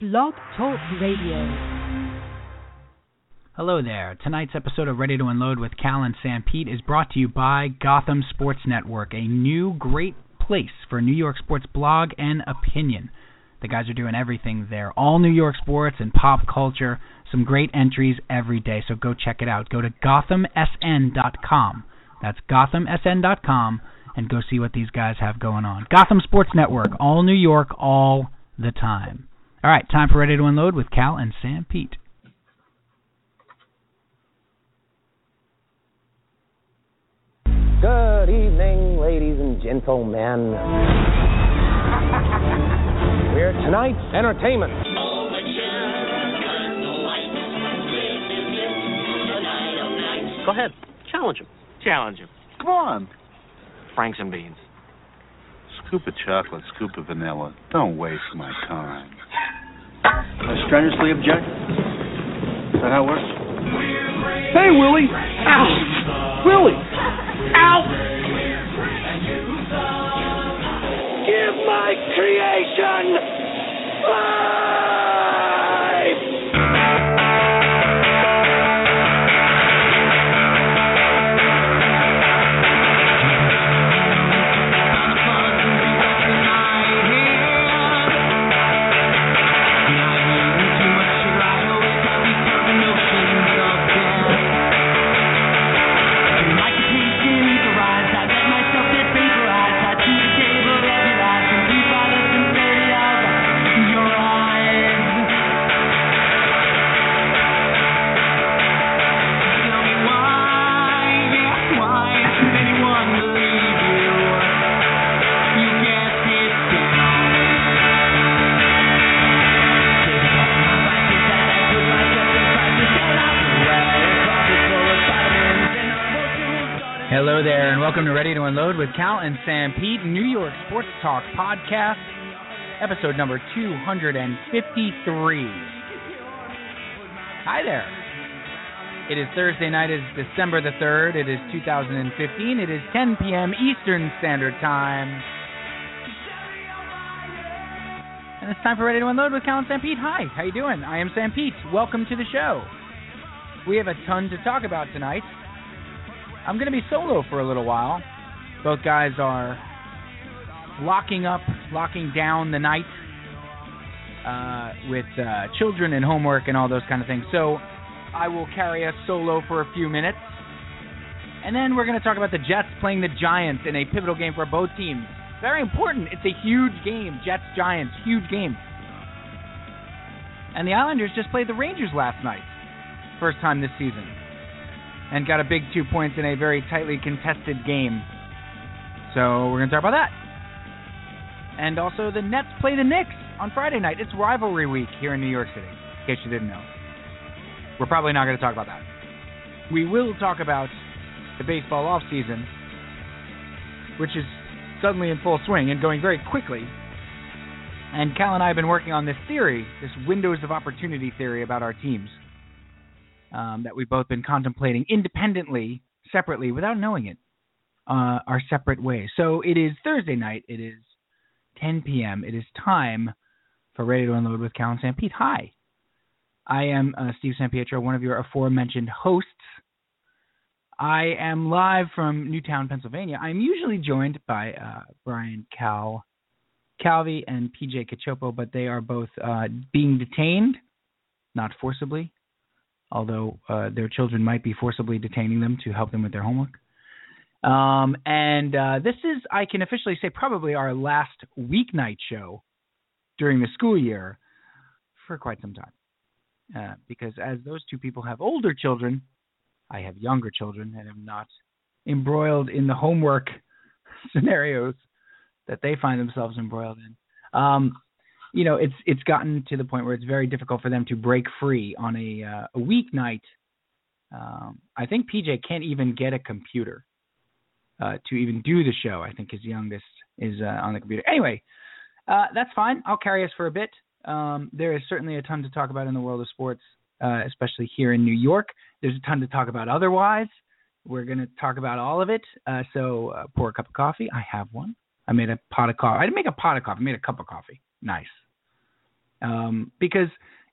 Blog Talk Radio. Hello there. Tonight's episode of Ready to Unload with Cal and Sanpete is brought to you by Gotham Sports Network, a new great place for New York sports blog and opinion. The guys are doing everything there, all New York sports and pop culture. Some great entries every day, so go check it out. Go to gothamsn.com. That's gothamsn.com and go see what these guys have going on. Gotham Sports Network, all New York, all the time. All right, time for Ready to Unload with Cal and Sanpete. Good evening, ladies and gentlemen. We're tonight's entertainment. Go ahead. Challenge him. Challenge him. Come on. Franks and beans. Scoop of chocolate, scoop of vanilla. Don't waste my time. I strenuously object. Is that how it works? Hey, Willie! Ow! Willie! Ow! Give my creation life! To Unload with Cal and Sanpete, New York Sports Talk Podcast, episode number 253. Hi there. It is Thursday night, it is December the 3rd, it is 2015, it is 10 p.m. Eastern Standard Time. And it's time for Ready to Unload with Cal and Sanpete. Hi, how you doing? I am Sanpete. Welcome to the show. We have a ton to talk about tonight. I'm going to be solo for a little while. Both guys are locking up, locking down the night uh, with uh, children and homework and all those kind of things. So I will carry us solo for a few minutes. And then we're going to talk about the Jets playing the Giants in a pivotal game for both teams. Very important. It's a huge game. Jets Giants, huge game. And the Islanders just played the Rangers last night. First time this season and got a big two points in a very tightly contested game. So we're going to talk about that. And also, the Nets play the Knicks on Friday night. It's rivalry week here in New York City, in case you didn't know. We're probably not going to talk about that. We will talk about the baseball off season, which is suddenly in full swing and going very quickly. And Cal and I have been working on this theory, this windows of opportunity theory about our teams um, that we've both been contemplating independently, separately, without knowing it, uh, our separate ways. So it is Thursday night. It is 10 p.m. It is time for Ready to Unload with Cal and Sanpete. Hi. I am uh, Steve Sampietro, one of your aforementioned hosts. I am live from Newtown, Pennsylvania. I'm usually joined by uh, Brian Cal, Calvi and PJ Cachopo, but they are both uh, being detained, not forcibly, although uh, their children might be forcibly detaining them to help them with their homework. Um, and uh, this is, I can officially say, probably our last weeknight show during the school year for quite some time. Uh, because as those two people have older children, I have younger children and am not embroiled in the homework scenarios that they find themselves embroiled in. Um, you know, it's it's gotten to the point where it's very difficult for them to break free on a uh, a weeknight. Um, I think PJ can't even get a computer uh, to even do the show. I think his youngest is uh, on the computer. Anyway, uh, that's fine. I'll carry us for a bit. Um, there is certainly a ton to talk about in the world of sports, uh, especially here in New York. There's a ton to talk about otherwise. We're going to talk about all of it. Uh, so pour a cup of coffee. I have one. I made a pot of coffee. I didn't make a pot of coffee. I made a cup of coffee. Nice. Um, because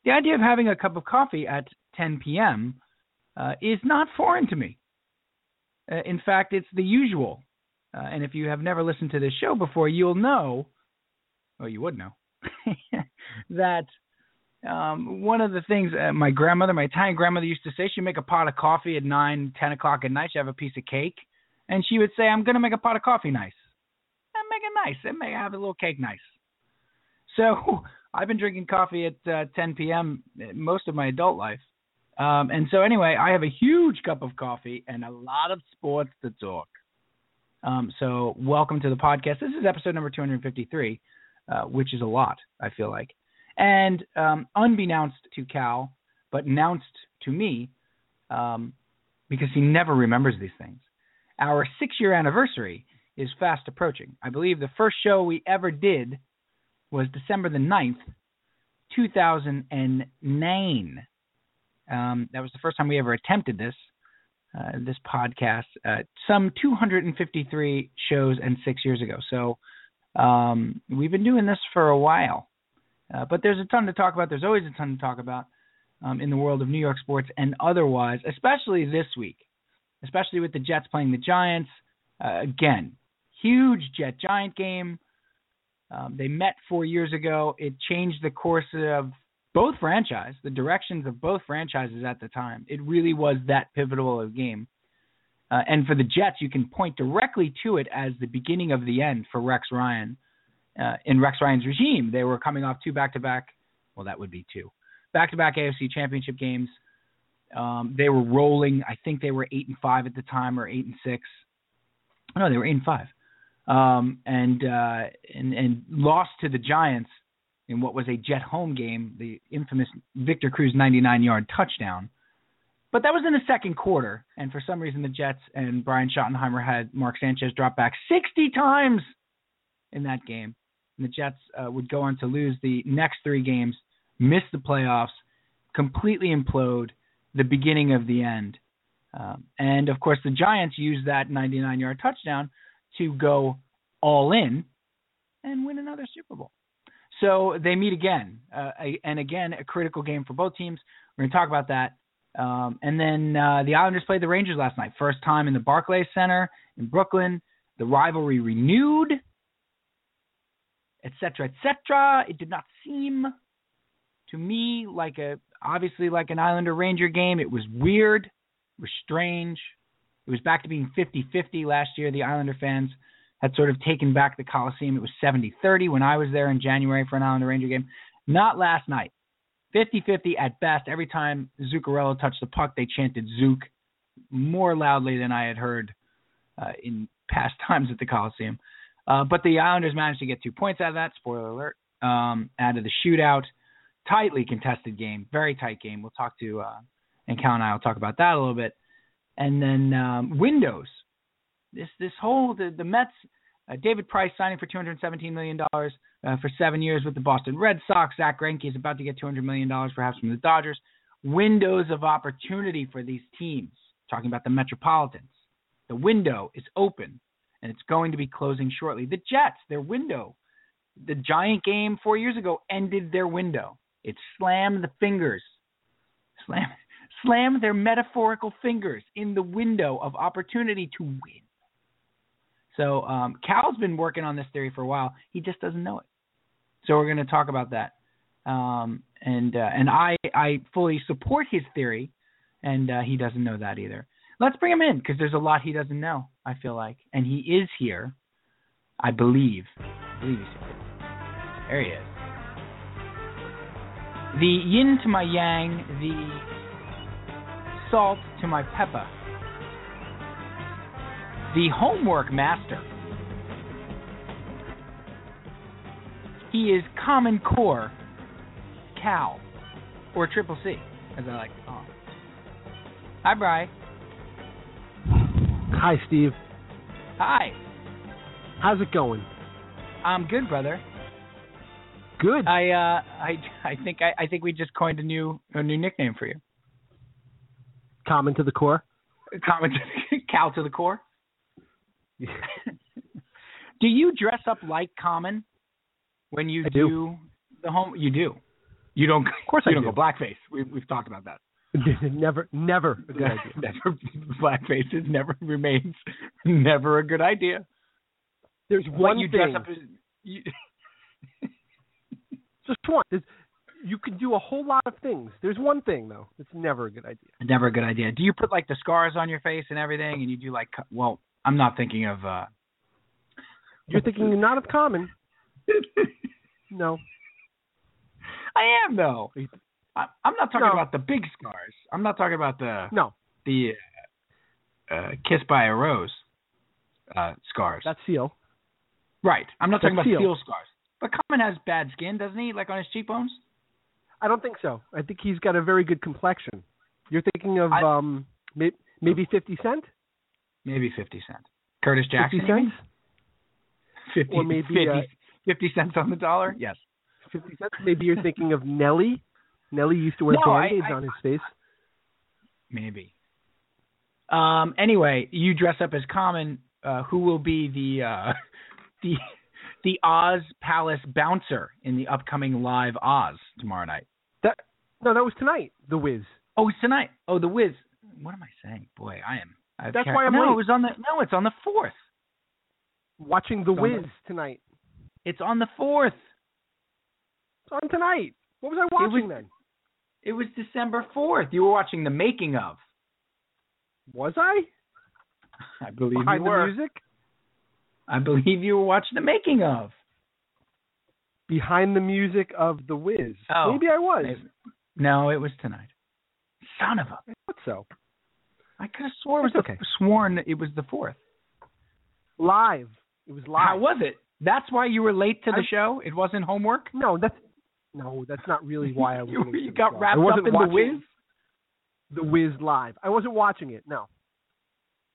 the idea of having a cup of coffee at 10 p.m. Uh, is not foreign to me. Uh, in fact, it's the usual. Uh, and if you have never listened to this show before, you'll know, or you would know, that um, one of the things uh, my grandmother, my Italian grandmother, used to say, she'd make a pot of coffee at nine, ten o'clock at night. She'd have a piece of cake, and she would say, "I'm going to make a pot of coffee nice." And make it nice, and make have a little cake nice. So I've been drinking coffee at uh, 10 p.m. most of my adult life. Um, and so anyway, I have a huge cup of coffee and a lot of sports to talk. Um, so welcome to the podcast. This is episode number 253, uh, which is a lot, I feel like. And um, unbeknownst to Cal, but announced to me, um, because he never remembers these things, our six year anniversary is fast approaching. I believe the first show we ever did was December the 9th, 2009. Um, that was the first time we ever attempted this, uh, this podcast, uh, some 253 shows and six years ago. So um, we've been doing this for a while. Uh, but there's a ton to talk about. There's always a ton to talk about um, in the world of New York sports and otherwise, especially this week, especially with the Jets playing the Giants. Uh, again, huge Jet Giant game. Um, they met four years ago. It changed the course of both franchises, the directions of both franchises at the time. It really was that pivotal of a game. Uh, and for the Jets, you can point directly to it as the beginning of the end for Rex Ryan. Uh, in Rex Ryan's regime, they were coming off two back-to-back. Well, that would be two back-to-back AFC Championship games. Um, they were rolling. I think they were eight and five at the time, or eight and six. No, they were eight and five um, and uh, and and lost to the Giants in what was a Jet home game, the infamous Victor Cruz 99-yard touchdown. But that was in the second quarter, and for some reason the Jets and Brian Schottenheimer had Mark Sanchez drop back 60 times in that game. And the Jets uh, would go on to lose the next three games, miss the playoffs, completely implode, the beginning of the end. Um, and of course, the Giants used that 99 yard touchdown to go all in and win another Super Bowl. So they meet again, uh, and again, a critical game for both teams. We're going to talk about that. Um, and then uh, the Islanders played the Rangers last night. First time in the Barclays Center in Brooklyn. The rivalry renewed, etc., etc. It did not seem to me like a obviously like an Islander Ranger game. It was weird. It was strange. It was back to being 50-50 last year. The Islander fans had sort of taken back the Coliseum. It was 70-30 when I was there in January for an Islander Ranger game. Not last night. 50-50 at best. Every time Zuccarello touched the puck, they chanted Zook more loudly than I had heard uh, in past times at the Coliseum. Uh, but the Islanders managed to get two points out of that. Spoiler alert. Um, out of the shootout, tightly contested game, very tight game. We'll talk to uh, and Cal and I will talk about that a little bit and then um, Windows. This this whole the, the Mets, uh, David Price signing for 217 million dollars uh, for seven years with the Boston Red Sox. Zack Greinke is about to get 200 million dollars perhaps from the Dodgers. Windows of opportunity for these teams. Talking about the Metropolitans, the window is open and it's going to be closing shortly. The Jets, their window, the Giant game four years ago ended their window. It slammed the fingers, slam slam their metaphorical fingers in the window of opportunity to win. So um, Cal's been working on this theory for a while. He just doesn't know it. So we're going to talk about that. Um, and uh, and I I fully support his theory, and uh, he doesn't know that either. Let's bring him in because there's a lot he doesn't know. I feel like, and he is here. I believe. I believe he's here. There he is. The yin to my yang, the salt to my pepper. The homework master. he is Common Core Cal, or Triple C, as I like to call him. Hi, Bry. Hi, Steve. Hi. How's it going? I'm good, brother. Good. I uh, I I think I, I think we just coined a new a new nickname for you. Common to the core. Common to, the, Cal to the core. do you dress up like Common when you I do. the home? You do. You don't. Of course you I don't do. go blackface. We, we've talked about that. never, never a good idea. never blackface is never remains never a good idea. There's What one you thing. dress up as. You, Just one. There's, you can do a whole lot of things. There's one thing though. It's never a good idea. never a good idea. Do you put like the scars on your face and everything, and you do like? Well, I'm not thinking of. uh You're thinking not of common. No. I am though. I, I'm not talking No. about the big scars. I'm not talking about the No. the uh, uh, kiss by a rose uh, scars. That's seal. right. I'm not talking that's about seal. seal scars. But Common has bad skin, doesn't he? Like on his cheekbones. I don't think so. I think he's got a very good complexion. You're thinking of I- um may, maybe 50 Cent? Maybe 50 cent. Curtis Jackson. you cents? 50, Or maybe, 50, uh, 50 cents on the dollar. Yes. 50 Cent? Maybe you're thinking of Nelly. Nelly used to wear No, band-aids I- on his face. Maybe. Um. Anyway, you dress up as Common. Uh, who will be the uh, the the Oz Palace bouncer in the upcoming live Oz tomorrow night? That No, that was tonight. The Wiz. Oh, it's tonight. Oh, the Wiz. What am I saying? Boy, I am. I've That's car- why I'm no. late. It was on the no. It's on the fourth. Watching The It's on the- tonight. It's on the fourth. It's on tonight. What was I watching was- then? It was December fourth. You were watching the making of. Was I? I believe Behind you were. the music? I believe you were watching the making of. Behind the music of The Wiz. Oh, Maybe I was. Maybe. No, it was tonight. Son of a. I thought so. I could have swore it was the, okay. sworn it was the fourth. Live. It was live. How was it? That's why you were late to the I- show. It wasn't homework. No, that's no, that's not really why I was. you, you got wrapped up in the whiz. The whiz live. I wasn't watching it. No.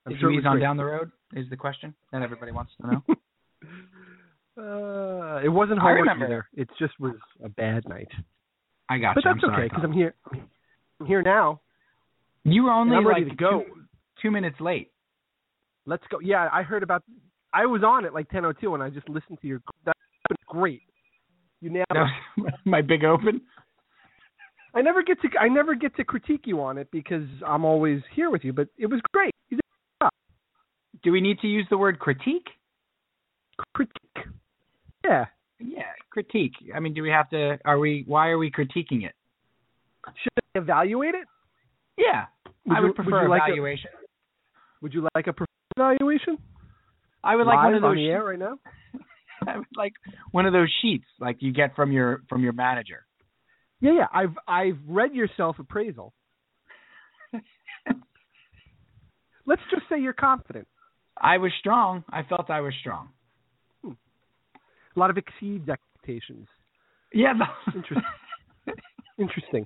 I'm Did sure you it ease was on down the road? Is the question that everybody wants to know. Uh, it wasn't homework either. It just was a bad night. I got but you. that's okay because I'm here. I'm here now. You were only like to go. Two, two minutes late. Let's go. Yeah, I heard about. I was on at like 10:02 and I just listened to your. That was great. You nailed my big open. I never get to. I never get to critique you on it because I'm always here with you. But it was great. You did a good job. Do we need to use the word critique? critique. Yeah. Yeah, critique. I mean, do we have to? Are we? Why are we critiquing it? Should I evaluate it? Yeah, Would I you- would would prefer you like a- evaluation. Would you like a evaluation? I would like Live one of those. on the sheets- air right now. I would like one of those sheets like you get from your from your manager. Yeah, yeah. I've I've read your self appraisal. Let's just say you're confident. I was strong. I felt I was strong. Hmm. A lot of exceeds expectations. Yeah. Interesting. Interesting.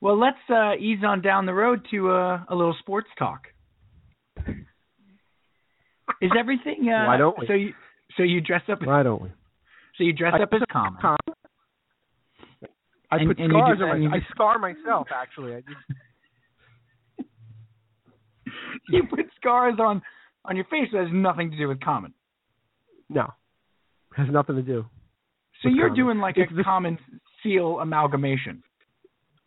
Well, let's uh, ease on down the road to uh, a little sports talk. Is everything? Uh, Why don't we? So you so you dress up. Why don't we? So you dress I up as put common. com- I And- put and scars do- on my. I do- scar myself actually. I just, you put scars on on your face that has nothing to do with common. no, has nothing to do. So With you're common. doing like It's a the- common seal amalgamation.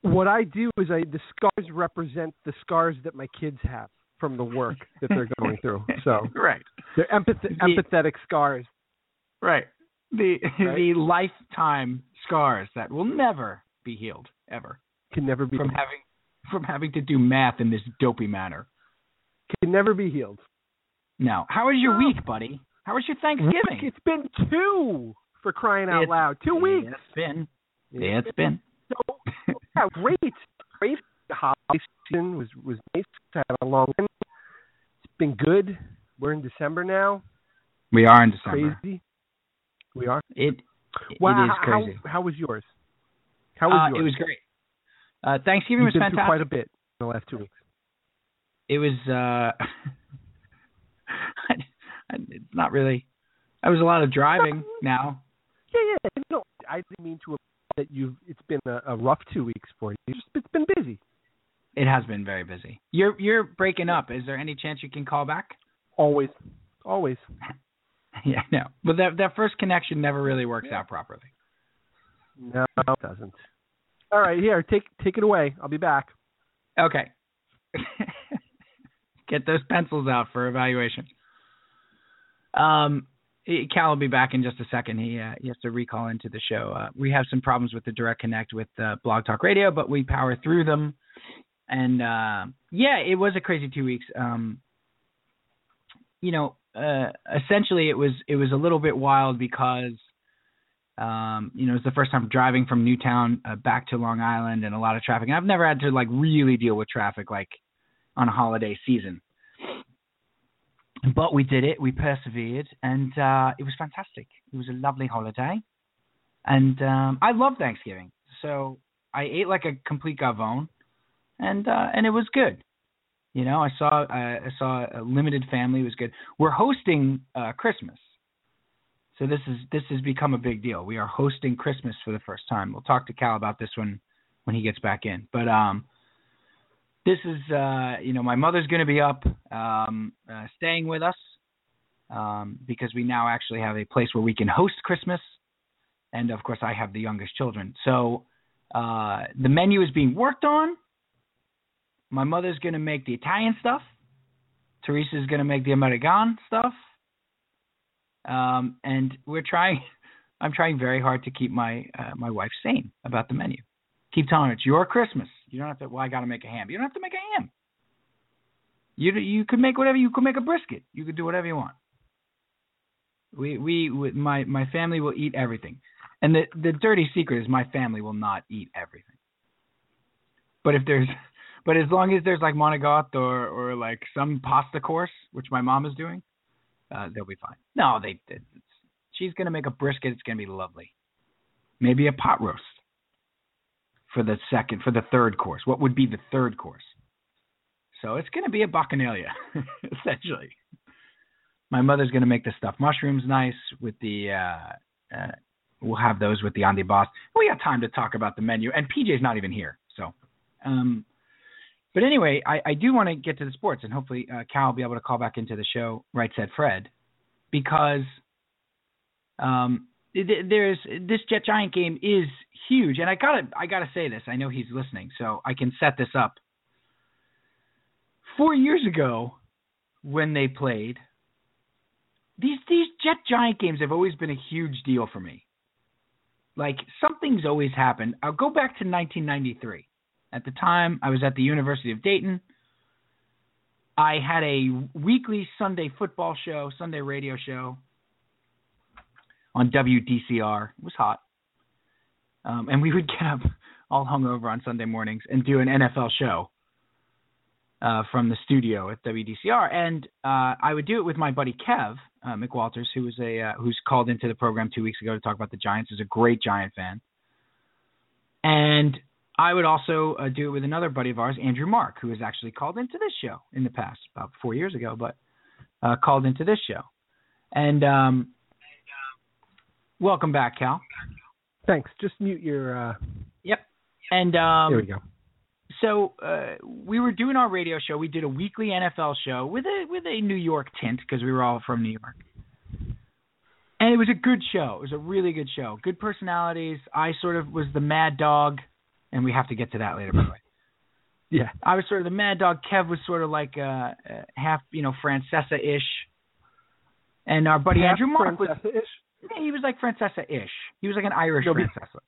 What I do is I the scars represent the scars that my kids have from the work that they're going through. So right, they're empath- The- empathetic scars. right. The Right. the lifetime scars that will never be healed ever Can never be from having from having to do math in this dopey manner. can never be healed. Now, how was your week, buddy? How was your Thanksgiving? It's been two for crying out It's- loud. Two weeks. It's been. Yeah, it's been. So, yeah, great, great. Holiday season was was nice. Had a long. Weekend. It's been good. We're in December now. We are in December. Crazy. We are. It Wow, it is how- crazy. How, was yours? How was Uh, yours? it was great. Uh, Thanksgiving You've was been fantastic. quite a bit in the last two weeks. it was uh it's not really I was a lot of driving now. Yeah, yeah. No, I didn't mean to that you've. It's been a, a rough two weeks for you. It's just it's been busy. It has been very busy. You're you're breaking up. Is there any chance you can call back? Always, always. yeah, no. But that that first connection never really works out properly. No, it doesn't. All right, here, take take it away. I'll be back. Okay. Get those pencils out for evaluation. Um, Cal will be back in just a second. He uh, he has to recall into the show. Uh, we have some problems with the direct connect with uh, Blog Talk Radio, but we power through them. And uh, yeah, it was a crazy two weeks. Um, you know, uh, essentially it was it was a little bit wild because um, you know, it's the first time driving from Newtown uh, back to Long Island and a lot of traffic. And I've never had to like really deal with traffic like on a holiday season. But we did it. We persevered, and uh, it was fantastic. It was a lovely holiday, and um, I love Thanksgiving. So I ate like a complete gavone, and uh, and it was good. You know, I saw uh, I saw a limited family. It was good. We're hosting uh, Christmas, so this is this has become a big deal. We are hosting Christmas for the first time. We'll talk to Cal about this one when he gets back in. But um, this is uh, you know my mother's going to be up um, uh, staying with us um, because we now actually have a place where we can host Christmas, and of course I have the youngest children. So uh, the menu is being worked on. My mother's going to make the Italian stuff. Teresa's going to make the American stuff. Um, and we're trying. I'm trying very hard to keep my uh, my wife sane about the menu. Keep telling her it's your Christmas. You don't have to. Well, I got to make a ham. You don't have to make a ham. You you could make whatever. You could make a brisket. You could do whatever you want. We we, we my my family will eat everything, and the the dirty secret is my family will not eat everything. But if there's, but as long as there's like monogot or or like some pasta course, which my mom is doing, uh, they'll be fine. No, they, she's gonna make a brisket. It's gonna be lovely. Maybe a pot roast for the second for the third course. What would be the third course? So it's gonna be a bacchanalia essentially. My mother's gonna make the stuffed mushrooms nice with the. Uh, uh, we'll have those with the the boss. We got time to talk about the menu, and PJ's not even here, so. Um, but anyway, I, I do want to get to the sports, and hopefully uh, Cal will be able to call back into the show. Right said Fred, because um, there's this Jet Giant game is huge, and I gotta I gotta say this. I know he's listening, so I can set this up. Four years ago, when they played, these these Jet Giant games have always been a huge deal for me. Like something's always happened. I'll go back to 1993. At the time, I was at the University of Dayton. I had a weekly Sunday football show, Sunday radio show on WDCR. It was hot. Um, and we would get up all hungover on Sunday mornings and do an NFL show uh, from the studio at WDCR. And uh, I would do it with my buddy Kev uh, McWalters, who was a uh, who's called into the program two weeks ago to talk about the Giants. Is a great Giant fan. And I would also uh, do it with another buddy of ours, Andrew Mark, who has actually called into this show in the past, about four years ago, but uh, called into this show. And um, welcome back, Cal. Thanks. Just mute your. Uh... Yep. And um, there we go. So uh, we were doing our radio show. We did a weekly NFL show with a with a New York tint because we were all from New York. And it was a good show. It was a really good show. Good personalities. I sort of was the mad dog, and we have to get to that later, by the way. Yeah. I was sort of the mad dog. Kev was sort of like uh, uh half, you know, Francesa ish. And our buddy Half Andrew Mark was Francesa-ish? Yeah, he was like Francesa ish. He was like an Irish Francesa.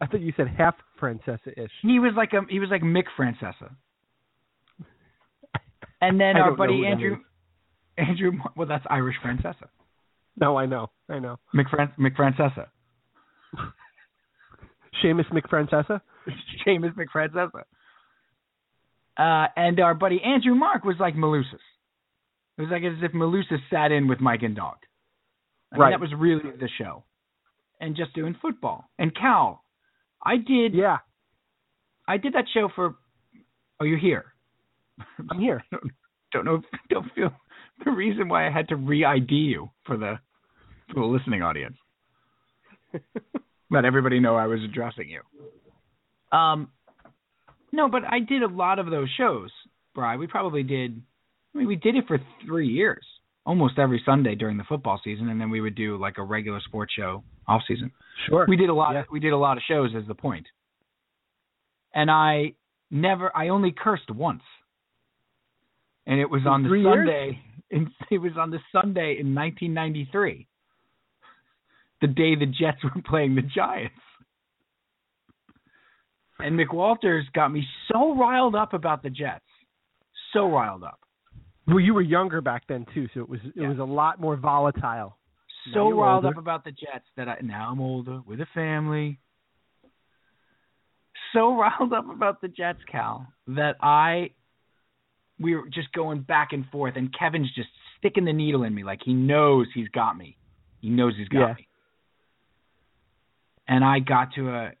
I thought you said half Francesa-ish. He was like a he was like Mick Francesa. And then our buddy Andrew. Andrew well that's Irish Francesa. No, I know. I know. Mick Fran- Mick Francesa. Seamus McFrancesa. Seamus Mick Francesa. Uh, and our buddy Andrew Mark was like Malusis. It was like as if Malusis sat in with Mike and Dog. I mean, that was really the show. and just doing football. And Cal, I did. Yeah, I did that show for. Oh, you're here. I'm here. don't know. Don't feel the reason why I had to re-ID you for the for the listening audience. Let everybody know I was addressing you. Um, no, but I did a lot of those shows, Bry. We probably did. I mean, we did it for three years, almost every Sunday during the football season, and then we would do like a regular sports show off season. Sure. We did a lot. Yeah. We did a lot of shows. Is the point? And I never. I only cursed once, and it was In on the? Sunday. In, it was on the Sunday in 1993, the day the Jets were playing the Giants. And McWalters got me so riled up about the Jets, so riled up, Well, you were younger back then too, so it was it Yeah. was a lot more volatile. So riled older. up about the Jets that I now I'm older with a family. So riled up about the Jets, Cal, that I we were just going back and forth, and Kevin's just sticking the needle in me like he knows he's got me. He knows he's got Yeah. me. And I got to a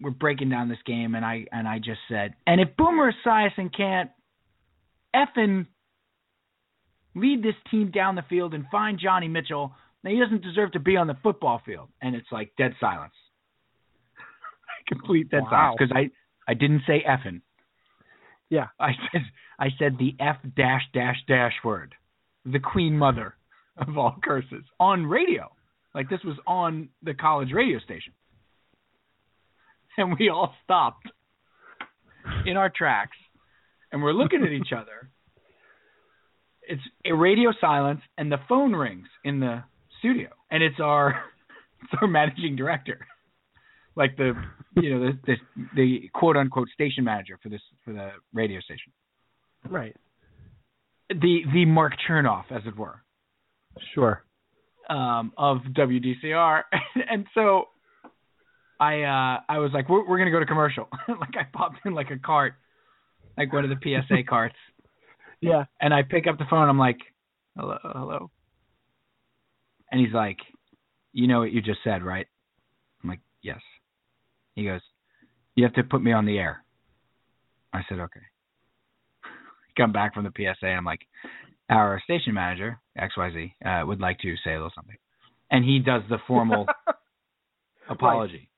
we're breaking down this game and I and I just said, and if Boomer Esiason can't effing lead this team down the field and find Johnny Mitchell, then he doesn't deserve to be on the football field. And it's like dead silence. Complete dead Wow. silence because I I didn't say effing. Yeah. I said I said the F dash dash dash word, the Queen Mother of all curses on radio. Like this was on the college radio station, and we all stopped in our tracks, and we're looking at each other. It's a radio silence, and the phone rings in the studio, and it's our it's our managing director, like the you know the the, the quote unquote station manager for this for the radio station Right. the the Mark Chernoff, as it were, Sure. um, of WDCR, and so I uh, I was like, we're, we're gonna go to commercial. like I popped in like a cart, like one of the PSA carts, Yeah. and I pick up the phone. I'm like, hello, hello, and he's like, you know what you just said, right? I'm like, yes. He goes, you have to put me on the air. I said, okay. Come back from the PSA. I'm like, our station manager, XYZ, uh, would like to say a little something. And he does the formal apology.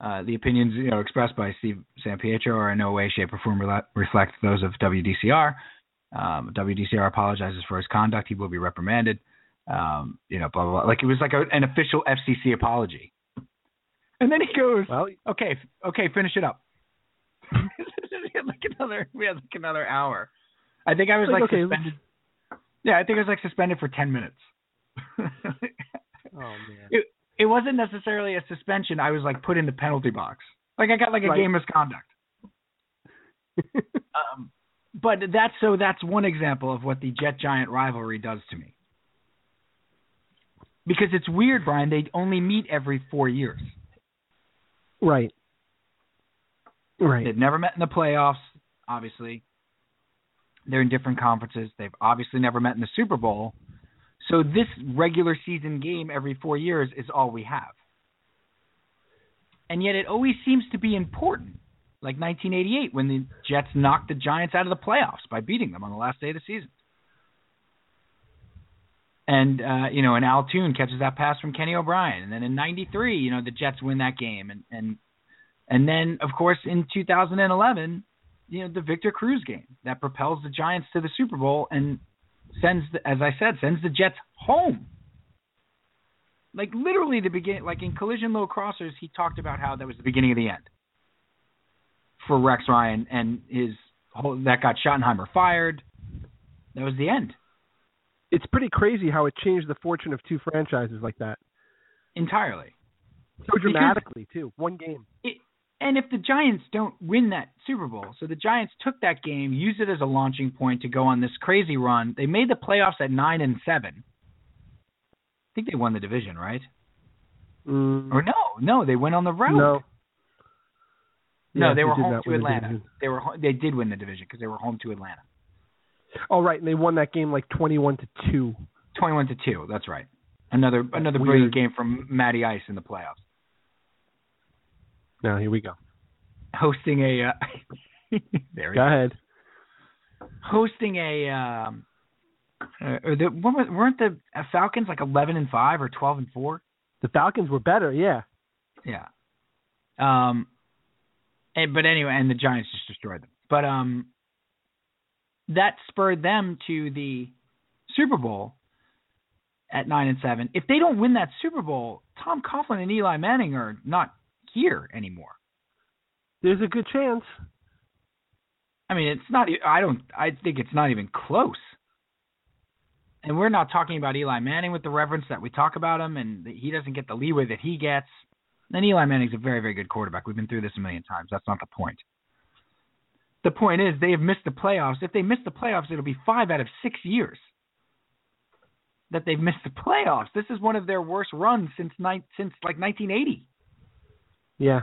Uh, the opinions you know expressed by Steve San Pietro are in no way, shape, or form rela- reflect those of WDCR. Um, WDCR apologizes for his conduct. He will be reprimanded. Um, you know, blah blah blah. Like it was like a, an official FCC apology. And then he goes, Well, "Okay, okay, finish it up." we had like another, we had like another hour. I think I was Like, like, okay, suspended. Yeah, I think I was like suspended for ten minutes. oh man. it it wasn't necessarily a suspension. I was like put in the penalty box. Like I got like a Right. game misconduct. um, but that's so that's one example of what the Jet Giant rivalry does to me. Because it's weird, Brian. They only meet every four years. Right. Right. They've never met in the playoffs. Obviously, they're in different conferences. They've obviously never met in the Super Bowl. So this regular season game every four years is all we have. And yet it always seems to be important. Like 1988 when the Jets knocked the Giants out of the playoffs by beating them on the last day of the season. And uh, you know, and Al Toon catches that pass from Kenny O'Brien. And then in '93, you know, the Jets win that game. And and and then, of course, in 2011, you know, the Victor Cruz game that propels the Giants to the Super Bowl and sends, the, as I said, sends the Jets home. Like literally the begin, like in Collision Low Crossers, he talked about how that was the beginning of the end for Rex Ryan and his whole that got Schottenheimer fired. That was the end It's pretty crazy how it changed the fortune of two franchises like that. entirely. So dramatically too. One game. it, and if the Giants don't win that Super Bowl, so the Giants took that game, used it as a launching point to go on this crazy run. They made the playoffs at nine and seven. I think they won the division, right? Mm, Or no, no, they went on the road. no. no, Yeah, they were home to win the Atlanta. They were they did win the division because they were home to Atlanta, Oh right, and they won that game like twenty-one to two. twenty-one to two. That's right. Another another Weird. brilliant game from Matty Ice in the playoffs, Now here we go. hosting a. Uh, there he Go ahead. hosting a um uh, or the weren't the uh, Falcons like 11 and 5 or 12 and 4? The Falcons were better, yeah. Yeah. Um and, but anyway, and the Giants just destroyed them. But um that spurred them to the Super Bowl at 9 and 7. If they don't win that Super Bowl, Tom Coughlin and Eli Manning are not here anymore. There's a good chance. I mean, it's not. I don't. I think it's not even close. And we're not talking about Eli Manning with the reverence that we talk about him, and he doesn't get the leeway that he gets. And Eli Manning's a very, very good quarterback. We've been through this a million times. That's not the point. The point is they have missed the playoffs. If they miss the playoffs, it'll be five out of six years that they've missed the playoffs. This is one of their worst runs since ni- since like 1980 Yeah.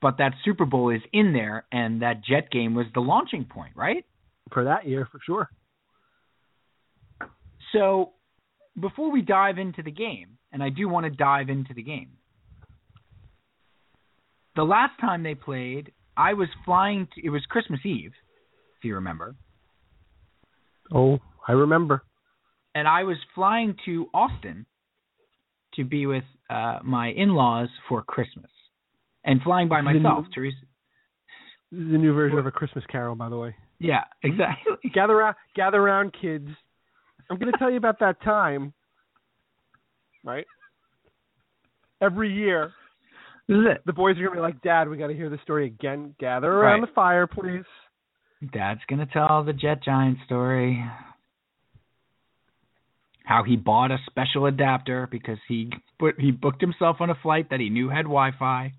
but that Super Bowl is in there, and that Jet game was the launching point, right? For that year, for sure. So, before we dive into the game, and I do want to dive into the game, the last time they played, I was flying. To, it was Christmas Eve, if you remember, Oh, I remember. and I was flying to Austin to be with uh, my in-laws for Christmas, and flying by myself. new- Teresa. This is a new version of a Christmas Carol, by the way. Yeah, exactly. Gather around, gather around, kids. I'm going to tell you about that time. Right. Every year, This is it. the boys are going to be like, "Dad, we got to hear the story again. Gather around Right. the fire, please." Dad's gonna tell the Jet Giant story. How he bought a special adapter because he put he booked himself on a flight that he knew had Wi-Fi,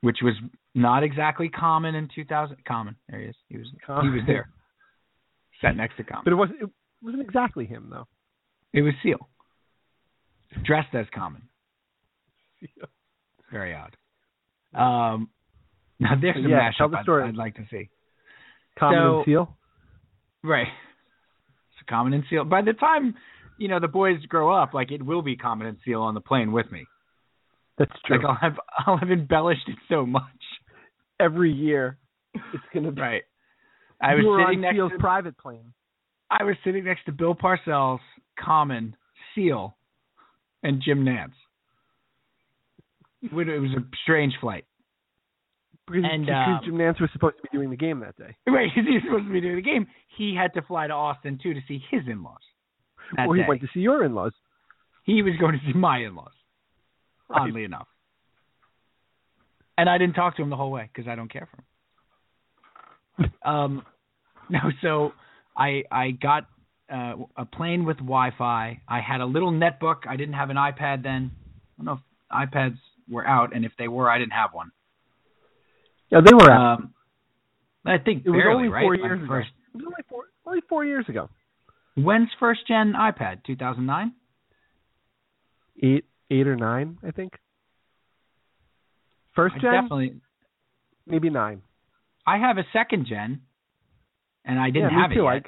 which was not exactly common in 2000. Common, there he is. He was he was there, sat next to Common. But it wasn't. It wasn't exactly him, though. It was Seal, dressed as Common. Very odd. Um, now there's a Yeah, mashup the I'd. I'd like to see. Common So- and Seal. Right. Common and seal. By the time you know the boys grow up, like it will be common and seal on the plane with me. That's true. Like I'll have I'll have embellished it so much. Every year, it's going to be. Right. I was sitting on next Seal's to private plane. I was sitting next to Bill Parcells, Common, Seal, and Jim Nantz. It was a strange flight. Because, And, because um, Jim Nantz was supposed to be doing the game that day. Right, because he was supposed to be doing the game. He had to fly to Austin too to see his in-laws. Or he day. went to see your in-laws. He was going to see my in-laws. Right. Oddly enough. And I didn't talk to him the whole way because I don't care for him. um, no, so I I got uh, a plane with Wi-Fi. I had a little netbook. I didn't have an iPad then. I don't know if iPads were out, and if they were, I didn't have one. Yeah, they were out. Um, I think it was only right? four years first, ago. It was only four, only four years ago. When's first gen iPad? 2009. Eight, eight or nine, I think. First I gen, definitely. maybe nine. I have a second gen, and I didn't yeah, me have too. it I, yet.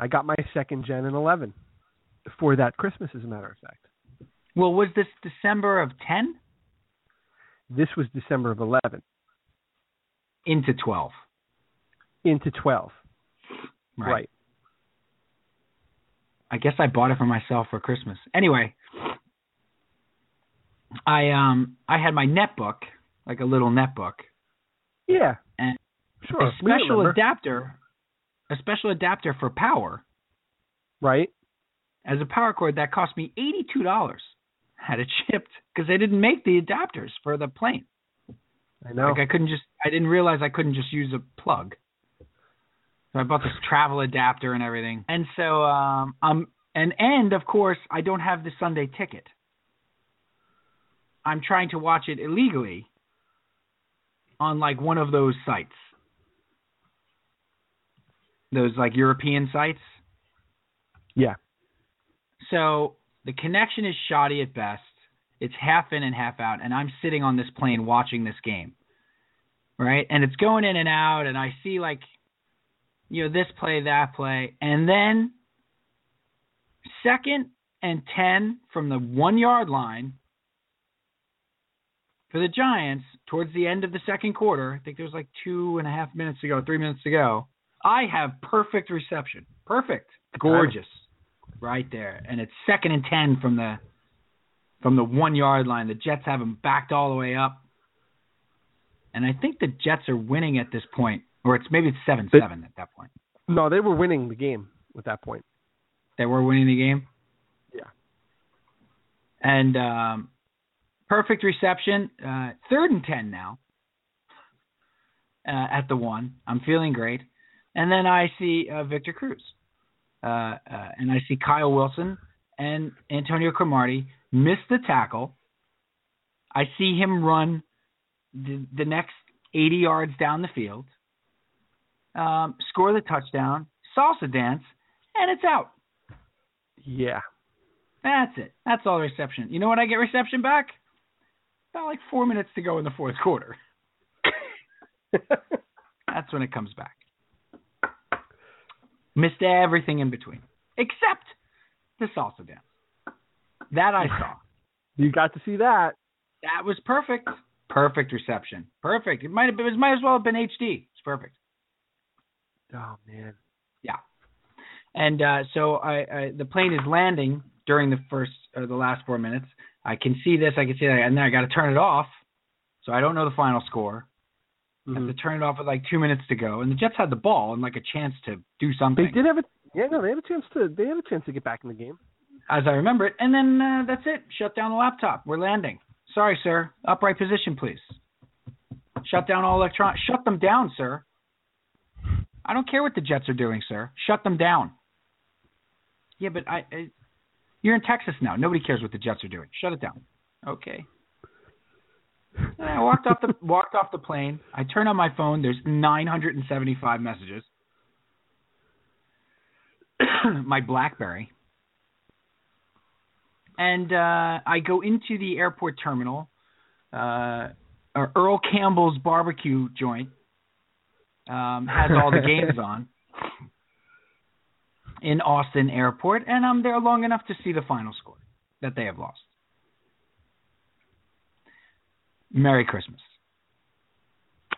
I got my second gen in eleven. For that Christmas, as a matter of fact. Well, was this December of 10 This was December of eleven into 12? into twelve. Right. right. I guess I bought it for myself for Christmas. Anyway, I um I had my netbook, like a little netbook, Yeah. and Sure. a special adapter, a special adapter for power Right. as a power cord that cost me eighty-two dollars. Had it shipped because they didn't make the adapters for the plane. I know. Like I couldn't just I didn't realize I couldn't just use a plug. So I bought this travel adapter and everything. And so um um and and of course I don't have the Sunday ticket. I'm trying to watch it illegally on like one of those sites. Those like European sites. yeah. So the connection is shoddy at best. It's half in and half out, and I'm sitting on this plane watching this game. Right? And it's going in and out, and I see like, you know, this play, that play. And then, second and 10 from the one yard line for the Giants towards the end of the second quarter. I think there was like two and a half minutes to go, three minutes to go. I have perfect reception. Perfect. Gorgeous. Right there. And it's second and 10 from the from the one yard line. The Jets have them backed all the way up. And I think the Jets are winning at this point, or it's maybe it's seven seven at that point. No, they were winning the game at that point. They were winning the game. Yeah. And um, perfect reception. Uh, third and ten now. Uh, at the one, I'm feeling great. And then I see uh, Victor Cruz, uh, uh, and I see Kyle Wilson and Antonio Cromartie miss the tackle. I see him run the, the next 80 yards down the field, um, score the touchdown, salsa dance, and it's out. Yeah. That's it. That's all reception. You know when I get reception back? About like four minutes to go in the fourth quarter. That's when it comes back. Missed everything in between, except the salsa dance. That I saw. You got to see that. That was perfect. Perfect reception. Perfect. It might have been. It might as well have been HD. It's perfect. Oh man. Yeah. And uh, so I, I the plane is landing during the first or the last four minutes. I can see this. I can see that, and then I got to turn it off. So I don't know the final score. Mm-hmm. I have to turn it off with like two minutes to go, and the Jets had the ball and like a chance to do something. They did have a yeah no they had a chance to they had a chance to get back in the game. As I remember it, and then uh, that's it. Shut down the laptop. We're landing. Sorry, sir. Upright position, please. Shut down all electron. Shut them down, sir. I don't care what the Jets are doing, sir. Shut them down. Yeah, but I, I you're in Texas now. Nobody cares what the Jets are doing. Shut it down. Okay. And I walked off the walked off the plane. I turn on my phone. There's 975 messages. my BlackBerry. And uh, I go into the airport terminal. Uh, Earl Campbell's barbecue joint um, has all the games on in Austin Airport, and I'm there long enough to see the final score that they have lost. Merry Christmas.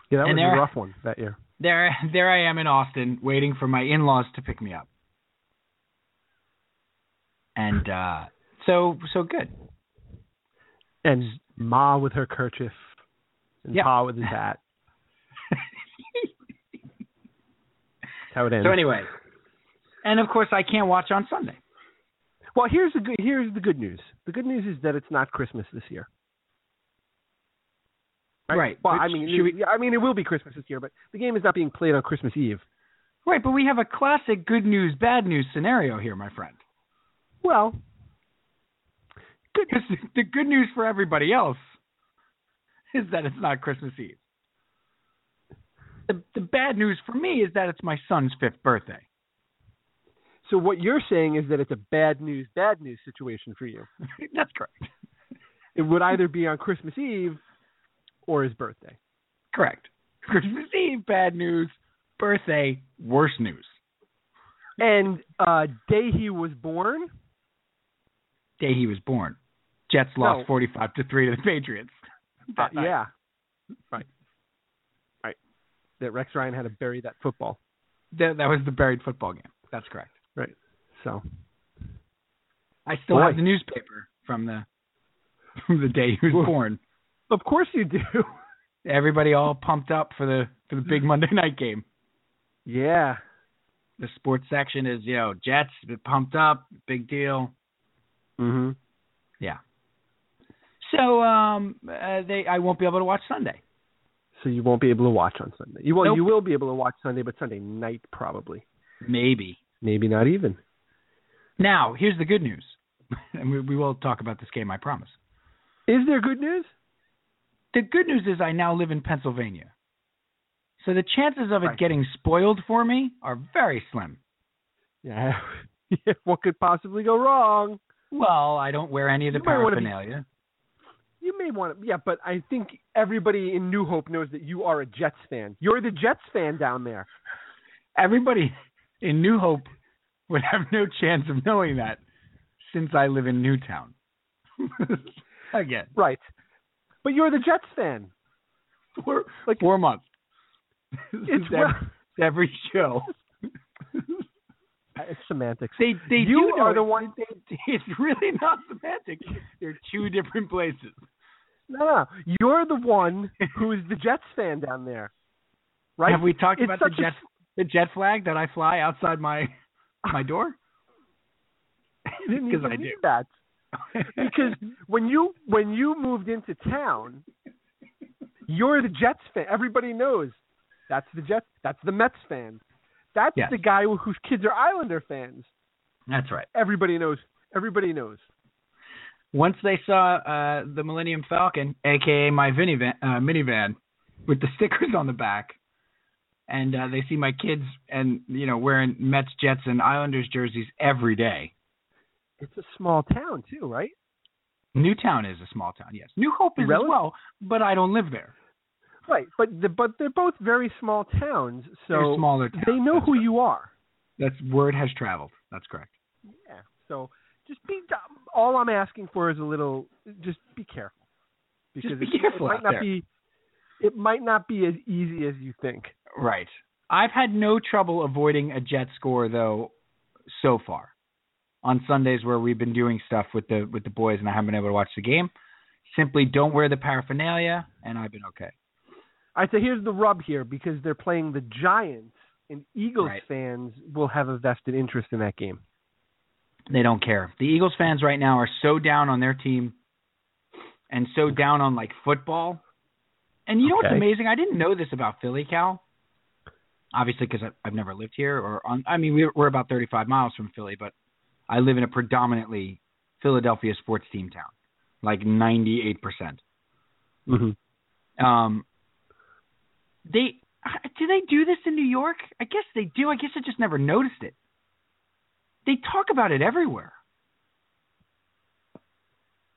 Yeah, that And was there- a rough one that year. There, there I am in Austin, waiting for my in-laws to pick me up, and uh, so so good. And Ma with her kerchief, and Yeah. Pa with his hat. That's how it ends. So anyway, and of course I can't watch on Sunday. Well, here's the good, here's the good news. The good news is that it's not Christmas this year. Right. Well, Which- I mean, we- I mean, it will be Christmas this year, but the game is not being played on Christmas Eve. Right, but we have a classic good news, bad news scenario here, my friend. Well, Because the good news for everybody else is that it's not Christmas Eve. The, the bad news for me is that it's my son's fifth birthday. so what you're saying is that it's a bad news, bad news situation for you. That's correct. It would either be on Christmas Eve or his birthday. Correct. Christmas Eve, bad news. Birthday, worse news. And uh day he was born, Day he was born. Jets lost No. 45 to 3 to the Patriots. uh, That night. yeah, right, right. That Rex Ryan had to bury that football. That, that was the buried football game. That's correct. Right. So I still Boy. have the newspaper from the from the day he was born. of course you do. Everybody all pumped up for the for the big Monday night game. yeah. The sports section is, you know, Jets pumped up, big deal. Mhm. Yeah. So um uh, they I won't be able to watch Sunday. So you won't be able to watch on Sunday. You will. Nope. You will be able to watch Sunday, but Sunday night probably. Maybe. Maybe not even. Now, here's the good news. and we, we will talk about this game, I promise. Is there good news? The good news is I now live in Pennsylvania. So the chances of it Right. getting spoiled for me are very slim. Yeah. what could possibly go wrong? Well, I don't wear any of the You might paraphernalia. You may want to, yeah, but I think everybody in New Hope knows that you are a Jets fan. You're the Jets fan down there. Everybody in New Hope would have no chance of knowing that. since I live in Newtown. Again, Right. But you're the Jets fan. four Like four months. it's every, well, every show. it's semantics. They they You do are the one- They, it's really not semantic. They're two different places. No, no, you're the one who is the Jets fan down there. Right? Have we talked It's about the such a- jet the jet flag that I fly outside my my door? Because I do. that. because when you when you moved into town, you're the Jets fan. Everybody knows that's the Jets. That's the Mets fan. That's Yes. the guy whose kids are Islander fans. That's right. Everybody knows. Everybody knows. Once they saw uh, the Millennium Falcon, aka my minivan, uh, minivan, with the stickers on the back, and uh, they see my kids and you know wearing Mets, Jets, and Islanders jerseys every day. It's a small town too, right? Newtown is a small town, yes. New Hope is Really? as well, but I don't live there. Right, but the, but they're both very small towns, so They're smaller towns. they know that's who you are. That's word has traveled. That's correct. Yeah. So just be. All I'm asking for is a little. Just be careful. Because be it, careful it might not there. be. It might not be as easy as you think. Right. I've had no trouble avoiding a jet score though so far. On Sundays where we've been doing stuff with the with the boys and I haven't been able to watch the game, simply don't wear the paraphernalia and I've been okay. Right. So here's the rub here because they're playing the Giants, and Eagles Right. fans will have a vested interest in that game. They don't care. The Eagles fans right now are so down on their team and so down on like football. And you know what's amazing? I didn't know this about Philly, Cal. Obviously, because I've never lived here, or on. I mean, we're, we're about 35 miles from Philly, but I live in a predominantly Philadelphia sports team town, like 98 percent. Mm-hmm. Um, they do they do this in New York? I guess they do. I guess I just never noticed it. They talk about it everywhere.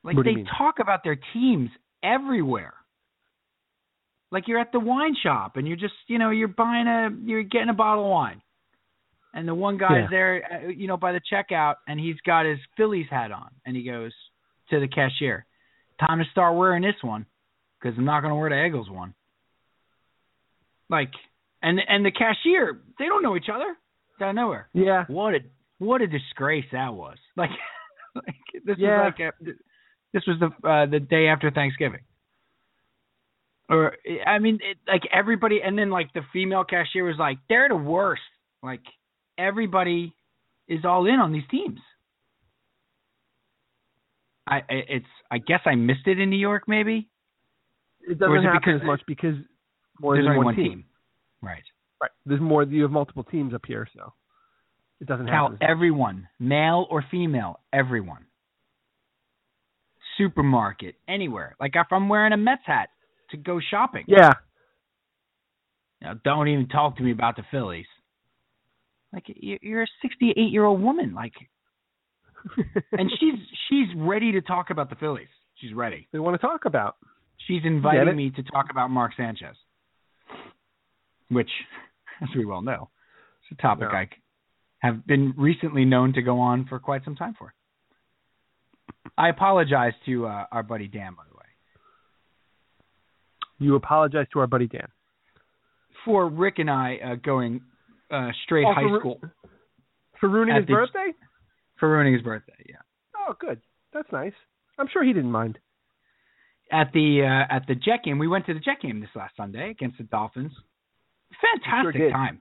Like they mean? talk about their teams everywhere. Like you're at the wine shop and you're just, you know, you're buying a, you're getting a bottle of wine, and the one guy's Yeah. there, uh, you know, by the checkout, and he's got his Phillies hat on, and he goes to the cashier, "Time to start wearing this one, because I'm not going to wear the Eagles one." Like, and and the cashier, they don't know each other. Out of nowhere. Yeah. What a what a disgrace that was. Like, like this Yeah. was like a, this was the uh, the day after Thanksgiving. Or I mean, it, like everybody, and then like the female cashier was like, "They're the worst." Like everybody is all in on these teams. I I- it's I guess I missed it in New York, maybe. It doesn't it happen because as much because more There's than only one team. team. Right. Right. There's more. You have multiple teams up here, so it doesn't Cal, happen. everyone, male or female, everyone. Supermarket, anywhere. Like if I'm wearing a Mets hat to go shopping. Yeah. Now, don't even talk to me about the Phillies. Like you- you're a 68 year old woman, like, and she's she's ready to talk about the Phillies. She's ready. they want to talk about. She's inviting me to talk about Mark Sanchez, which, as we well know, is a topic No. I have been recently known to go on for quite some time for. I apologize to uh, our buddy Dan, by the way, You apologize to our buddy Dan. for Rick and I uh, going uh, straight Oh, high for school For ruining his the- birthday? for ruining his birthday. Yeah. Oh, good. That's nice. I'm sure he didn't mind. At the uh, at the Jet game, we went to the Jet game this last Sunday against the Dolphins. Fantastic did. time.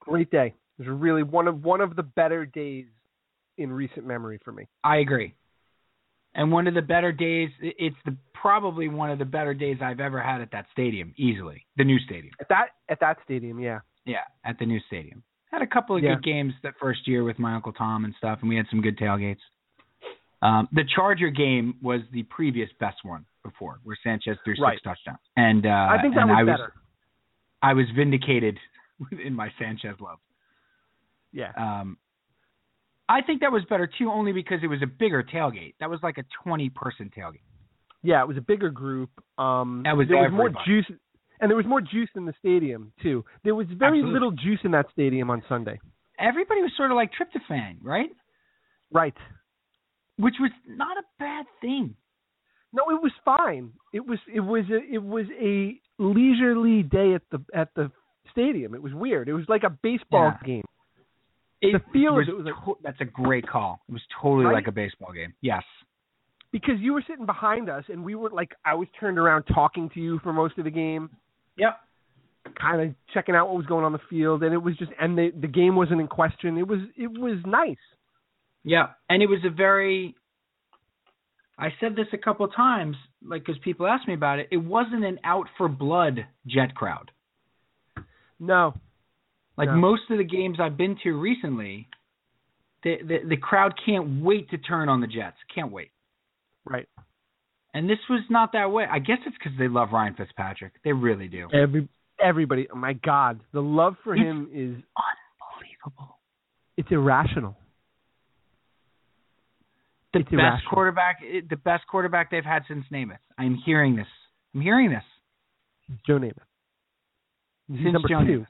Great day. It was really one of one of the better days in recent memory for me. I agree. And one of the better days, it's the probably one of the better days I've ever had at that stadium, easily. The new stadium. At that at that stadium, yeah. Yeah, at the new stadium. Had a couple of Yeah. good games that first year with my uncle Tom and stuff, and we had some good tailgates. Um, the Charger game was the previous best one before, where Sanchez threw six Right. touchdowns, and uh, I think that was I was better. I was vindicated in my Sanchez love. Yeah. Um, I think that was better too, only because it was a bigger tailgate. That was like a twenty-person tailgate. Yeah, it was a bigger group. Um That was there was more juice and there was more juice in the stadium too. There was very Absolutely. little juice in that stadium on Sunday. Everybody was sort of like tryptophan, right? Right. which was not a bad thing. No, it was fine. It was it was a, it was a leisurely day at the at the stadium. It was weird. It was like a baseball Yeah. game. It, The feel was, it was like- to- that's a great call. It was totally Right? like a baseball game. Yes. because you were sitting behind us and we were like I was turned around talking to you for most of the game, Yep. kind of checking out what was going on the field and it was just and the the game wasn't in question. It was it was nice. Yeah, and it was a very. I said this a couple of times, like because people asked me about it. It wasn't an out for blood Jet crowd. No. Like No. most of the games I've been to recently, the, the the crowd can't wait to turn on the Jets. Can't wait. Right. And this was not that way. I guess it's because they love Ryan Fitzpatrick. They really do. Every everybody, oh my god, the love for It's him is Unbelievable. it's irrational. The It's best irrational. quarterback, eh, the best quarterback they've had since Namath. I'm hearing this. I'm hearing this. Joe Namath. He's Since number Joe two. Namath.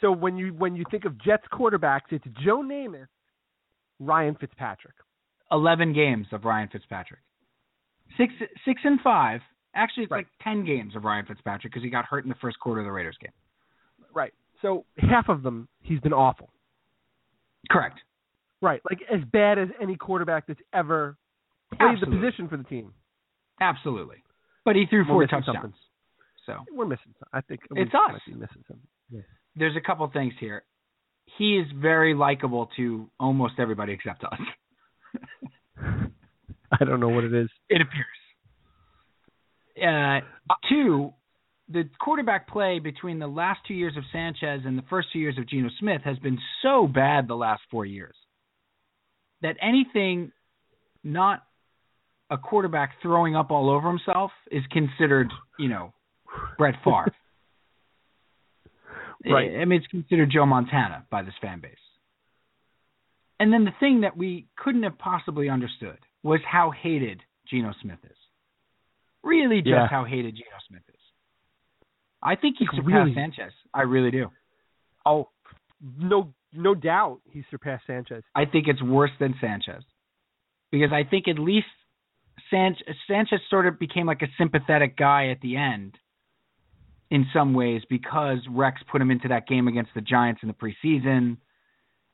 So when you when you think of Jets quarterbacks, it's Joe Namath, Ryan Fitzpatrick. Eleven games of Ryan Fitzpatrick. Six six and five. Actually, it's Right. like ten games of Ryan Fitzpatrick because he got hurt in the first quarter of the Raiders game. Right. So half of them he's been awful. Correct. Right. Like as bad as any quarterback that's ever played Absolutely. the position for the team. Absolutely. But he threw We're four touchdowns. something. So We're missing. some- I think we It's us. might be missing something. Yeah. there's a couple things here. He is very likable to almost everybody except us. I don't know what it is. It appears. Uh, two, the quarterback play between the last two years of Sanchez and the first two years of Geno Smith has been so bad the last four years that anything not a quarterback throwing up all over himself is considered, you know, Brett Favre. Right. I mean, it's considered Joe Montana by this fan base. And then the thing that we couldn't have possibly understood was how hated Geno Smith is. Really, just Yeah. how hated Geno Smith is. I think he surpassed really? Sanchez. I really do. Oh, no, no doubt he surpassed Sanchez. I think it's worse than Sanchez because I think at least San- Sanchez sort of became like a sympathetic guy at the end in some ways because Rex put him into that game against the Giants in the preseason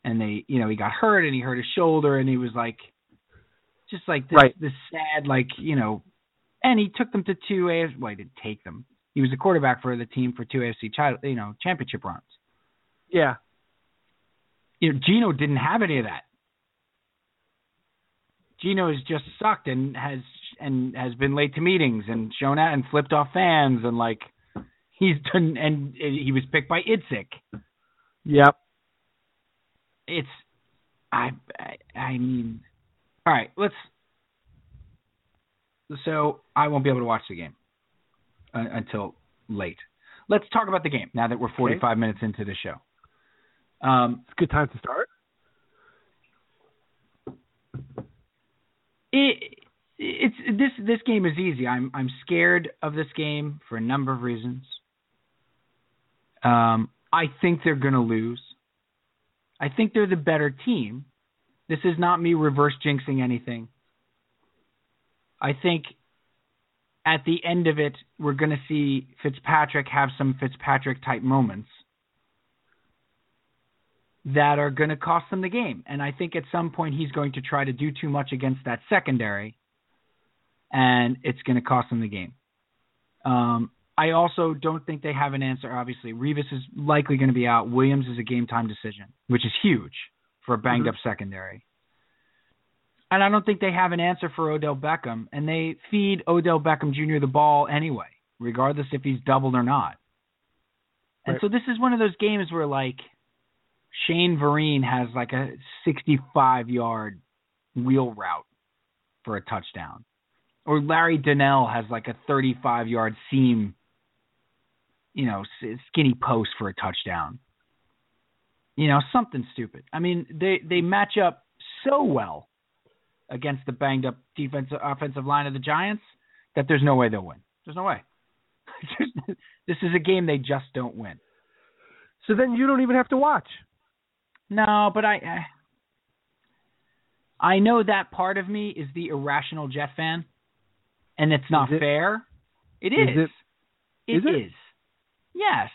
and they you know he got hurt and he hurt his shoulder and he was like just like this Right. this sad like you know and he took them to two AFC well he didn't take them he was the quarterback for the team for two AFC you know championship runs Yeah. You know, Geno didn't have any of that. Geno has just sucked and has and has been late to meetings and shown out and flipped off fans and like he's done and he was picked by Idzik. Yep. It's I I, I mean all right, let's so I won't be able to watch the game uh, until late. Let's talk about the game now that we're 45 minutes into the show. Um, It's a good time to start. it it's this this game is easy. I'm I'm scared of this game for a number of reasons. Um, I think they're going to lose. I think they're the better team. This is not me reverse jinxing anything. I think at the end of it, we're going to see Fitzpatrick have some Fitzpatrick type moments that are going to cost them the game. And I think at some point he's going to try to do too much against that secondary, and it's going to cost them the game. Um, I also don't think they have an answer. Obviously, Revis is likely going to be out. Williams is a game time decision, which is huge for a banged up secondary. And I don't think they have an answer for Odell Beckham, and they feed Odell Beckham Jr. the ball anyway, regardless if he's doubled or not. And so this is one of those games where like Shane Vereen has like a 65 yard wheel route for a touchdown. Or Larry Donnell has like a 35 yard seam, you know, skinny post for a touchdown. You know, something stupid. I mean, they they match up so well against the banged up defensive offensive line of the Giants that there's no way they'll win. There's no way. this is a game they just don't win. So then you don't even have to watch. No, but I, I know that part of me is the irrational Jet fan, and it's not Is it? fair. It Is is. it? It Is it? is. Yes.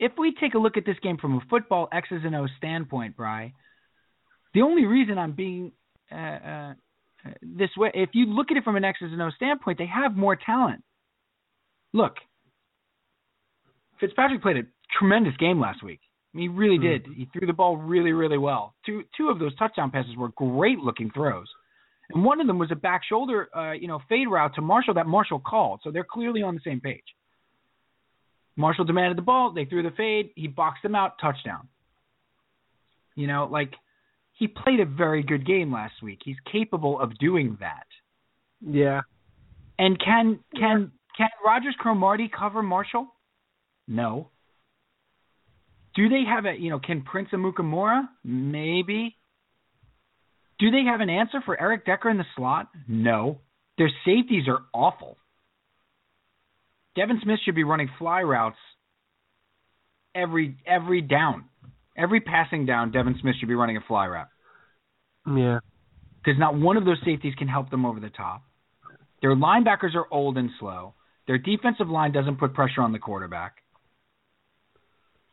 If we take a look at this game from a football X's and O's standpoint, Bry, the only reason I'm being uh, uh, this way, if you look at it from an X's and O's standpoint, they have more talent. Look, Fitzpatrick played a tremendous game last week. I mean, he really did. He threw the ball really, really well. Two two of those touchdown passes were great looking throws. And one of them was a back shoulder, uh, you know, fade route to Marshall that Marshall called. So they're clearly on the same page. Marshall demanded the ball. They threw the fade. He boxed them out. Touchdown. You know, like he played a very good game last week. He's capable of doing that. Yeah. And can can can Rodgers-Cromartie cover Marshall? No. Do they have a you know can Prince Amukamara? Maybe. Do they have an answer for Eric Decker in the slot? No. Their safeties are awful. Devin Smith should be running fly routes every every down. Every passing down, Devin Smith should be running a fly route. Yeah. Because not one of those safeties can help them over the top. Their linebackers are old and slow. Their defensive line doesn't put pressure on the quarterback.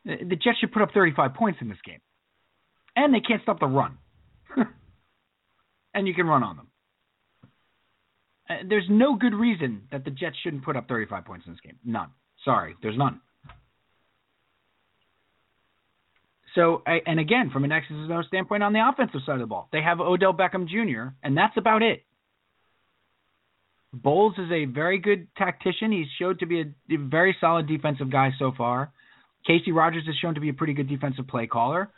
The Jets should put up 35 points in this game. And they can't stop the run. and you can run on them. Uh, There's no good reason that the Jets shouldn't put up 35 points in this game. None. Sorry, there's none. So, and again, from an X's and O's standpoint on the offensive side of the ball, they have Odell Beckham Jr., and that's about it. Bowles is a very good tactician. He's showed to be a very solid defensive guy so far. Kacy Rodgers has shown to be a pretty good defensive play caller.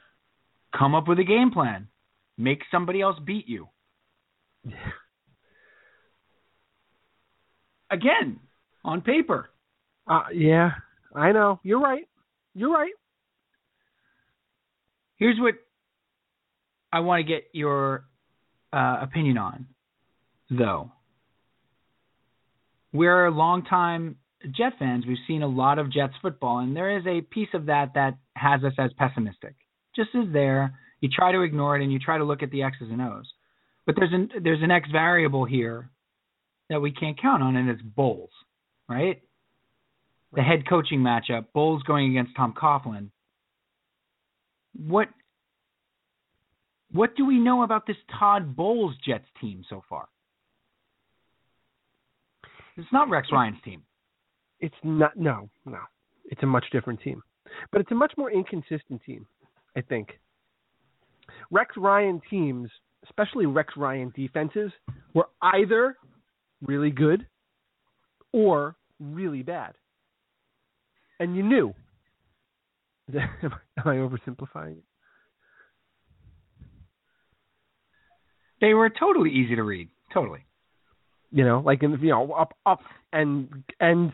Come up with a game plan. Make somebody else beat you. Again, on paper. Uh, yeah. I know. You're right. You're right. Here's what I want to get your uh, opinion on, though. We're a longtime Jet fans. We've seen a lot of Jets football, and there is a piece of that that has us as pessimistic. Just is there. You try to ignore it, and you try to look at the X's and O's. But there's an there's an X variable here that we can't count on, and it's Bowles, right? The head coaching matchup, Bowles going against Tom Coughlin. What what do we know about this Todd Bowles Jets team so far? It's not Rex Ryan's team. It's not. No, no. It's a much different team, but it's a much more inconsistent team. I think. Rex Ryan teams, especially Rex Ryan defenses, were either really good or really bad, and you knew. Am I oversimplifying it? They were totally easy to read. Totally. you know, like in you know up up and and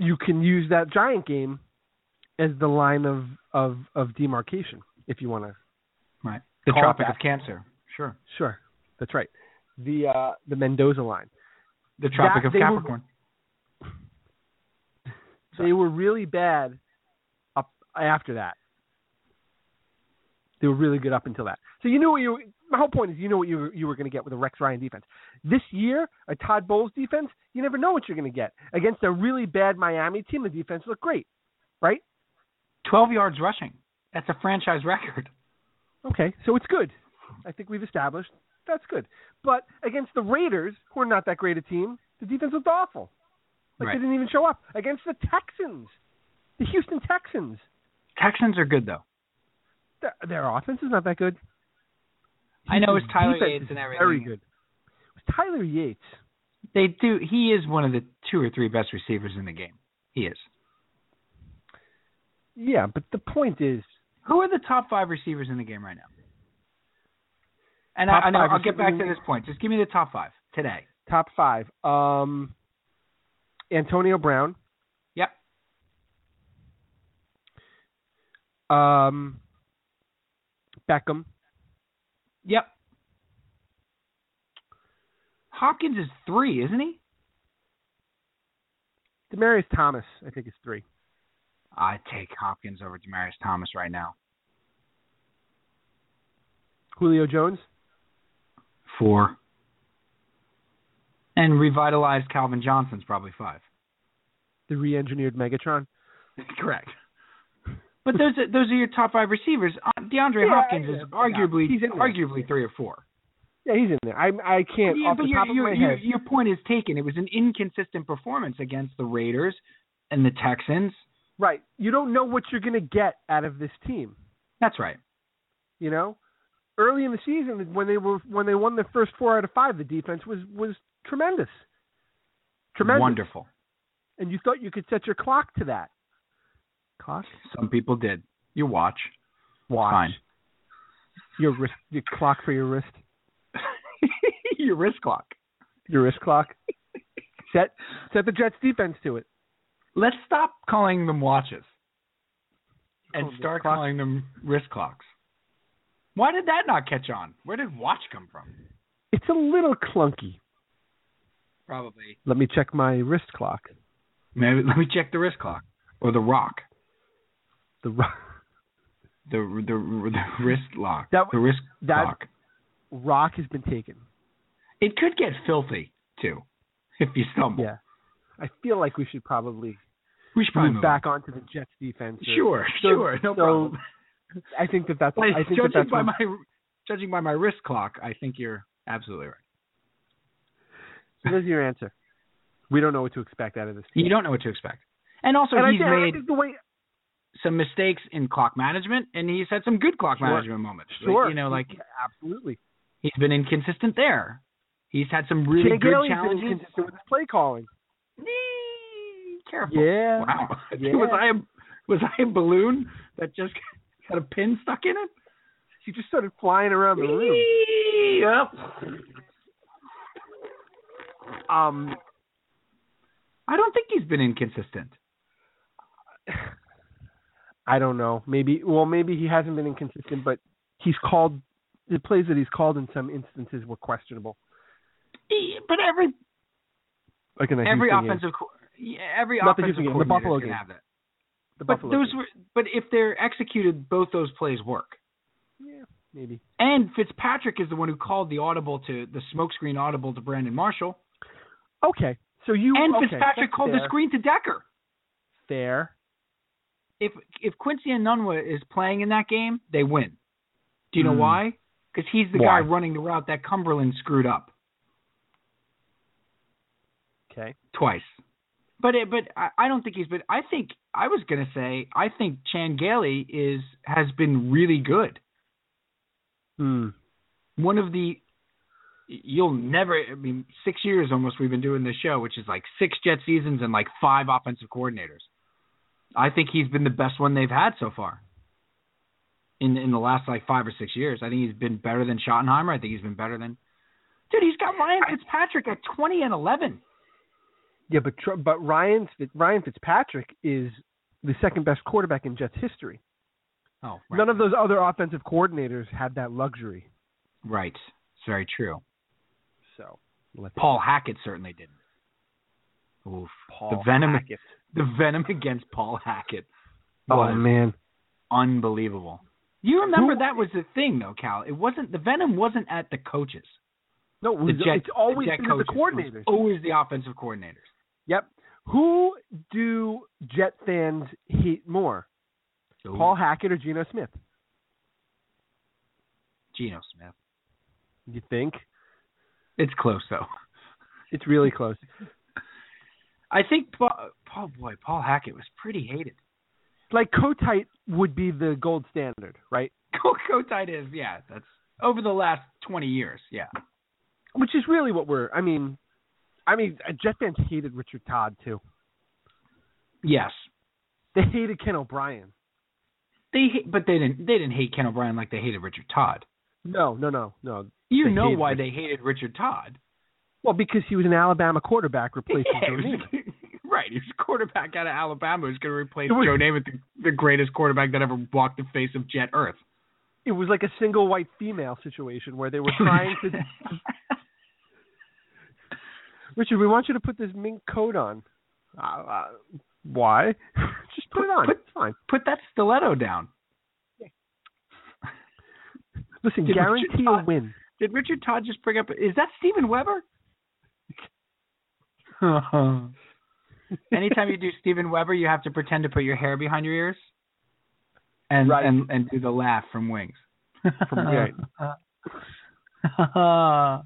you can use that giant game as the line of of of demarcation if you want to. Right. The Tropic of Cancer. Sure. Sure, that's right. The uh the Mendoza line. The Tropic That- of they were- Capricorn. They were really bad up after that. They were really good up until that. So you knew what you. My whole point is you know what you were, you were going to get with a Rex Ryan defense. This year, a Todd Bowles defense, you never know what you're going to get against a really bad Miami team. The defense looked great, right? 12 yards rushing. That's a franchise record. Okay, so it's good. I think we've established that's good. But against the Raiders, who are not that great a team, the defense looked awful. Like Right. they didn't even show up against the Texans, the Houston Texans. Texans are good though. Their, their offense is not that good. I know it's Tyler Yates and everything. Very good. It's Tyler Yates. They do. He is one of the two or three best receivers in the game. He is. Yeah, but the point is, Who are the top five receivers in the game right now? And I, I know I'll get back to this point. Just give me the top five today. top five. Um, Antonio Brown. Yep. Um, Beckham. Yep. Hopkins is three, isn't he? Demaryius Thomas, I think, is three. I take Hopkins over Demaryius Thomas right now. Julio Jones. Four. And revitalized Calvin Johnson's probably five. The re-engineered Megatron. Correct. But those are, those are your top five receivers. Uh, DeAndre Yeah, Hopkins is arguably he's arguably three or four. Yeah, he's in there. I I can't Yeah, off but the your, of your, my your, head. your point is taken. It was an inconsistent performance against the Raiders and the Texans. Right. You don't know what you're going to get out of this team. That's right. You know, early in the season when they were when they won their first four out of five, the defense was was tremendous. Tremendous. Wonderful. And you thought you could set your clock to that. Clock. Some people did. You watch. Watch. Fine. Your wrist. Your clock for your wrist. your wrist clock. Your wrist clock. set set the Jets defense to it. Let's stop calling them watches and them start calling them wrist clocks. Why did that not catch on? Where did watch come from? It's a little clunky. Probably. Let me check my wrist clock. Maybe let me check the wrist clock or the rock, The the the the wrist lock, That- the wrist that- clock. rock has been taken. It could get filthy too if you stumble. Yeah. I feel like we should probably We should probably move move back onto the Jets defense. Sure, So- sure, no so problem. I think that that's. I think that judging that's by my judging by my wrist clock, I think you're absolutely right. so there's your answer. We don't know what to expect out of this team. You don't know what to expect. And also, and I he's I made think the way some mistakes in clock management, and he's had some good clock Sure. management moments. Like, Sure. you know, like absolutely. he's been inconsistent there. He's had some really Shane good been challenges. inconsistent with his play calling. Careful. Yeah. Wow. Yeah. was I a was I a balloon that just had a pin stuck in it? He just started flying around the room. Yep. Um, I don't think he's been inconsistent. I don't know. Maybe well, maybe he hasn't been inconsistent, but he's called the plays that he's called in some instances were questionable. But every Like in the every Houston offensive co- yeah, every Not the offensive Houston game, the Buffalo can game. have that. the But Buffalo those game. were but if they're executed, both those plays work. yeah, maybe. And Fitzpatrick is the one who called the audible to the smokescreen audible to Brandon Marshall, Okay, so you and okay, Fitzpatrick called fair. the screen to Decker. Fair. If if Quincy Enunwa is playing in that game, they win. Do you know Hmm. why? Because he's the Why? guy running the route that Cumberland screwed up Okay. twice. But it, but I, I don't think he's been. I think I was gonna say I think Chan Gailey is has been really good. Hmm. one of the you'll never I mean six years almost we've been doing this show, which is like six Jet seasons and like five offensive coordinators. I think he's been the best one they've had so far. In in the last like five or six years. I think he's been better than Schottenheimer. I think he's been better than Dude, he's got Ryan Fitzpatrick at twenty and eleven. Yeah, but but Ryan Ryan Fitzpatrick is the second best quarterback in Jets history. Oh, None of those other offensive coordinators had that luxury. Right. It's very true. So let's Paul Hackett certainly didn't. Oof. Paul the venom Hackett. The venom against Paul Hackett Oh man. unbelievable. You remember Who- that was the thing though, Cal. It wasn't the venom wasn't at the coaches. No, it was, The Jet, it's always the been the coordinators. always the offensive coordinators. Yep. Who do Jet fans hate more, Ooh, Paul Hackett or Geno Smith? Geno Smith. You think It's close though. it's really close? I think Paul, Paul boy, Paul Hackett was pretty hated. Like Kotite would be the gold standard, right? Kotite is, yeah, that's over the last twenty years, yeah. Which is really what we're. I mean, I mean, uh, Jet fans hated Richard Todd too. Yes. They hated Ken O'Brien. They but they didn't they didn't hate Ken O'Brien like they hated Richard Todd. No, no, no, no. You They know why Richard- they hated Richard Todd. Well, because he was an Alabama quarterback replacing Yeah, Joe Namath. Right, a quarterback out of Alabama who's going to replace was- Joe Namath, the, the greatest quarterback that ever walked the face of Jet Earth. It was like a single white female situation where they were trying to. Richard, we want you to put this mink coat on. Uh, uh, why? Just put, it on. put- it's fine. Put that stiletto down. Listen, Did guarantee Richard a Todd- win. Did Richard Todd just bring up? Is that Steven Weber? Anytime you do Steven Weber, you have to pretend to put your hair behind your ears, and Right. and and do the laugh from Wings. From- right.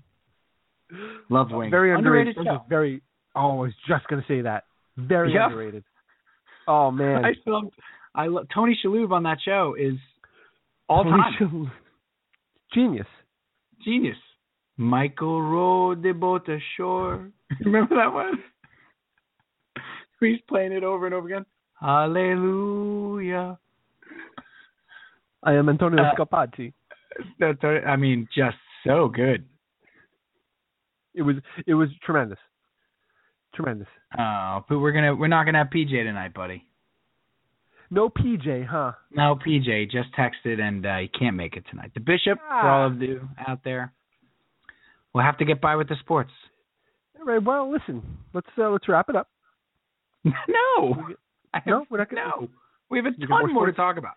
Love Wings. Very underrated. show. Very. Oh, I was just gonna say that. Very Yep. underrated. Oh man. I filmed. I lo- Tony Shalhoub on that show is all Tony time Shalhoub. Genius. genius. Michael rowed the boat ashore. Remember that one? He's playing it over and over again. Hallelujah. I am Antonio Uh, Scarpacci. That's, I mean, just so good. It was it was tremendous. Tremendous. Oh, but we're gonna we're not gonna have PJ tonight, buddy. No PJ, huh? No, PJ just texted and uh, he can't make it tonight. The bishop, for all of you out there, we'll have to get by with the sports. All right. Well, listen. Let's uh, let's wrap it up. no, have, No, we're not gonna- No, we have a ton more to talk about.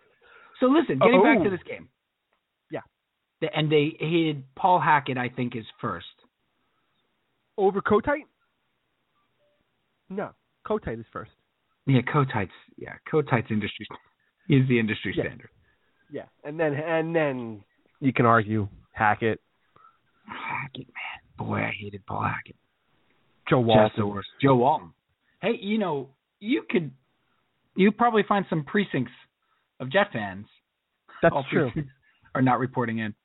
So listen, getting back to Oh. this game. Yeah. The, and they hated Paul Hackett. I think is first. Over Kotite? No. Kotite is first. Yeah, Kotite's yeah, Kotite's industry is the industry Yeah. standard. Yeah. And then and then you can argue Hackett, Hackett, man, boy, I hated Paul Hackett. Joe Walton. worst. Joe Walton. Hey, you know, you could you probably find some precincts of Jet fans. That's true. Are not reporting in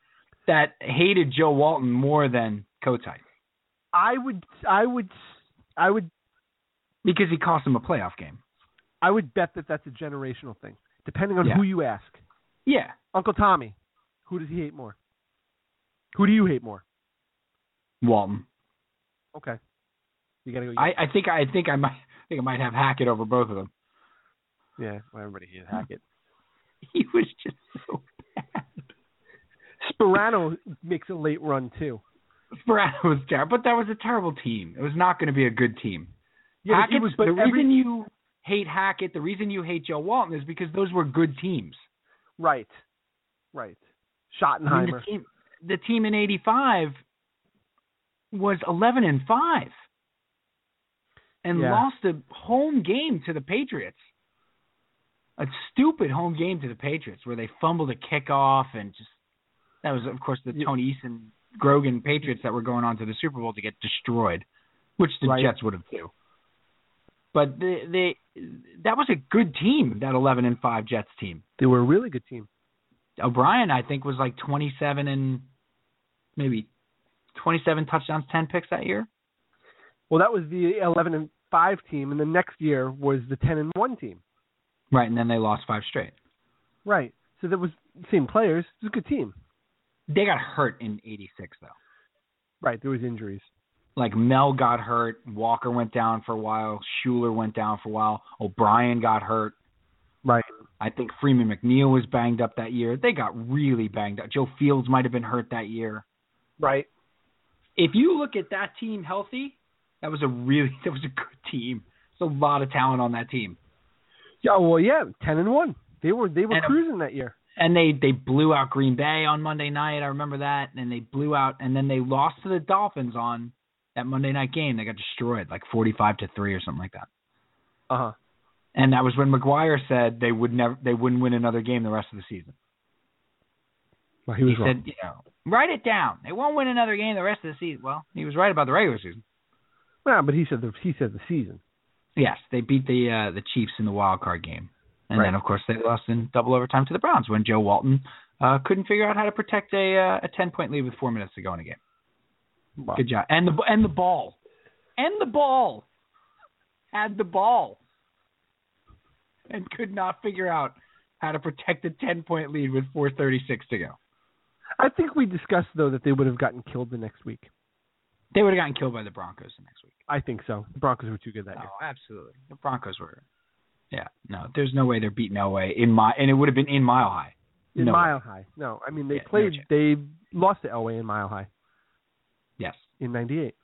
that hated Joe Walton more than Kotite I would I would I would because he cost him a playoff game. I would bet that that's a generational thing, depending on Yeah. who you ask. Yeah, Uncle Tommy, who does he hate more? Who do you hate more? Walton. Okay, you gotta go. I, I think I think I might I think I might have Hackett over both of them. yeah, well, everybody hates Hackett. He was just so bad. Sparano makes a late run too. Sparano was terrible, but that was a terrible team. It was not going to be a good team. Yeah, but Hackett, was- but the every- reason you hate Hackett, the reason you hate Joe Walton is because those were good teams. Right, right. I mean, Schottenheimer. the team, the team in '85 was 11 and five, and Yeah. lost a home game to the Patriots. A stupid home game to the Patriots where they fumbled a kickoff and just that was of course the Tony Eason Grogan Patriots that were going on to the Super Bowl to get destroyed, which the Right. Jets would have too. But they, they that was a good team, that 11 and 5 Jets team. they were a really good team. O'Brien, I think, was like 27 and maybe 27 touchdowns, 10 picks that year. Well, that was the eleven and five team, and the next year was the ten and one team. Right, and then they lost five straight. Right. So that was same players. It was a good team. They got hurt in 86 though. Right. There was injuries. Like Mel got hurt, Walker went down for a while, Shuler went down for a while, O'Brien got hurt. Right. I think Freeman McNeil was banged up that year. They got really banged up. Joe Fields might have been hurt that year. Right. If you look at that team healthy, that was a really that was a good team. There's a lot of talent on that team. Yeah. Well, yeah. Ten and one. They were they were And a- cruising that year. and they they blew out Green Bay on Monday night. I remember that, and they blew out, and then they lost to the Dolphins on that Monday night game. They got destroyed, like forty-five to three or something like that. Uh huh. And that was when McGuire said they would never, they wouldn't win another game the rest of the season. Well, he was he wrong. said, you know, write it down. They won't win another game the rest of the season. Well, he was right about the regular season. Well, but he said the he said the season. Yes, they beat the uh, the Chiefs in the wild card game, and Right. then of course they lost in double overtime to the Browns when Joe Walton uh, couldn't figure out how to protect a uh, a ten point lead with four minutes to go in a game. Wow. Good job. And the and the ball. And the ball. Had the ball. And could not figure out how to protect a 10 point lead with 436 to go. I think we discussed though that they would have gotten killed the next week. They would have gotten killed by the Broncos the next week. I think so. The Broncos were too good that No, year. Oh, absolutely. The Broncos were Yeah, no, there's no way they're beating Elway in my and it would have been in Mile High. In No way. Mile High. No, I mean they Yeah, played. chance. they lost to Elway in Mile High Yes. in '98.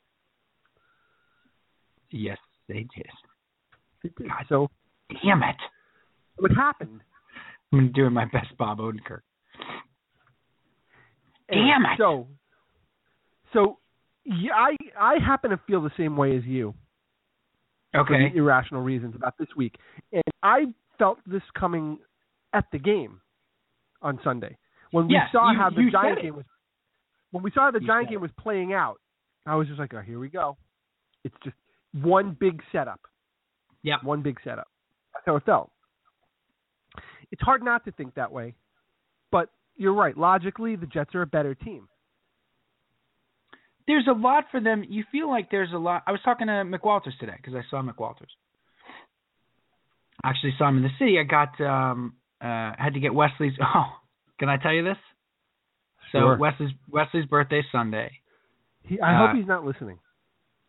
Yes, they did. God. So Damn it. what happened? I'm doing my best Bob Odenkirk. Damn it. So So, yeah, I I happen to feel the same way as you. Okay. irrational reasons about this week, and I felt this coming at the game on Sunday when we saw you- how the Giant game was. When we saw how the You Giant game it. was playing out, I was just like, "Oh, here we go." It's just one big setup. Yeah. One big setup. That's how it felt. It's hard not to think that way, but you're right. Logically, the Jets are a better team. There's a lot for them. You feel like there's a lot. I was talking to McWalters today because I saw McWalters. I actually saw him in the city. I got um uh had to get Wesley's. Oh, can I tell you this? So Sure. Wesley's Wesley's birthday Sunday. He, I Uh, hope he's not listening.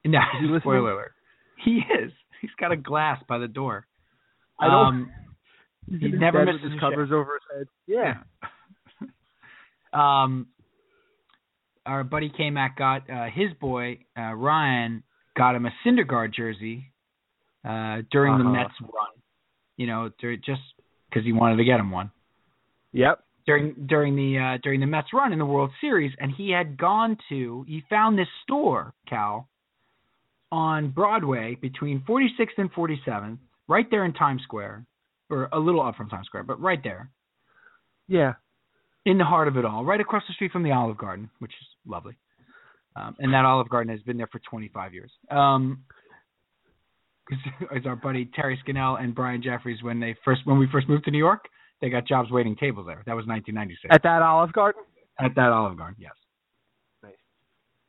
No, he listening? spoiler alert. He is. He's got a glass by the door. I don't. Um, he never misses with a show. covers over his head. Yeah. um, our buddy K Mac got uh, his boy uh, Ryan got him a Syndergaard jersey uh, during the Uh-huh. Mets run. You know, just because he wanted to get him one Yep. during during the uh, during the Mets run in the World Series, and he had gone to he found this store Cal on Broadway between 46th and 47th, right there in Times Square, or a little up from Times Square, but right there Yeah. In the heart of it all, right across the street from the Olive Garden, which is lovely. Um, and that Olive Garden has been there for 25 years. Um, it's our buddy Terry Scannell and Brian Jeffries when they first when we first moved to New York, they got jobs waiting tables there. That was 1996 At that Olive Garden. at that Olive Garden. Yes. Nice.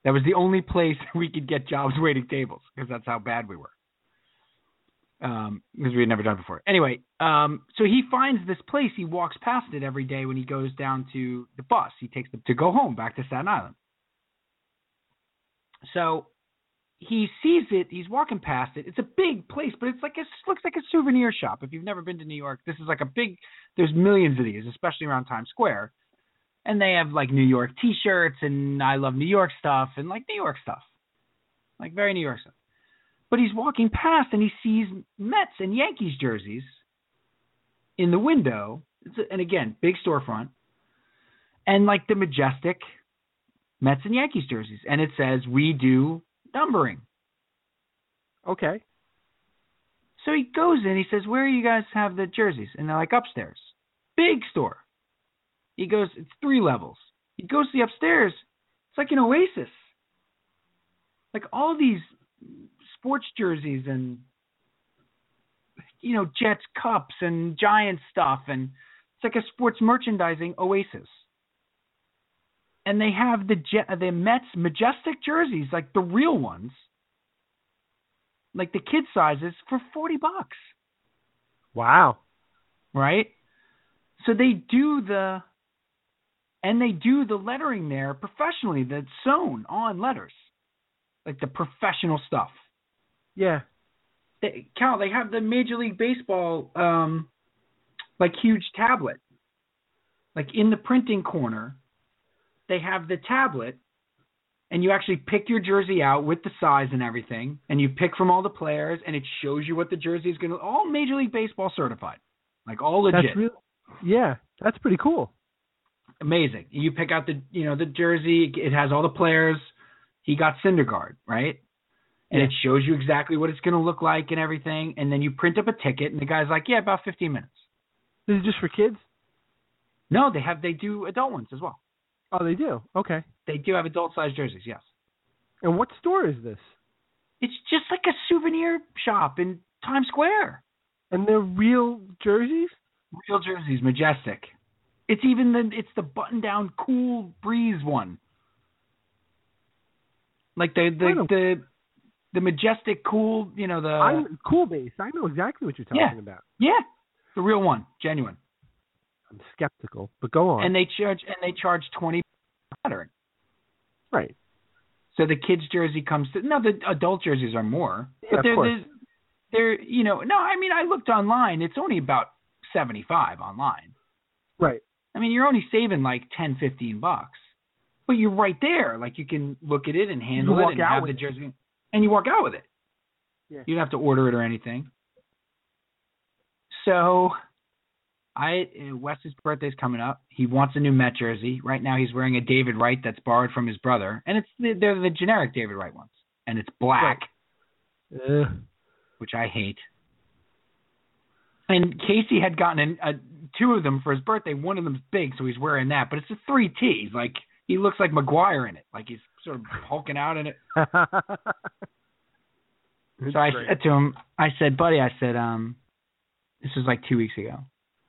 That was the only place we could get jobs waiting tables because that's how bad we were. Um, because we had never done it before. Anyway, um, so he finds this place. He walks past it every day when he goes down to the bus. He takes the to go home back to Staten Island. So he sees it. He's walking past it. It's a big place, but it's like it looks like a souvenir shop. If you've never been to New York, this is like a big. There's millions of these, especially around Times Square, and they have like New York T-shirts and I love New York stuff and like New York stuff, like very New York stuff. But he's walking past and he sees Mets and Yankees jerseys in the window, It's a- and again, big storefront, and like the majestic Mets and Yankees jerseys, and it says we do numbering. Okay. So he goes in, he says, Where do you guys have the jerseys? And they're like, Upstairs. Big store. He goes, It's three levels. He goes to the upstairs. It's like an oasis. Like all these sports jerseys and, you know, Jets cups and Giant stuff. And it's like a sports merchandising oasis. And they have the Jet, the Mets majestic jerseys, like the real ones like the kid sizes for 40 bucks, Wow. right? So they do the and they do the lettering there professionally that's sewn on letters. Like the professional stuff. Yeah. They, Cal, they have the Major League Baseball um like huge tablet. Like in the printing corner, they have the tablet and you actually pick your jersey out with the size and everything, and you pick from all the players, and it shows you what the jersey is going to. All Major League Baseball certified, like all legit, That's. Yeah. That's pretty cool. amazing. You pick out the you know the jersey, it has all the players. He got Syndergaard, right? And Yeah. it shows you exactly what it's going to look like and everything, and then you print up a ticket, and the guy's like, "Yeah, about 15 minutes." This is just for kids. No, they have they do adult ones as well. Oh, they do. Okay. They do have adult sized jerseys, yes. And what store is this? It's just like a souvenir shop in Times Square. And they're real jerseys. Real jerseys, majestic. It's even the it's the button down cool breeze one. Like the the the, the majestic cool, you know the I'm cool base. I know exactly what you're talking Yeah. about. yeah, the real one, genuine. I'm skeptical, but go on. And they charge and they charge twenty lettering. right. So the kids jersey comes to no the adult jerseys are more. Yeah, but of they're, course. they're they're you know no I mean I looked online it's only about seventy five online. Right. I mean, you're only saving like ten, fifteen bucks, but you're right there. Like you can look at it and handle walk it and have the with it. And you walk out with it. Yeah. You don't have to order it or anything. So I uh, Wes's birthday's coming up. He wants a new Met jersey. Right now, he's wearing a David Wright that's borrowed from his brother, and it's the, they're the generic David Wright ones, and it's black, Uh, which I hate. And Casey had gotten a, a, two of them for his birthday. One of them's big, so he's wearing that, but it's a three T. Like he looks like McGwire in it, like he's sort of hulking out in it. It's so I great. said to him, I said, buddy, I said, um, this was like two weeks ago.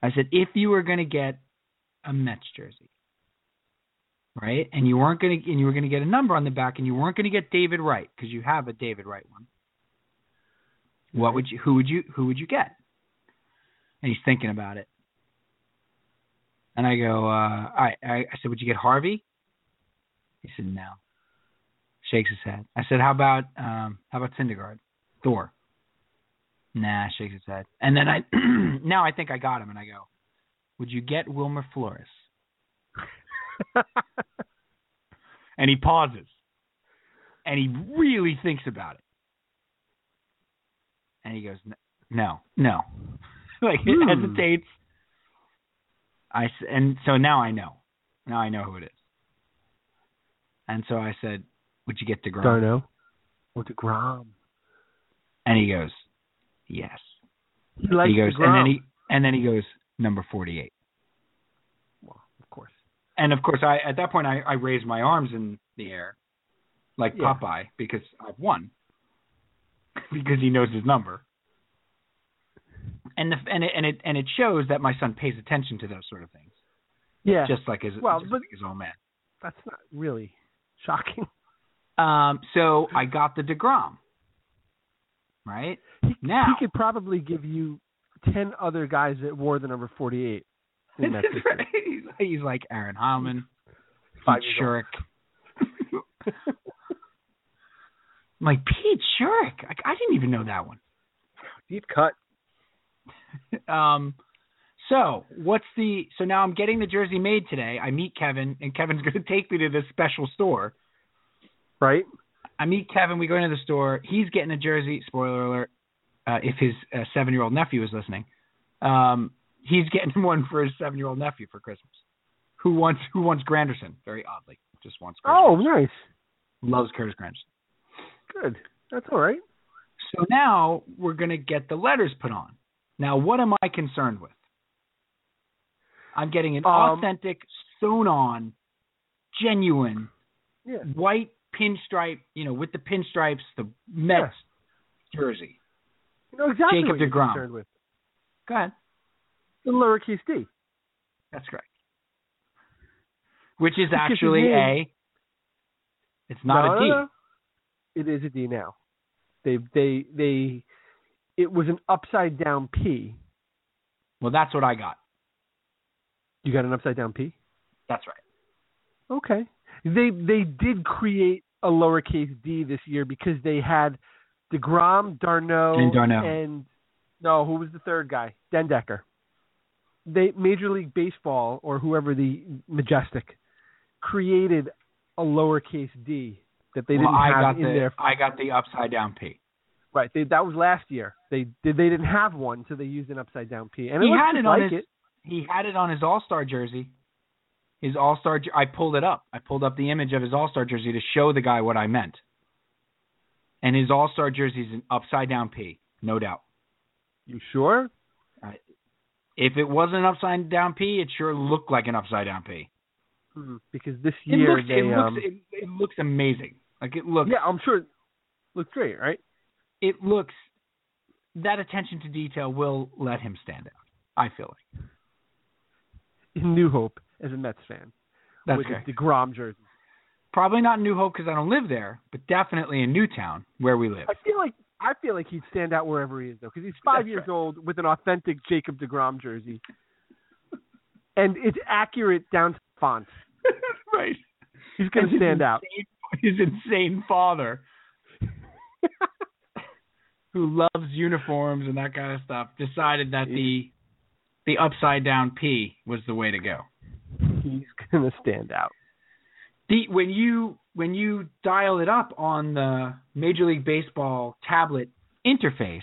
I said, if you were going to get a Mets jersey, right, and you weren't going to, and you were going to get a number on the back, and you weren't going to get David Wright because you have a David Wright one, what would you, who would you, who would you get? And he's thinking about it. And I go, uh, I, I, I said, would you get Harvey? He said, no. Shakes his head. I said, how about, um, how about Syndergaard? Thor. Nah, shakes his head. And then I now I think I got him and I go, Would you get Wilmer Flores? and he pauses. And he really thinks about it. And he goes, No, no. like he Hmm. hesitates. I and so now I know. Now I know who it is. And so I said, Would you get DeGrom? d'Arnaud. Or DeGrom. And he goes, Yes. He likes he goes, DeGrom. and then he and then he goes number forty-eight. Well, of course. And of course, I at that point I, I raised my arms in the air, like Yeah. Popeye, because I've won. because he knows his number. And the and it and it and it shows that my son pays attention to those sort of things, Yeah. just like his Well, but- like his own man. That's not really shocking. Um, so I got the Degrom. Right He, now, he could probably give you ten other guys that wore the number forty-eight. system. he's, like Aaron Heilman, Five Pete Schourek. Like Pete Schourek. I, I didn't even know that one. Deep cut. Um, so what's the? So now I'm getting the jersey made today. I meet Kevin, and Kevin's going to take me to this special store. Right. I meet Kevin. We go into the store. He's getting a jersey. Spoiler alert: uh, if his uh, seven-year-old nephew is listening, um, he's getting one for his seven-year-old nephew for Christmas. Who wants Who wants Granderson? Very oddly, just wants. Curtis. Oh, nice. loves Curtis Granderson. Good. That's all right. So now we're going to get the letters put on. Now, what am I concerned with? I'm getting an Um, authentic, sewn on, genuine, Yeah. white pinstripe, you know, with the pinstripes, the Mets jersey. You know exactly Jacob what you're deGrom. concerned with. Go ahead. The lowercase d. That's correct. Which is Because actually a. It's not no, a D. no, no. It is a D now. They they they. It was an upside down P. Well, that's what I got. You got an upside down P. That's right. Okay. They they did create a lowercase d this year because they had Degrom, d'Arnaud, And d'Arnaud. and no, who was the third guy? den Dekker. They Major League Baseball or whoever the Majestic created a lowercase d that they didn't I have got in the their I got the upside down P. right. They, that was last year. They did they didn't have one, so they used an upside down p. And it he had it on his it. he had it on his All Star jersey. His All Star. I pulled it up. I pulled up the image of his All Star jersey to show the guy what I meant. And his All Star jersey is an upside down P, no doubt. You sure? If it wasn't an upside down P, it sure looked like an upside down P. Hmm, Because this It year looks they it um, looks it, it looks amazing. Like it looks yeah, I'm sure it looks great, right? it looks that attention to detail will let him stand out. I feel like In New Hope as a Mets fan that's with okay. a Degrom jersey. Probably not in New Hope because I don't live there, but definitely in Newtown where we live. I feel like I feel like he'd stand out wherever he is though, because he's five That's years right. old with an authentic Jacob Degrom jersey, and it's accurate down to font. right. He's going to And his stand out. insane- His insane father, who loves uniforms and that kind of stuff, decided that the the upside down P was the way to go. He's going to stand out. The when you when you dial it up on the Major League Baseball tablet interface,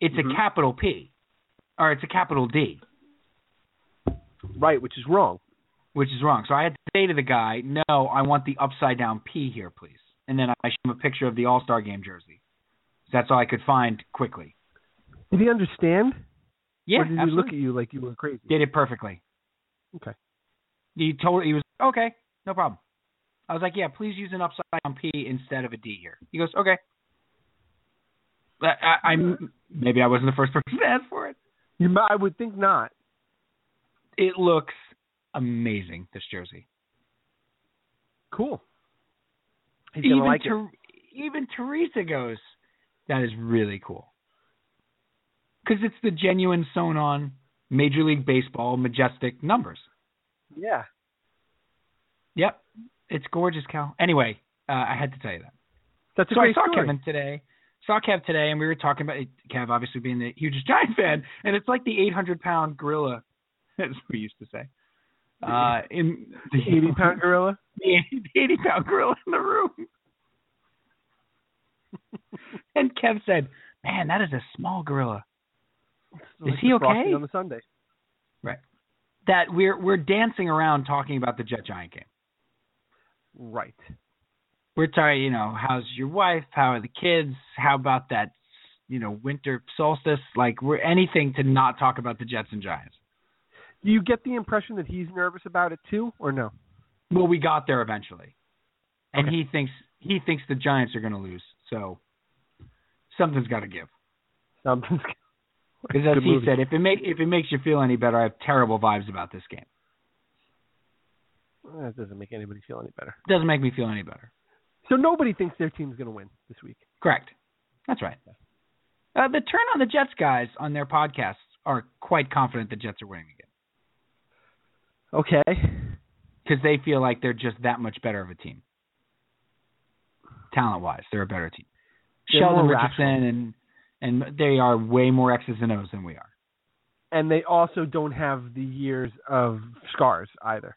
it's Mhm. a capital P, or it's a capital D. Right, which is wrong. which is wrong. So I had to say to the guy, "No, I want the upside down P here, please." And then I showed him a picture of the All Star Game jersey. That's all I could find quickly. Did he understand? Yeah, Or did he look at you like you were crazy? Did it perfectly. Okay. He told he was okay, no problem. I was like, "Yeah, please use an upside down P instead of a D here." He goes, "Okay." I, I'm maybe I wasn't the first person to ask for it. You, I would think not. It looks amazing. This jersey. Cool. He's even like. Ter- even Teresa goes, that is really cool. Because it's the genuine sewn on Major League Baseball majestic numbers. Yeah. Yep, it's gorgeous, Cal. Anyway, uh, I had to tell you that. That's a so I saw story. Kevin today. Saw Kev today, and we were talking about Kev obviously being the hugest Giant fan, and it's like the 800 pound gorilla, as we used to say. Uh, in The 80 pound gorilla? the 80 pound gorilla in the room. and Kev said, "Man, that is a small gorilla." Like Is he okay? On the Sunday. That we're we're dancing around talking about the Jet Giant game. Right. We're talking, you know, how's your wife? How are the kids? How about that, you know, winter solstice? Like, we're anything to not talk about the Jets and Giants. Do you get the impression that he's nervous about it too, or no? Well, we got there eventually, and Okay. he thinks he thinks the Giants are going to lose. So something's got to give. Something's. Because as he movie. said, if it make if it makes you feel any better, I have terrible vibes about this game. That doesn't make anybody feel any better. Doesn't make me feel any better. So nobody thinks their team's going to win this week. Correct. That's right. Uh, the turn on the Jets guys on their podcasts are quite confident the Jets are winning again Okay. because they feel like they're just that much better of a team. Talent wise, they're a better team. They're Sheldon Richardson rational. and and they are way more X's and O's than we are. And they also don't have the years of scars either.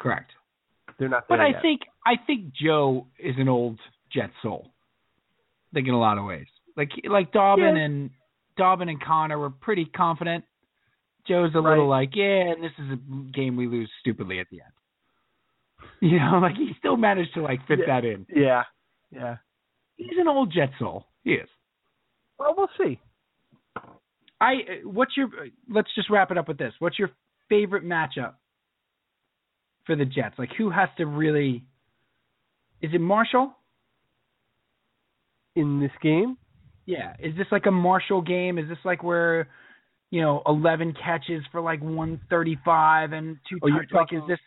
Correct. They're not But I yet. think I think Joe is an old Jet soul. Like in a lot of ways. Like like Dobbin Yeah. and Dobbin and Connor were pretty confident. Joe's a little like, yeah, and this is a game we lose stupidly at the end. You know, like he still managed to like fit Yeah. that in. Yeah. Yeah. He's an old Jet soul. He is. Well, we'll see. I what's your let's just wrap it up with this. What's your favorite matchup for the Jets? Like who has to really Is it Marshall? In this game, Yeah. Is this like a Marshall game? Is this like where, you know, eleven catches for like one thirty five and two Oh, you're like is this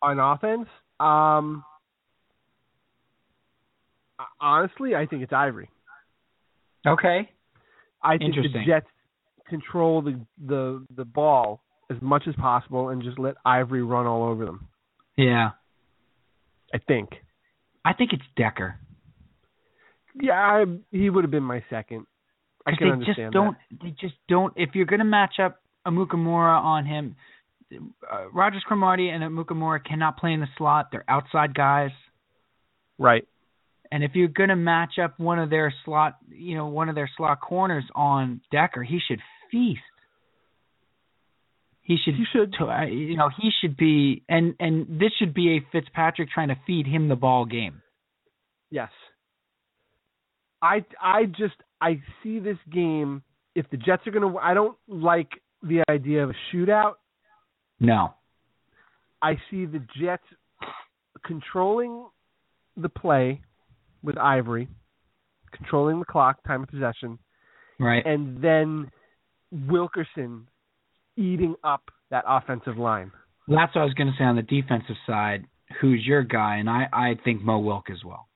on offense, um, honestly, I think it's Ivory. Okay? I think the. Jets control the the the ball as much as possible and just let Ivory run all over them. Yeah. I think. I think it's Decker. Yeah, I, he would have been my second. I can they understand just don't they just don't if you're gonna match up Amukamara on him uh, Rodgers-Cromartie and Amukamara cannot play in the slot. They're outside guys. Right. And if you're going to match up one of their slot, you know, one of their slot corners on Decker, he should feast. He should. He should. Uh, you know, he should be, and and this should be a Fitzpatrick trying to feed him the ball game. Yes. I I just I see this game if the Jets are going to I don't like the idea of a shootout. No. I see the Jets controlling the play with Ivory, controlling the clock, time of possession, Right. and then Wilkerson eating up that offensive line. That's what I was going to say on the defensive side. Who's your guy? And I I think Mo Wilk as well.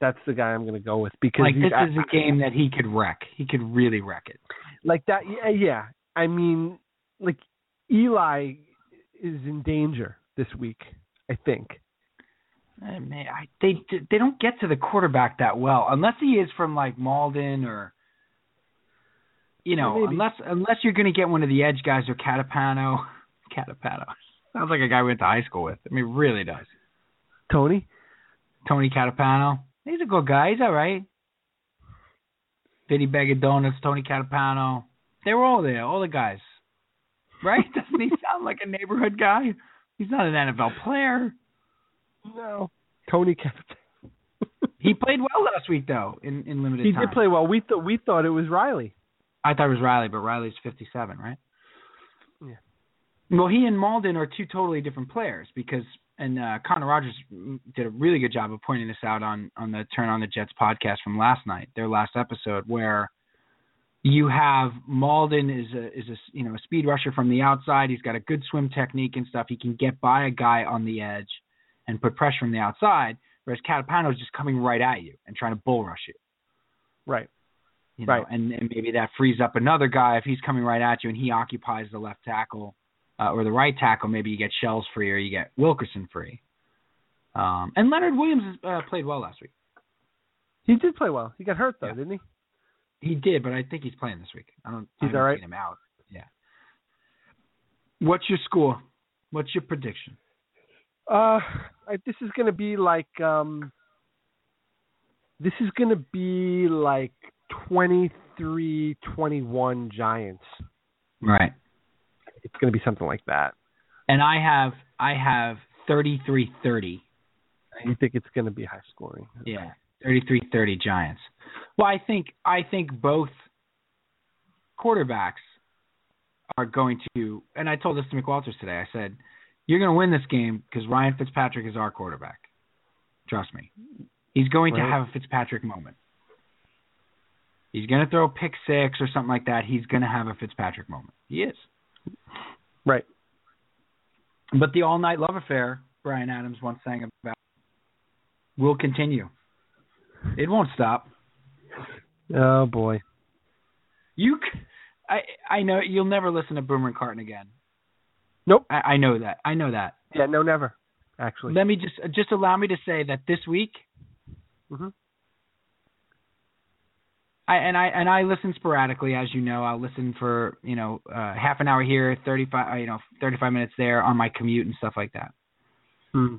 That's the guy I'm going to go with because Like this I- is a game that he could wreck. He could really wreck it. like that. Yeah, yeah. I mean, like Eli is in danger this week. I think. Uh, man, I, they they don't get to the quarterback that well unless he is from like Mauldin or you know Maybe. unless unless you're going to get one of the edge guys or Catapano. Catapano sounds like a guy we went to high school with. I mean, really does. Tony. Tony Catapano. He's a good guy. He's all right. Vinny Bag of Donuts, Tony Catapano. They were all there, all the guys. right? Doesn't he sound like a neighborhood guy? He's not an NFL player. No. Tony Capuano. He played well last week though in in limited He time. did play well. We thought we thought it was Reilly. I thought it was Reilly, but Reilly's 57, right? Yeah. Well, he and Mauldin are two totally different players because, and uh, Connor Rogers did a really good job of pointing this out on on the Turn on the Jets podcast from last night, their last episode, where you have Mauldin is a is a you know a speed rusher from the outside. He's got a good swim technique and stuff. He can get by a guy on the edge and put pressure from the outside. Whereas Catapano is just coming right at you and trying to bull rush you. Right. You know, Right. and, and maybe that frees up another guy if he's coming right at you and he occupies the left tackle uh, or the right tackle. Maybe you get Shells free or you get Wilkerson free. Um, and Leonard Williams uh, played well last week. He did play well. He got hurt though, Yeah. didn't he? He did, but I think he's playing this week. I don't. He's haven't all right? him out. Yeah. What's your score? What's your prediction? Uh, I, this is going to be like um, this is to be like 23-21 Giants. Right. It's going to be something like that. And I have I have thirty three thirty. You think it's going to be high scoring? Yeah, 33-30 Giants. Well, I think I think both quarterbacks are going to, and I told this to McWalters today. I said, "You're going to win this game because Ryan Fitzpatrick is our quarterback. Trust me. He's going to have a Fitzpatrick moment. He's going to throw a pick six or something like that. He's going to have a Fitzpatrick moment. He is. Right. But the all night love affair, Bryan Adams once sang about, will continue. It won't stop. Oh boy. You, c- I, I know you'll never listen to Boomer and Carton again. Nope. I, I know that. I know that. Yeah, no, never. Actually. Let me just just allow me to say that this week, Mhm. I and I and I listen sporadically, as you know. I'll listen for you know uh, half an hour here, thirty five, you know, thirty five minutes there on my commute and stuff like that. Hmm.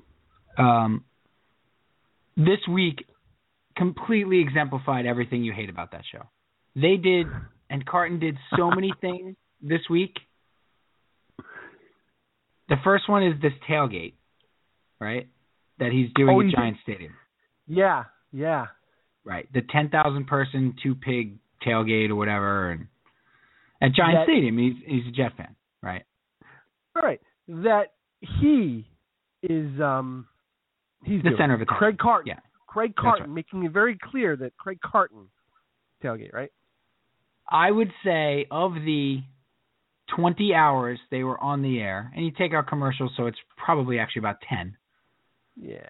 um, this week completely exemplified everything you hate about that show. They did, and Carton did so many things this week. The first one is this tailgate, right? That he's doing Oh, at Giant Stadium, Yeah, yeah. right? The ten thousand person two pig tailgate or whatever, and at Giant That- Stadium, he's he's a Jet fan, right? All right. That he is um he's The doing. center of attention. Craig Carton. Yeah. Craig Carton right. making it very clear that Craig Carton tailgate, right? I would say of the 20 hours they were on the air, and you take out commercials, so it's probably actually about 10. Yeah.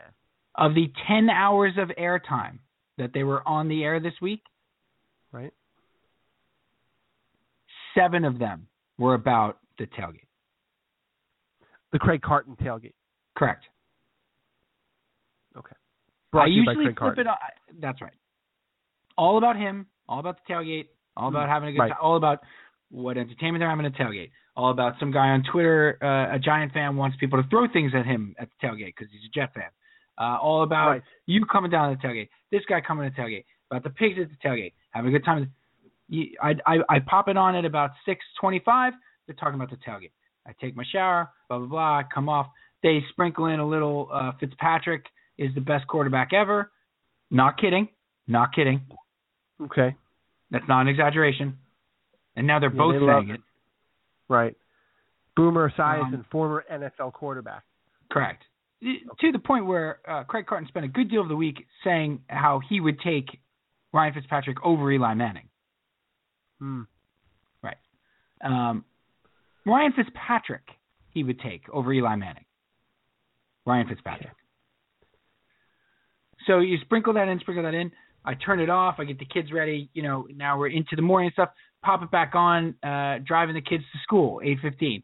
Of the 10 hours of airtime that they were on the air this week, Right. seven of them were about the tailgate. The Craig Carton tailgate. Correct. Okay. I Brought by usually Craig flip Carton. it on. That's right. All about him, all about the tailgate, all about mm-hmm. having a good right. time, all about what entertainment they're having at tailgate, all about some guy on Twitter, uh, a Giant fan wants people to throw things at him at the tailgate because he's a Jet fan. Uh, all about Right. you coming down to the tailgate, this guy coming to the tailgate, about the pigs at the tailgate, having a good time. I, I, I pop it on at about 6:25. They're talking about the tailgate. I take my shower, blah blah blah. I come off. They sprinkle in a little uh, Fitzpatrick is the best quarterback ever. Not kidding. Not kidding. Okay. That's not an exaggeration. And now they're Yeah, both they saying it. Right. Boomer Esiason, Um, former NFL quarterback. Correct. To the point where uh, Craig Carton spent a good deal of the week saying how he would take Ryan Fitzpatrick over Eli Manning. Hmm. Right. Um, Ryan Fitzpatrick he would take over Eli Manning. Ryan Fitzpatrick. So you sprinkle that in, sprinkle that in. I turn it off. I get the kids ready. You know, now we're into the morning stuff. Pop it back on. Uh, driving the kids to school. Eight fifteen.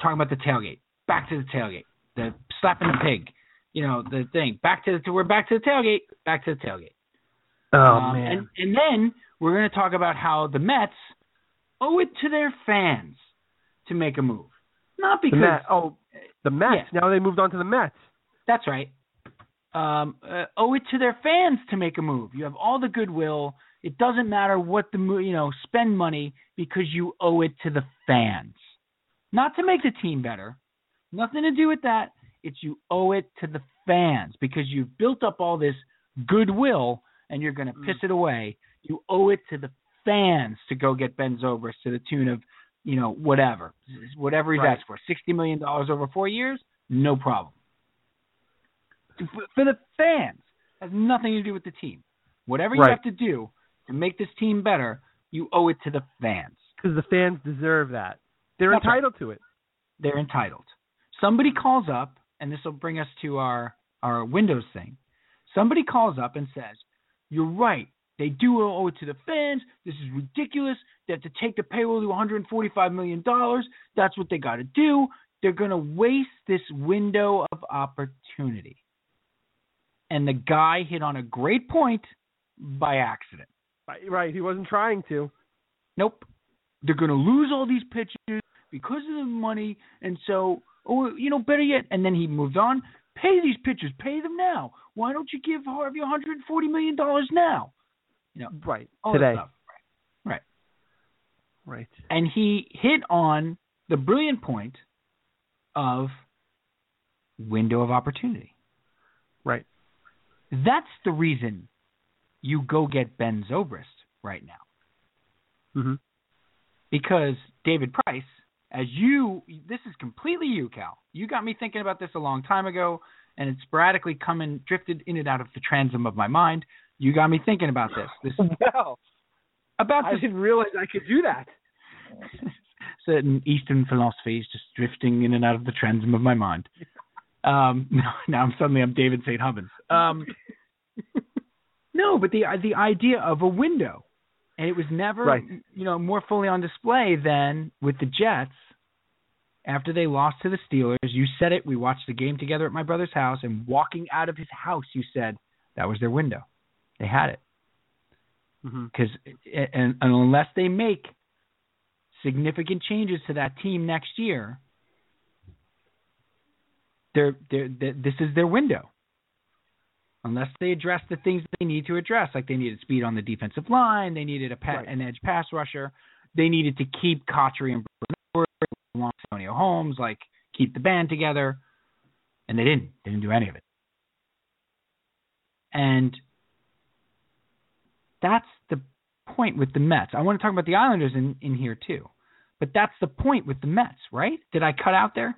Talking about the tailgate. Back to the tailgate. The slapping the pig. You know the thing. Back to the. We're back to the tailgate. Back to the tailgate. Oh Um, man. And, and then we're going to talk about how the Mets owe it to their fans to make a move. Not the because Oh, the Mets. Now they moved on to the Mets. that's right. Um, uh, owe it to their fans to make a move. You have all the goodwill. It doesn't matter what the mo- you know spend money because you owe it to the fans. not to make the team better, nothing to do with that. It's you owe it to the fans because you've built up all this goodwill and you're going to piss mm. it away. You owe it to the fans to go get Ben Zobrist to the tune of, you know, whatever, whatever he's Right. asked for, sixty million dollars over four years, no problem. For for the fans, has nothing to do with the team. Whatever you Right. have to do to make this team better, you owe it to the fans. Because the fans deserve that. They're That's right. entitled to it. They're entitled. Somebody calls up, and this will bring us to our our Windows thing. Somebody calls up and says, "You're right. They do owe it to the fans. This is ridiculous. They have to take the payroll to 145 million dollars. That's what they got to do. They're going to waste this window of opportunity." And the guy hit on a great point by accident. Right, Right. He wasn't trying to. Nope. They're going to lose all these pitches because of the money, and so, oh, you know, better yet. And then he moved on. Pay these pitchers. Pay them now. Why don't you give Harvey 140 million dollars now? You know, Right. all Today. stuff. Right. Right. And he hit on the brilliant point of window of opportunity. Right. That's the reason you go get Ben Zobrist right now. Mm-hmm. because David Price, as you, this is completely you, Cal. You got me thinking about this a long time ago, and it sporadically come and drifted in and out of the transom of my mind. You got me thinking about this. This Wow. about I this didn't realize I could do that. certain Eastern philosophies just drifting in and out of the transom of my mind. Um, now I'm suddenly I'm David St. Hubbins. Um, no, but the the idea of a window, and it was never Right. you know more fully on display than with the Jets after they lost to the Steelers. You said it. We watched the game together at my brother's house, and walking out of his house, you said that was their window. They had it Mm-hmm. because and, and unless they make significant changes to that team next year, they're, they're, they this is their window. Unless they address the things they need to address, like they needed speed on the defensive line, they needed a Right. an edge pass rusher, they needed to keep Kotri and Bernard along Antonio Holmes, like keep the band together, and they didn't. They didn't do any of it. And that's the point with the Mets. I want to talk about the Islanders in, in here too. But that's the point with the Mets, right? Did I cut out there?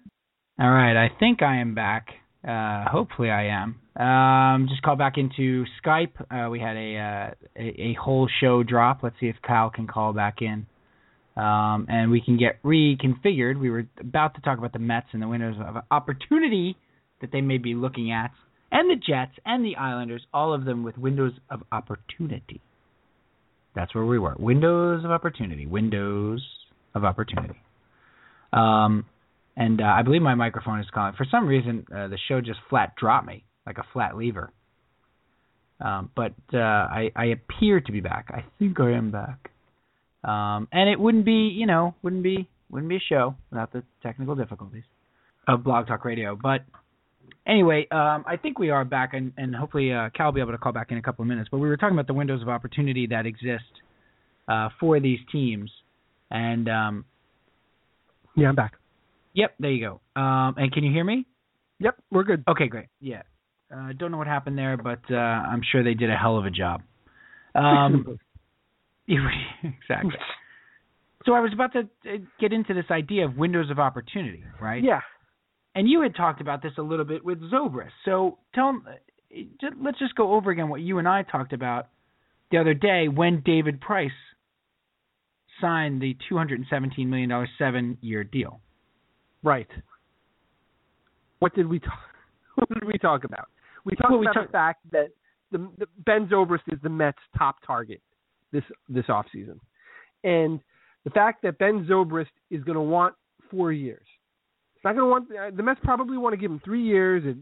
All right, I think I am back. Uh, hopefully I am. Um, just call back into Skype. Uh, we had a, uh, a a whole show drop. Let's see if Kyle can call back in. Um, and we can get reconfigured. We were about to talk about the Mets and the windows of opportunity that they may be looking at, and the Jets and the Islanders, all of them with windows of opportunity. That's where we were. Windows of opportunity. Windows of opportunity. Um, and uh, I believe my microphone is calling. For some reason, uh, the show just flat dropped me like a flat lever. Um, but uh, I, I appear to be back. I think I am back. Um, and it wouldn't be, you know, wouldn't be wouldn't be a show without the technical difficulties of Blog Talk Radio. But anyway, um, I think we are back, and, and hopefully uh, Cal will be able to call back in a couple of minutes. But we were talking about the windows of opportunity that exist uh, for these teams, and um, Yeah, I'm back. Yep, there you go. Um, and can you hear me? Yep, we're good. Okay, great. Yeah, uh, don't know what happened there, but uh, I'm sure they did a hell of a job. Um, exactly. So I was about to uh, get into this idea of windows of opportunity, right? Yeah. And you had talked about this a little bit with Zobrist. So tell uh, let's just go over again what you and I talked about the other day when David Price signed the 217 million dollar seven year deal. Right. What did we talk? What did we talk about? We talked Well, we about talk- the fact that the, the Ben Zobrist is the Mets' top target this this offseason. and the fact that Ben Zobrist is going to want four years. It's not going to want the Mets probably want to give him three years at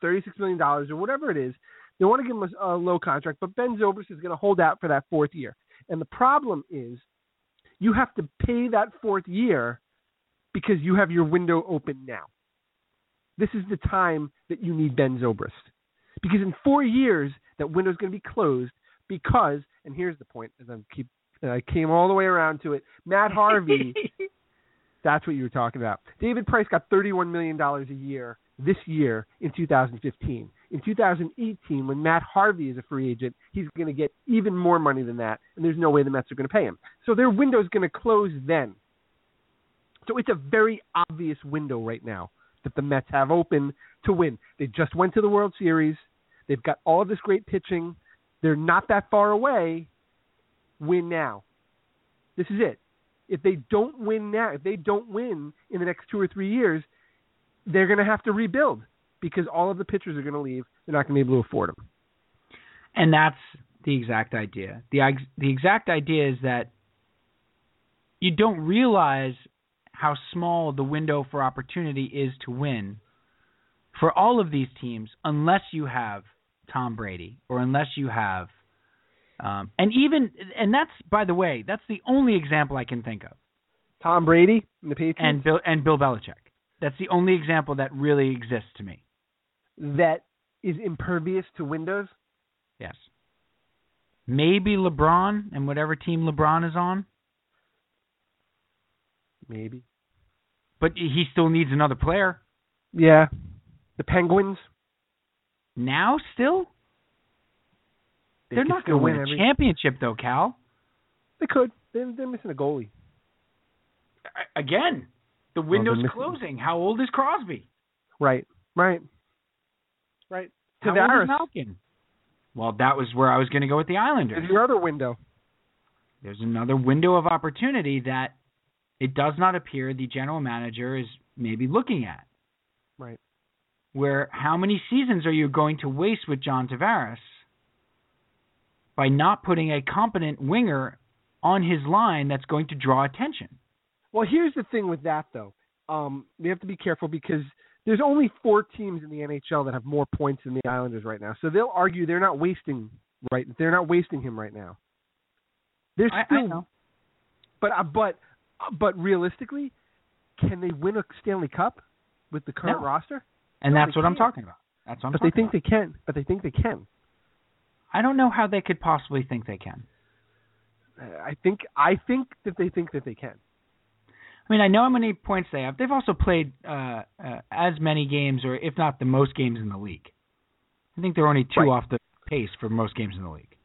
thirty six million dollars or whatever it is. They want to give him a, a low contract, but Ben Zobrist is going to hold out for that fourth year. And the problem is, you have to pay that fourth year because you have your window open now. This is the time that you need Ben Zobrist. Because in four years, that window is going to be closed because, and here's the point, as I keep, I came all the way around to it. Matt Harvey, That's what you were talking about. David Price got $31 million a year this year in 2015. In 2018, when Matt Harvey is a free agent, he's going to get even more money than that, and there's no way the Mets are going to pay him. So their window is going to close then. So it's a very obvious window right now that the Mets have open to win. They just went to the World Series. They've got all this great pitching. They're not that far away. Win now. This is it. If they don't win now, if they don't win in the next two or three years, they're going to have to rebuild because all of the pitchers are going to leave. They're not going to be able to afford them. And that's the exact idea. the The exact idea is that you don't realize how small the window for opportunity is to win for all of these teams unless you have Tom Brady or unless you have um, and even and that's by the way that's the only example I can think of. Tom Brady and the Patriots? And Bill and Bill Belichick. That's the only example that really exists to me. That is impervious to windows? Yes. Maybe LeBron and whatever team LeBron is on. Maybe but he still needs another player yeah the Penguins now still they are not going to win, win a every... championship though, Cal. They could. They're, they're missing a goalie. Again, the window's missing... closing. How old is Crosby? Right, right, right. How Tavares. old is Malkin? Well, that was where I was going to go with the Islanders. There's your other window. There's another window of opportunity that it does not appear the general manager is maybe looking at. Right. Where how many seasons are you going to waste with John Tavares by not putting a competent winger on his line that's going to draw attention? Well, here's the thing with that though. Um, we have to be careful because there's only four teams in the NHL that have more points than the Islanders right now. So they'll argue they're not wasting right. They're not wasting him right now. Still, I, I know. but uh, but but realistically, can they win a Stanley Cup with the current No. roster? And No, that's what I'm talking about. That's what I'm But they think about. they can. But they think they can. I don't know how they could possibly think they can. Uh, I think I think that they think that they can. I mean, I know how many points they have. They've also played uh, uh, as many games, or if not the most games in the league. I think they're only two Right. off the pace for most games in the league.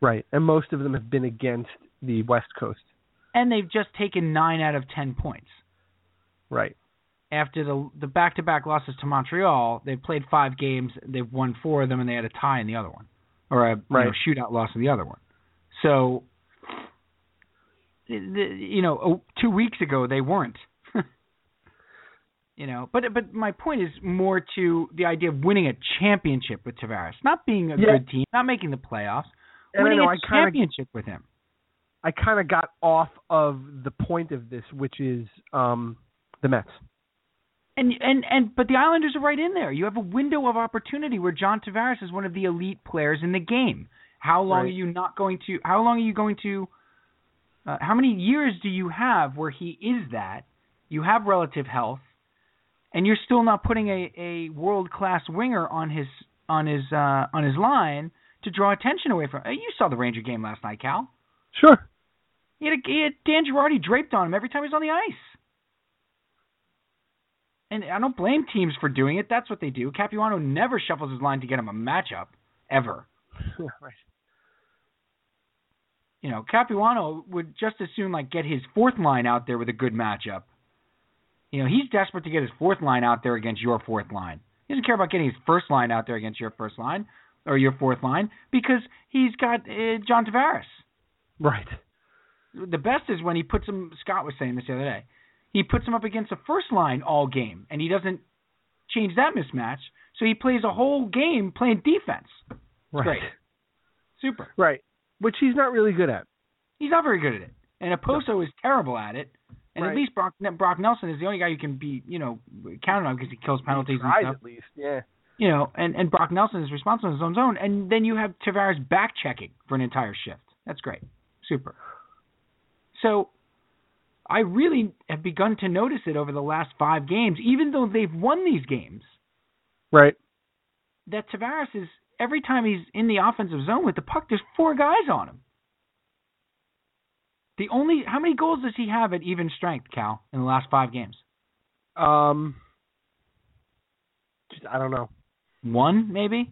Right, and most of them have been against the West Coast. And they've just taken nine out of ten points. Right. After the the back to back losses to Montreal, they've played five games. They've won four of them, and they had a tie in the other one, or a you know, shootout loss in the other one. So, you know, oh, two weeks ago they weren't. you know, but but my point is more to the idea of winning a championship with Tavares, not being a Yeah. good team, not making the playoffs, And winning know a I kinda- championship with him. I kind of got off of the point of this, which is um, the Mets. And and and but the Islanders are right in there. You have a window of opportunity where John Tavares is one of the elite players in the game. How long Right. are you not going to? How long are you going to? Uh, how many years do you have where he is that? You have relative health, and you're still not putting a a world class winger on his on his uh, on his line to draw attention away from. You saw the Ranger game last night, Cal. Sure. He had, a, he had Dan Girardi draped on him every time he was on the ice. And I don't blame teams for doing it. That's what they do. Capuano never shuffles his line to get him a matchup, ever. right. You know, Capuano would just as soon like get his fourth line out there with a good matchup. You know, he's desperate to get his fourth line out there against your fourth line. He doesn't care about getting his first line out there against your first line or your fourth line because he's got uh, John Tavares. Right. The best is when he puts him. Scott was saying this the other day. He puts him up against a first line all game, and he doesn't change that mismatch. So he plays a whole game playing defense. It's Right. great, super. Right. Which he's not really good at. He's not very good at it, and Okposo is terrible at it. And Right. at least Brock Brock Nelson is the only guy you can be, you know, counted on because he kills penalties he tries and stuff. at least. Yeah. You know, and and Brock Nelson is responsible in his own zone, and then you have Tavares back checking for an entire shift. That's great, super. So, I really have begun to notice it over the last five games, even though they've won these games. Right. That Tavares is every time he's in the offensive zone with the puck, there's four guys on him. The only how many goals does he have at even strength, Cal, in the last five games? Um, just, I don't know. One, maybe.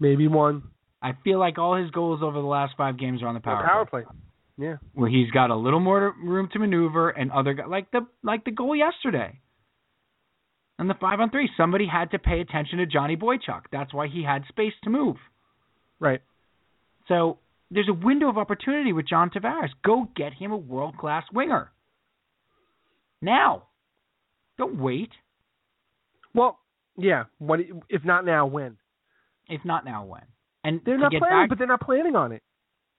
Maybe one. I feel like all his goals over the last five games are on the power, power play. play. Yeah. where he's got a little more room to maneuver and other guys like the like the goal yesterday. And the five on three, somebody had to pay attention to Johnny Boychuk. That's why he had space to move. Right. So there's a window of opportunity with John Tavares. Go get him a world class winger. Now. Don't wait. Well, yeah. What if not now? When? If not now, when? And They're not planning, back, but they're not planning on it.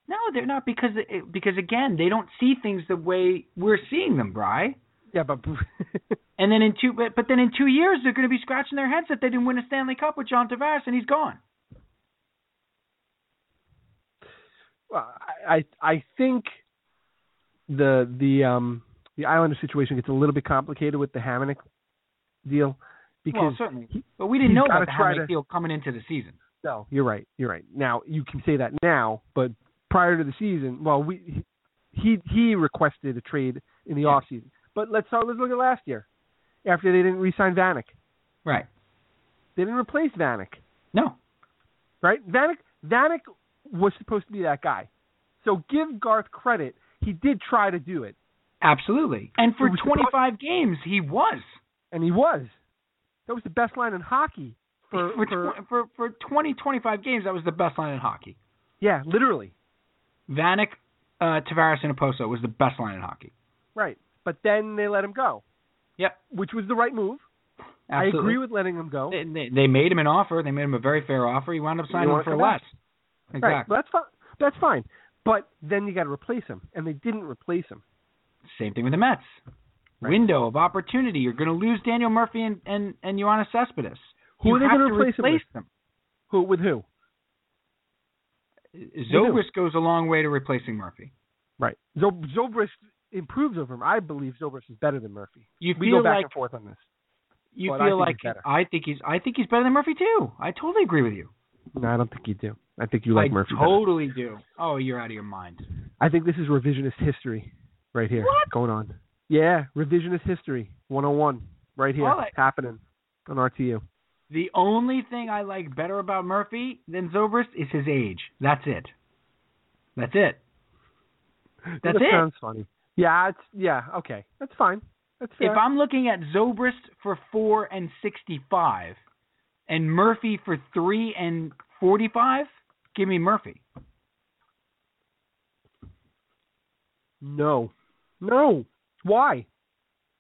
No, they're not because it, because again they don't see things the way we're seeing them, Bry. Yeah, but And then in two, but, but then in two years they're going to be scratching their heads that they didn't win a Stanley Cup with John Tavares and he's gone. Well, I I think the the um the Islander situation gets a little bit complicated with the Hamonic deal because well, certainly, but we didn't know about the Hamonic to- deal coming into the season. no, you're right, you're right. Now you can say that now, but prior to the season, well, we he he requested a trade in the Yeah. off season. But let's start, let's look at last year after they didn't re-sign Vanek. Right? They didn't replace Vanek. No. right? Vanek Vanek was supposed to be that guy. So give Garth credit. He did try to do it, Absolutely. And for It was supposed- 25 games, he was. and he was. That was the best line in hockey for, For, for tw- for for 20, 25 games, that was the best line in hockey. yeah, literally. Vanek, uh, Tavares, and Okposo was the best line in hockey. Right. But then they let him go, Yep. which was the right move. I agree with letting him go. They, they, they made him an offer. They made him a very fair offer. He wound up signing for less. Exactly. Right. That's fine. That's fine. But then you got to replace him, and they didn't replace him. Same thing with the Mets. Right. Window of opportunity. You're going to lose Daniel Murphy and and and Yoenis Cespedes. Who you are they gonna to replace him replace with? them. Who with who? Zobrist goes a long way to replacing Murphy. Right. Zob- Zobrist improves over him. I believe Zobrist is better than Murphy. You we go back like and forth on this. you I feel think like. I think he's I think he's better than Murphy too. I totally agree with you. No, I don't think you do. I think you like I Murphy. better. totally do. Oh, you're out of your mind. I think this is revisionist history right here What? going on. Yeah, revisionist history 101 right here Well, I- happening on RTU. The only thing I like better about Murphy than Zobrist is his age. That's it. That's it. That's that it. sounds funny. Yeah, it's yeah, okay. That's fine. That's fair. If I'm looking at Zobrist for four and sixty-five, and Murphy for three and forty-five, give me Murphy. no. No. Why?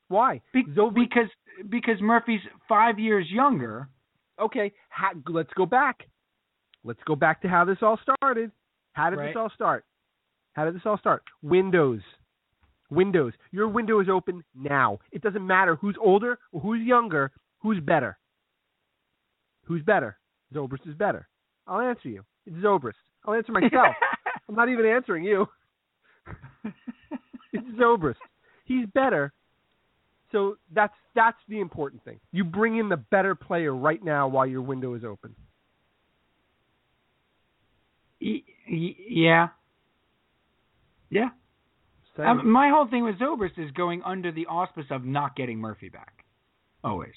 Why? Be- Zobrist- because because Murphy's five years younger. Okay, ha- let's go back. Let's go back to how this all started. How did Right. this all start? How did this all start? Windows. Windows. Your window is open now. It doesn't matter who's older or who's younger, who's better. Who's better? Zobrist is better. I'll answer you. It's Zobrist. I'll answer myself. I'm not even answering you. it's Zobrist. He's better. So that's that's the important thing. You bring in the better player right now while your window is open. Yeah. Yeah. Um, my whole thing with Zobrist is going under the auspice of not getting Murphy back. Always.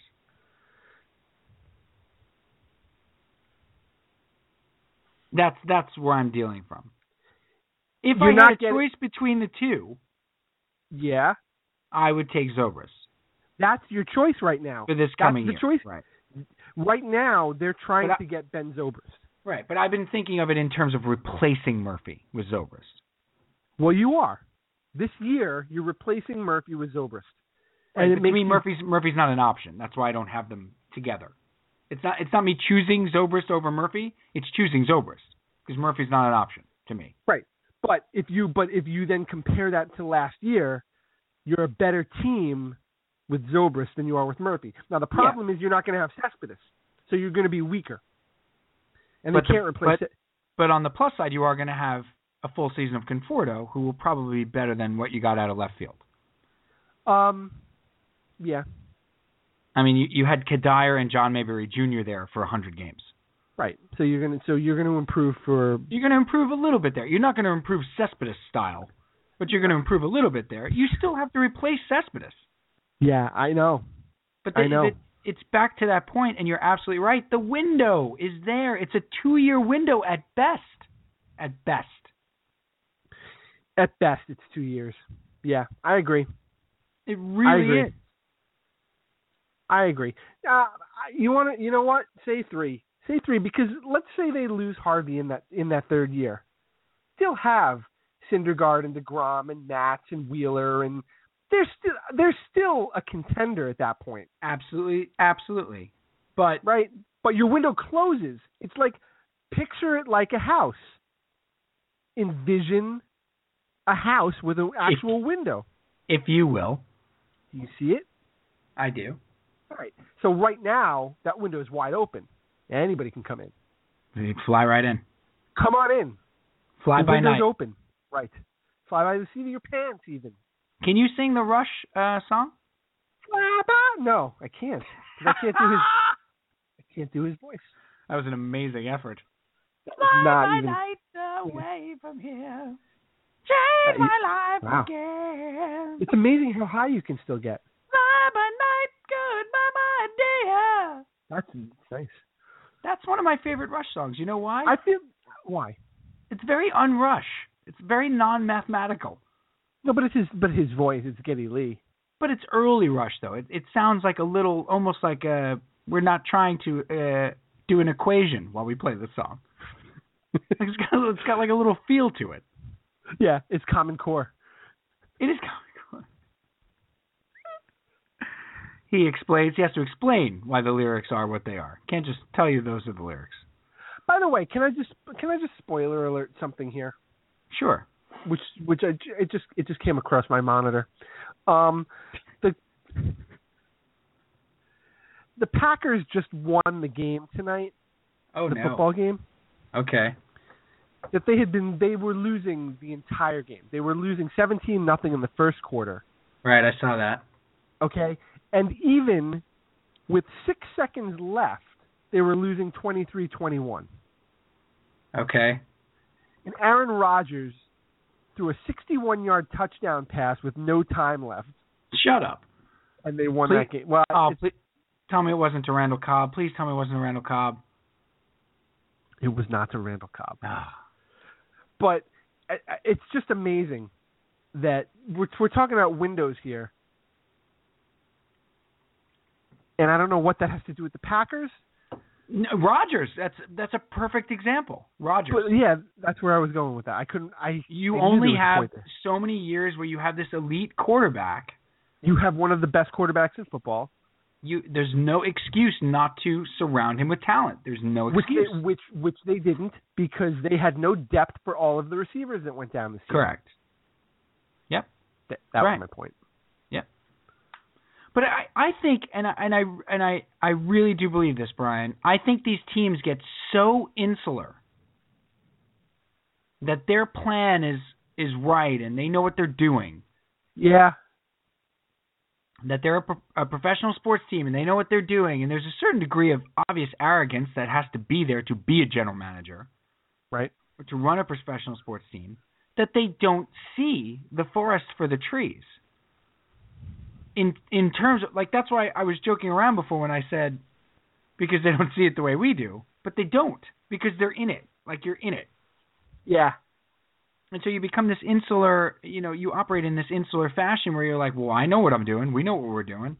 That's that's where I'm dealing from. If You're I not had a getting- choice between the two, yeah, I would take Zobrist that's your choice right now. for this That's coming the year. choice. Right. Right now, they're trying I- to get Ben Zobrist. Right, but I've been thinking of it in terms of replacing Murphy with Zobrist. Well, you are. This year, you're replacing Murphy with Zobrist. Right, And it to me, you- Murphy's Murphy's not an option. That's why I don't have them together. It's not it's not me choosing Zobrist over Murphy. It's choosing Zobrist because Murphy's not an option to me. Right. But if you but if you then compare that to last year, you're a better team with Zobrist than you are with Murphy. Now the problem is you're not going to have Cespedes, so you're going to be weaker. And But they can't replace but- it. But on the plus side, you are going to have a full season of Conforto, who will probably be better than what you got out of left field. Um, yeah, I mean, you, you had Cuddyer and John Mayberry Jr. there for 100 games. right. So you're going to so you're going to improve for You're going to improve a little bit there. You're not going to improve Cespedes style, but you're going to improve a little bit there. You still have to replace Cespedes. Yeah, I know. But I know. the- it's back to that point, and you're absolutely right. The window is there. It's a two-year window at best. At best. At best, it's two years. Yeah, I agree. It I really agree. is. I agree. Uh, you want to? You know what? Say three. Say three because let's say they lose Harvey in that in that third year. Still have Syndergaard and Degrom and Matz and Wheeler and they're still they're still a contender at that point. Absolutely, absolutely. But right, but your window closes. It's like picture it like a house. Envision a house with an actual window. if you will, Do you see it? I do. All right. So right now that window is wide open. Anybody can come in. You fly right in. Come on in. Fly the by window's night. open. Right. Fly by the seat of your pants even. Can you sing the Rush uh, song? No, I can't. 'Cause I can't do his I can't do his voice. That was an amazing effort. That was not even night away from here. Change you- my life wow. again. It's amazing how high you can still get. Fly by night, goodbye, my dear. That's nice. That's one of my favorite Rush songs. You know why? I feel why? It's very unrush. It's very non-mathematical. No, but it's his but his voice, it's Geddy Lee. But it's early Rush though. It it sounds like a little, almost like uh we're not trying to uh do an equation while we play the song. it's got it's got like a little feel to it. Yeah, it's Common Core. It is Common Core. he explains. He has to explain why the lyrics are what they are. Can't just tell you those are the lyrics. By the way, can I just can I just spoiler alert something here? Sure. Which which I it just it just came across my monitor. Um, the the Packers just won the game tonight, Oh the no. football game. Okay. That they had been they were losing the entire game. They were losing seventeen nothing in the first quarter. Right. I saw that. Okay, and even with six seconds left, they were losing 23-21. Okay. And Aaron Rodgers threw a 61-yard touchdown pass with no time left, Shut up. and they won Please- that game. Well, Oh, please tell me it wasn't to Randall Cobb. Please tell me it wasn't to Randall Cobb. it was not to Randall Cobb. Ah. But it's just amazing that we're we're talking about Windows here, and I don't know what that has to do with the Packers. Rodgers. That's that's a perfect example. Rodgers. But yeah, that's where I was going with that. I couldn't. I you I only there was a have so many years where you have this elite quarterback. You have one of the best quarterbacks in football, You there's no excuse not to surround him with talent. There's no which excuse. they, which which they didn't because they had no depth for all of the receivers that went down the season. Correct. Yep. That, that Right. was my point. But I I think and I and I and I I really do believe this, Brian. I think these teams get so insular that their plan is is right and they know what they're doing. Yeah, that they're a, pro- a professional sports team and they know what they're doing and there's a certain degree of obvious arrogance that has to be there to be a general manager right. or to run a professional sports team that they don't see the forest for the trees in in terms of like that's why I was joking around before when I said because they don't see it the way we do but they don't because they're in it like you're in it Yeah, and so you become this insular, you know, you operate in this insular fashion where you're like, well, I know what I'm doing. We know what we're doing.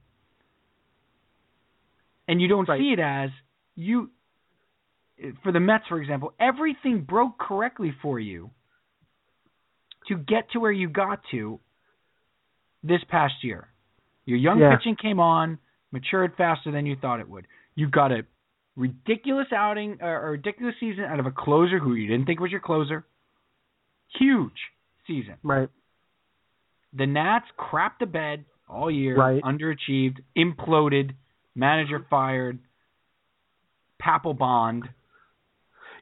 And you don't Right. see it as you, for the Mets, for example, everything broke correctly for you to get to where you got to this past year. Your young Yeah. pitching came on, matured faster than you thought it would. You got a ridiculous outing uh, or a ridiculous season out of a closer who you didn't think was your closer. Huge season. right. The Nats crapped the bed all year, Right. underachieved, imploded, manager fired, Papelbon.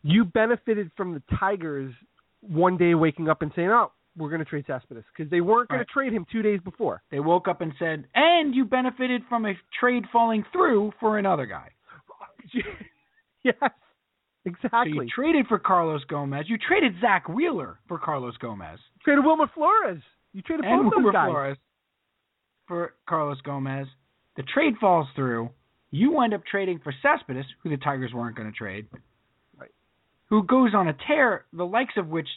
You benefited from the Tigers one day waking up and saying, "Oh, we're going to trade Cespedes," because they weren't going Right. to trade him two days before. They woke up and said, and you benefited from a trade falling through for another guy. yes, Exactly. So you traded for Carlos Gomez. You traded Zack Wheeler for Carlos Gomez. traded Wilmer Flores. You traded and both Wilmer guys. Flores for Carlos Gomez. The trade falls through. You wind up trading for Cespedes, who the Tigers weren't going to trade. Right. Who goes on a tear, the likes of which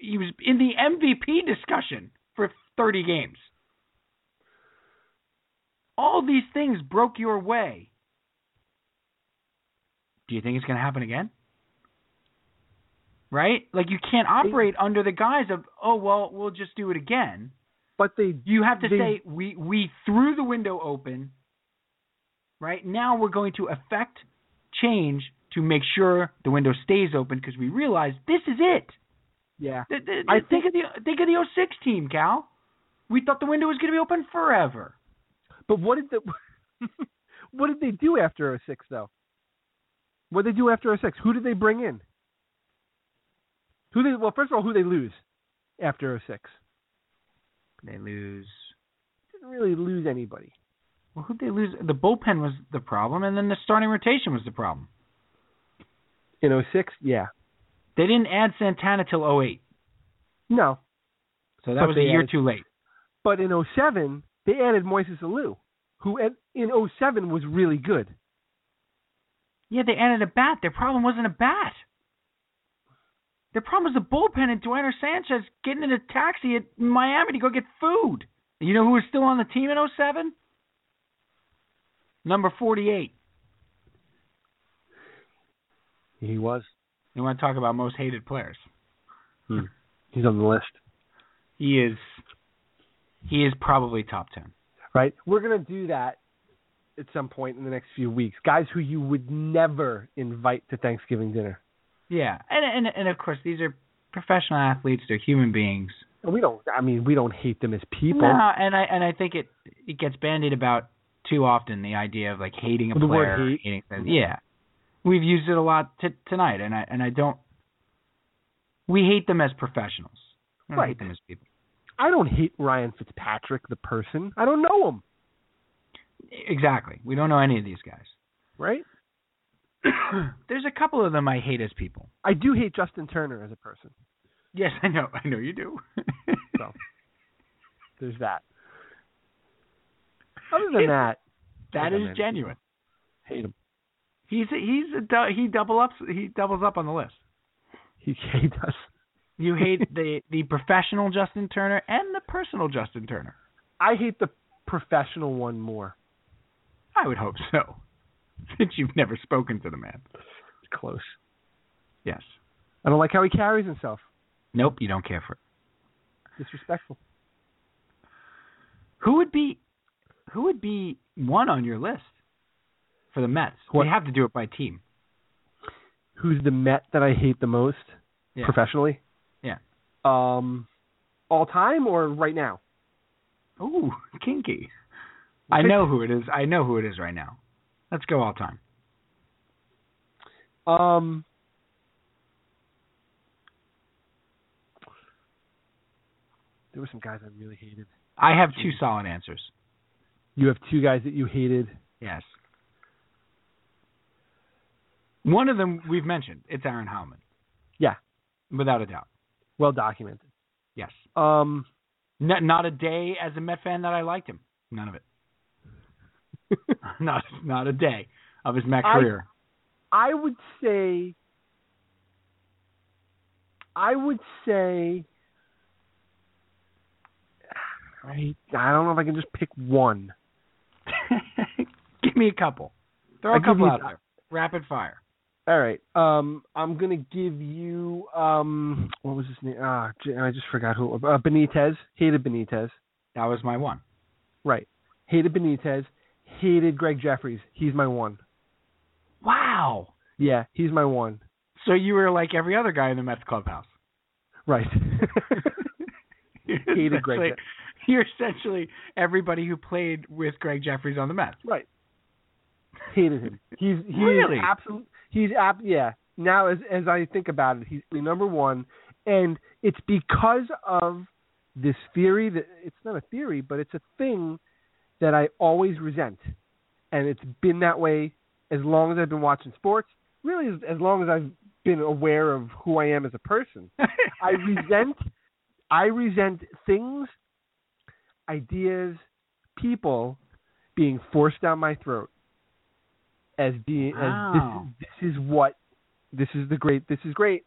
he was in the MVP discussion for 30 games. All these things broke your way. Do you think it's going to happen again? Right? Like you can't operate under the guise of, oh well, we'll just do it again. But they You have to they, say we we threw the window open. Right now, we're going to affect change to make sure the window stays open because we realize this is it. Yeah. Th- th- I think of the think of the 06 team, Cal. We thought the window was going to be open forever. But what did the what did they do after 06 though? What did they do after 06? Who did they bring in? Who they well first of all who they lose after 06? They lose. Didn't really lose anybody. Well, who they lose? The bullpen was the problem, and then the starting rotation was the problem. In 06? Yeah. They didn't add Santana till 08, No. so that But was a year added- too late. But in 07, they added Moises Alou, who in 07 was really good. Yeah, they added a bat. Their problem wasn't a bat. Their problem was the bullpen and Duaner Sanchez getting in a taxi at Miami to go get food. You know who was still on the team in 07? Number 48. He was. You want to talk about most hated players? Hmm. He's on the list. He is. He is probably top ten. Right? We're going to do that at some point in the next few weeks. Guys who you would never invite to Thanksgiving dinner. Yeah, and and and of course these are professional athletes. They're human beings. We don't I mean, we don't hate them as people. No, and I and I think it it gets bandied about too often. The idea of like hating a The word player, hate. hating yeah, we've used it a lot t- tonight, and I and I don't. We hate them as professionals. Don't Right. hate them as people. I don't hate Ryan Fitzpatrick the person. I don't know him, Exactly. We don't know any of these guys. right? There's a couple of them I hate as people. I do hate Justin Turner as a person. Yes, I know. I know you do. So there's that. Other than that, that I genuine. hate him. He's a, he's a, he double ups he doubles up on the list. He, he does. You hate the the professional Justin Turner and the personal Justin Turner. I hate the professional one more. I would hope so, since you've never spoken to the man. It's close. Yes. I don't like how he carries himself. Nope. You don't care for it. Disrespectful. Who would be who would be one on your list for the Mets? What- We have to do it by team. Who's the Met that I hate the most Yeah. professionally? Yeah. Um, all time or right now? Ooh, kinky. I know who it is. I know who it is right now. Let's go all time. Um, there were some guys I really hated. I have two solid answers. You have two guys that you hated. Yes. One of them we've mentioned. It's Aaron Heilman, Yeah, without a doubt. well documented. Yes. Um, Not, not a day as a Met fan that I liked him. None of it. not not a day of his Met career. I would say, I would say, I I don't know if I can just pick one. Give me a couple. Throw a couple you- out there. Rapid fire. All right. Um, I'm gonna give you um, what was his name? Ah, I just forgot who. Uh, Benitez. Hated Benitez. That was my one. Right. Hated Benitez. Hated Gregg Jefferies. He's my one. Wow. Yeah, he's my one. So you were like every other guy in the Mets clubhouse. Right. Hated Greg You're essentially everybody who played with Gregg Jefferies on the Mets. right. Hated him. He's he's Really? absolute. He's. Yeah. Now as as I think about it, he's the number one, and it's because of this theory that it's not a theory, but it's a thing that I always resent, and it's been that way as long as I've been watching sports. Really, as, as long as I've been aware of who I am as a person. I resent I resent things, ideas, people being forced down my throat as being Wow. as this, this is what this is the great this is great.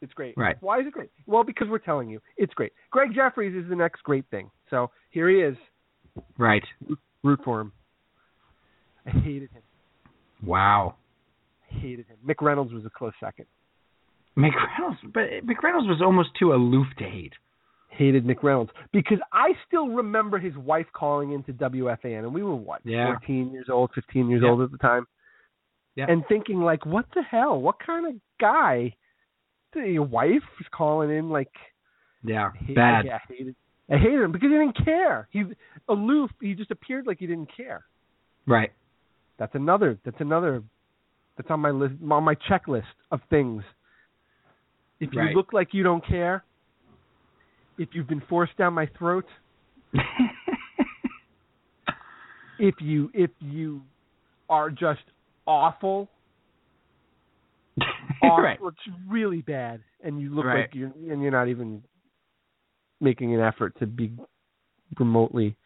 It's great. Right. Why is it great? Well, because we're telling you it's great. Gregg Jefferies is the next great thing. So here he is. Right. Root for him. I hated him. Wow. Hated him. McReynolds was a close second. mick reynolds but McReynolds was almost too aloof to hate. hated McReynolds because I still remember his wife calling into WFAN, and we were what, Yeah. 14 years old, 15 years Yeah. old at the time, Yeah. and thinking like, what the hell? What kind of guy? Your wife is calling in like Yeah. I Bad. I, I hated. I hated him because he didn't care. He aloof. He just appeared like he didn't care. Right. That's another. That's another. That's on my list. On my checklist of things. If you Right. look like you don't care, if you've been forced down my throat, if you if you are just awful, awful right. it's really bad, and you look Right. like you're and you're not even making an effort to be remotely.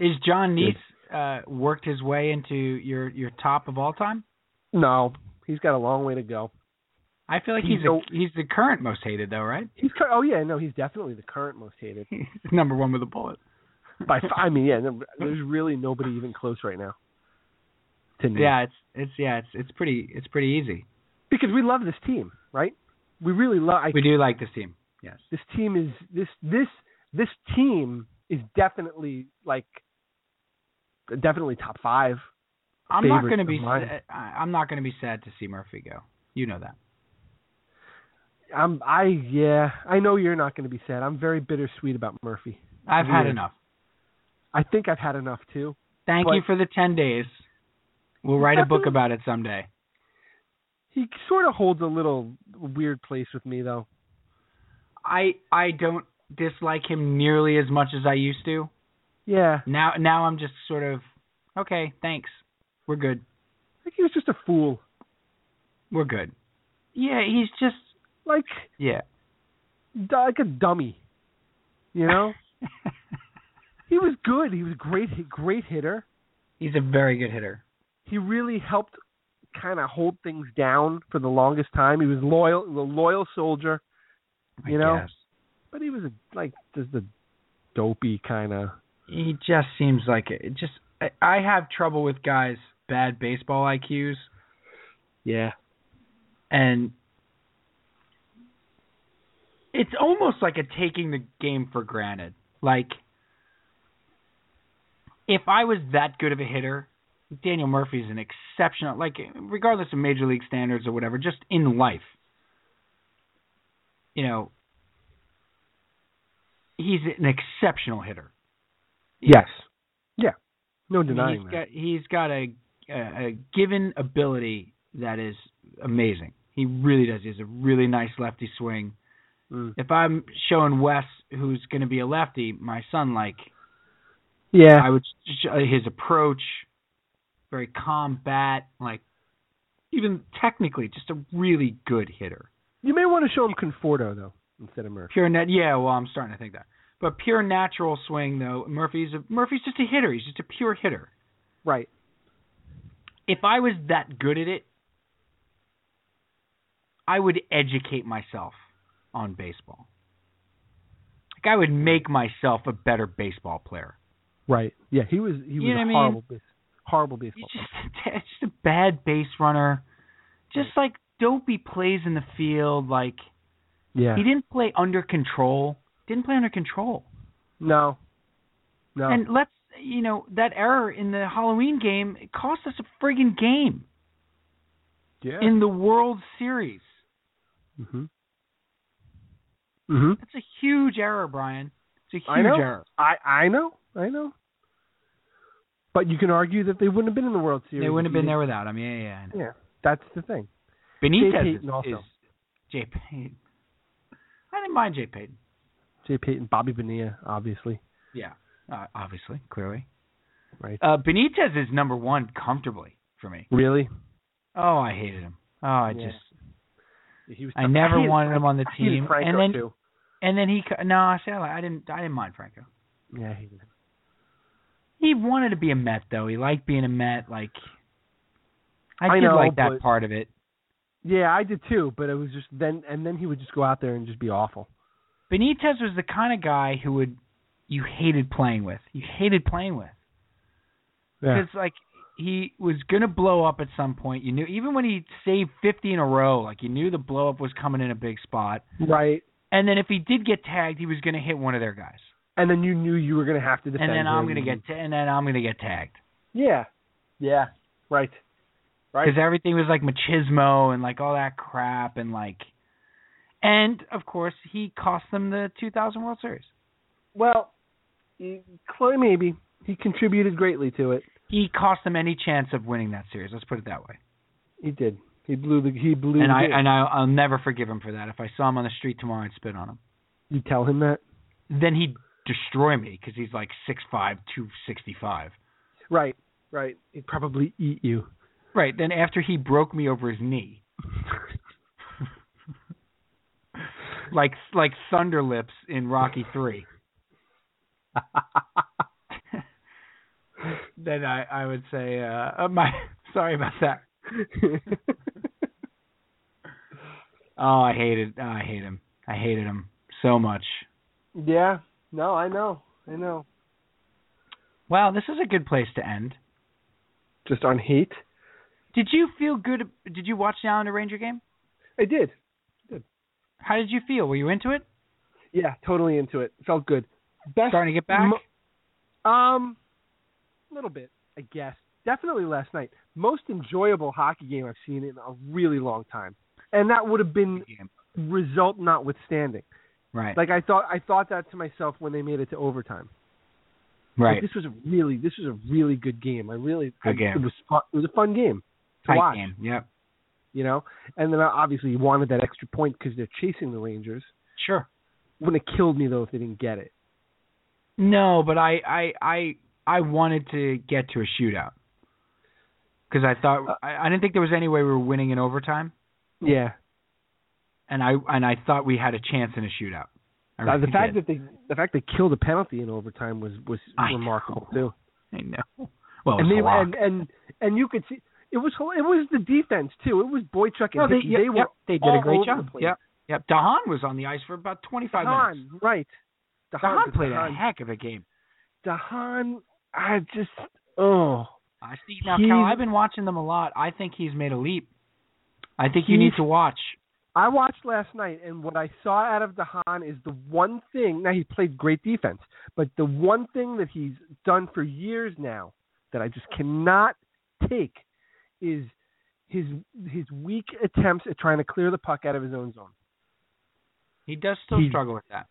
Is Jon Niese uh, worked his way into your your top of all time? No, he's got a long way to go. I feel like He's he's a, he's the current most hated though, right? He's oh yeah, no, he's definitely the current most hated. Number one with a bullet. By I mean, yeah, there's really nobody even close right now. To me. Yeah, it's it's yeah, it's it's pretty it's pretty easy. because we love this team, right? We really love. I, We do like this team. Yes. this team is this this this team is definitely like definitely top five. I'm not going to be mine. sa- I- I'm not going to be sad to see Murphy go. You know that. I'm I yeah I know you're not going to be sad. I'm very bittersweet about Murphy. I've had enough. I think I've had enough too. Thank But- you for the 10 days. We'll write a book about it someday. He sort of holds a little weird place with me though. I I don't dislike him nearly as much as I used to. Yeah, Now now I'm just sort of okay, thanks. We're good. I think he was just a fool. We're good. Yeah, he's just Like yeah. d- like a dummy. You know, he was good. He was a great great hitter. He's a very good hitter. He really helped kind of hold things down for the longest time. He was loyal, a loyal soldier, I you know. guess. But he was a, like just a dopey kind of. He just seems like it. it just I, I have trouble with guys bad baseball IQs Yeah. and it's almost like a taking the game for granted. Like if I was that good of a hitter, Daniel Murphy is an exceptional like regardless of major league standards or whatever, just in life. You know, he's an exceptional hitter. Yes. Yeah. No denying he's that. got he's got a, a a given ability that is amazing. He really does. He has a really nice lefty swing. Mm. If I'm showing Wes who's going to be a lefty, my son like Yeah. I would sh- his approach very calm bat like even technically just a really good hitter. you may want to show him Conforto though instead of Murphy. Pure net yeah, well I'm starting to think that. But pure natural swing though, Murphy's a, Murphy's just a hitter. He's just a pure hitter. Right. if I was that good at it, I would educate myself on baseball. Like I would make myself a better baseball player. Right. Yeah. He was. He was You know what I a mean? Horrible. Baseball. He's just, just a bad base runner. Just like dopey plays in the field. Like. Yeah. he didn't play under control. Didn't play under control. No. No. And let's you know that error in the Halloween game it cost us a friggin' game yeah. in the World Series. Mhm. Mhm. That's a huge error, Brian. It's a huge I know. error. I I know. I know. But you can argue that they wouldn't have been in the World Series. They wouldn't have been there without him. Yeah, yeah. yeah. I know. Yeah. That's the thing. Benitez Jay is, also. is Jay Payton. I didn't mind Jay Payton. Jay Payton, Bobby Bonilla, obviously. Yeah, uh, obviously, clearly. Right. Uh, Benitez is number one comfortably for me. Really? Oh, I hated him. Oh, I Yeah. just He was I never hated wanted him on the team, Franco and then too. and then he no, I said I didn't I didn't mind Franco. Yeah, I hated him. He wanted to be a Met though. He liked being a Met. Like I, I did know, like that but- part of it. Yeah, I did too, but it was just then and then he would just go out there and just be awful. Benitez was the kind of guy who would you hated playing with. You hated playing with. Yeah. Because like he was gonna blow up at some point. You knew even when he saved fifty in a row, like you knew the blow up was coming in a big spot. Right. And then if he did get tagged, he was gonna hit one of their guys. And then you knew you were going to have to defend and then I'm gonna get ta- and then I'm gonna get tagged. Yeah. Yeah. Right. Right. Because everything was like machismo and like all that crap and like and of course he cost them the 2000 World Series. Well, he- Clay maybe he contributed greatly to it. He cost them any chance of winning that series. Let's put it that way. He did. He blew the he blew and I game. and I, I'll never forgive him for that. If I saw him on the street tomorrow, I'd spit on him. You tell him that. Then he'd destroy me because he's like six five, two sixty five. Right. Right. He'd probably eat you. Right. Then after he broke me over his knee, like like Thunder Lips in Rocky Three. then I I would say uh, uh my sorry about that. oh, I hated I hate him. I hated him so much. yeah. No, I know. I know. Wow, this is a good place to end. Just on heat. Did you feel good? Did you watch the Islander Ranger game? I did. How did you feel? Were you into it? Yeah, totally into it. Felt good. Best Starting to get back? Mo- um, a little bit, I guess. Definitely last night. Most enjoyable hockey game I've seen in a really long time, and that would have been result notwithstanding. Right. Like I thought, I thought that to myself when they made it to overtime. right. Like, this was a really, this was a really good game. I really, Good I- game. It was fun. It was a fun game to Tight watch. game. Yep. You know, and then obviously you wanted that extra point because they're chasing the Rangers. Sure. Wouldn't have killed me though if they didn't get it. No, but I I I I wanted to get to a shootout because I thought uh, I, I didn't think there was any way we were winning in overtime, Yeah. And I and I thought we had a chance in a shootout. Uh, the fact did. that they the fact they killed a penalty in overtime was was I remarkable know. too. I know. Well, and they and, and and you could see it was it was the defense too. It was Boychuk and no, they, yep, they were yep, they did a great job. Yep, yep. de Haan was on the ice for about twenty five minutes. de Haan, right? de Haan, Dahan played a heck of a game. de Haan, I just oh I see now, Cal. I've been watching them a lot. I think he's made a leap. I think you need to watch. I watched last night, and what I saw out of de Haan is the one thing. Now he played great defense, but the one thing that he's done for years now that I just cannot take is his his weak attempts at trying to clear the puck out of his own zone. He does still He- struggle with that.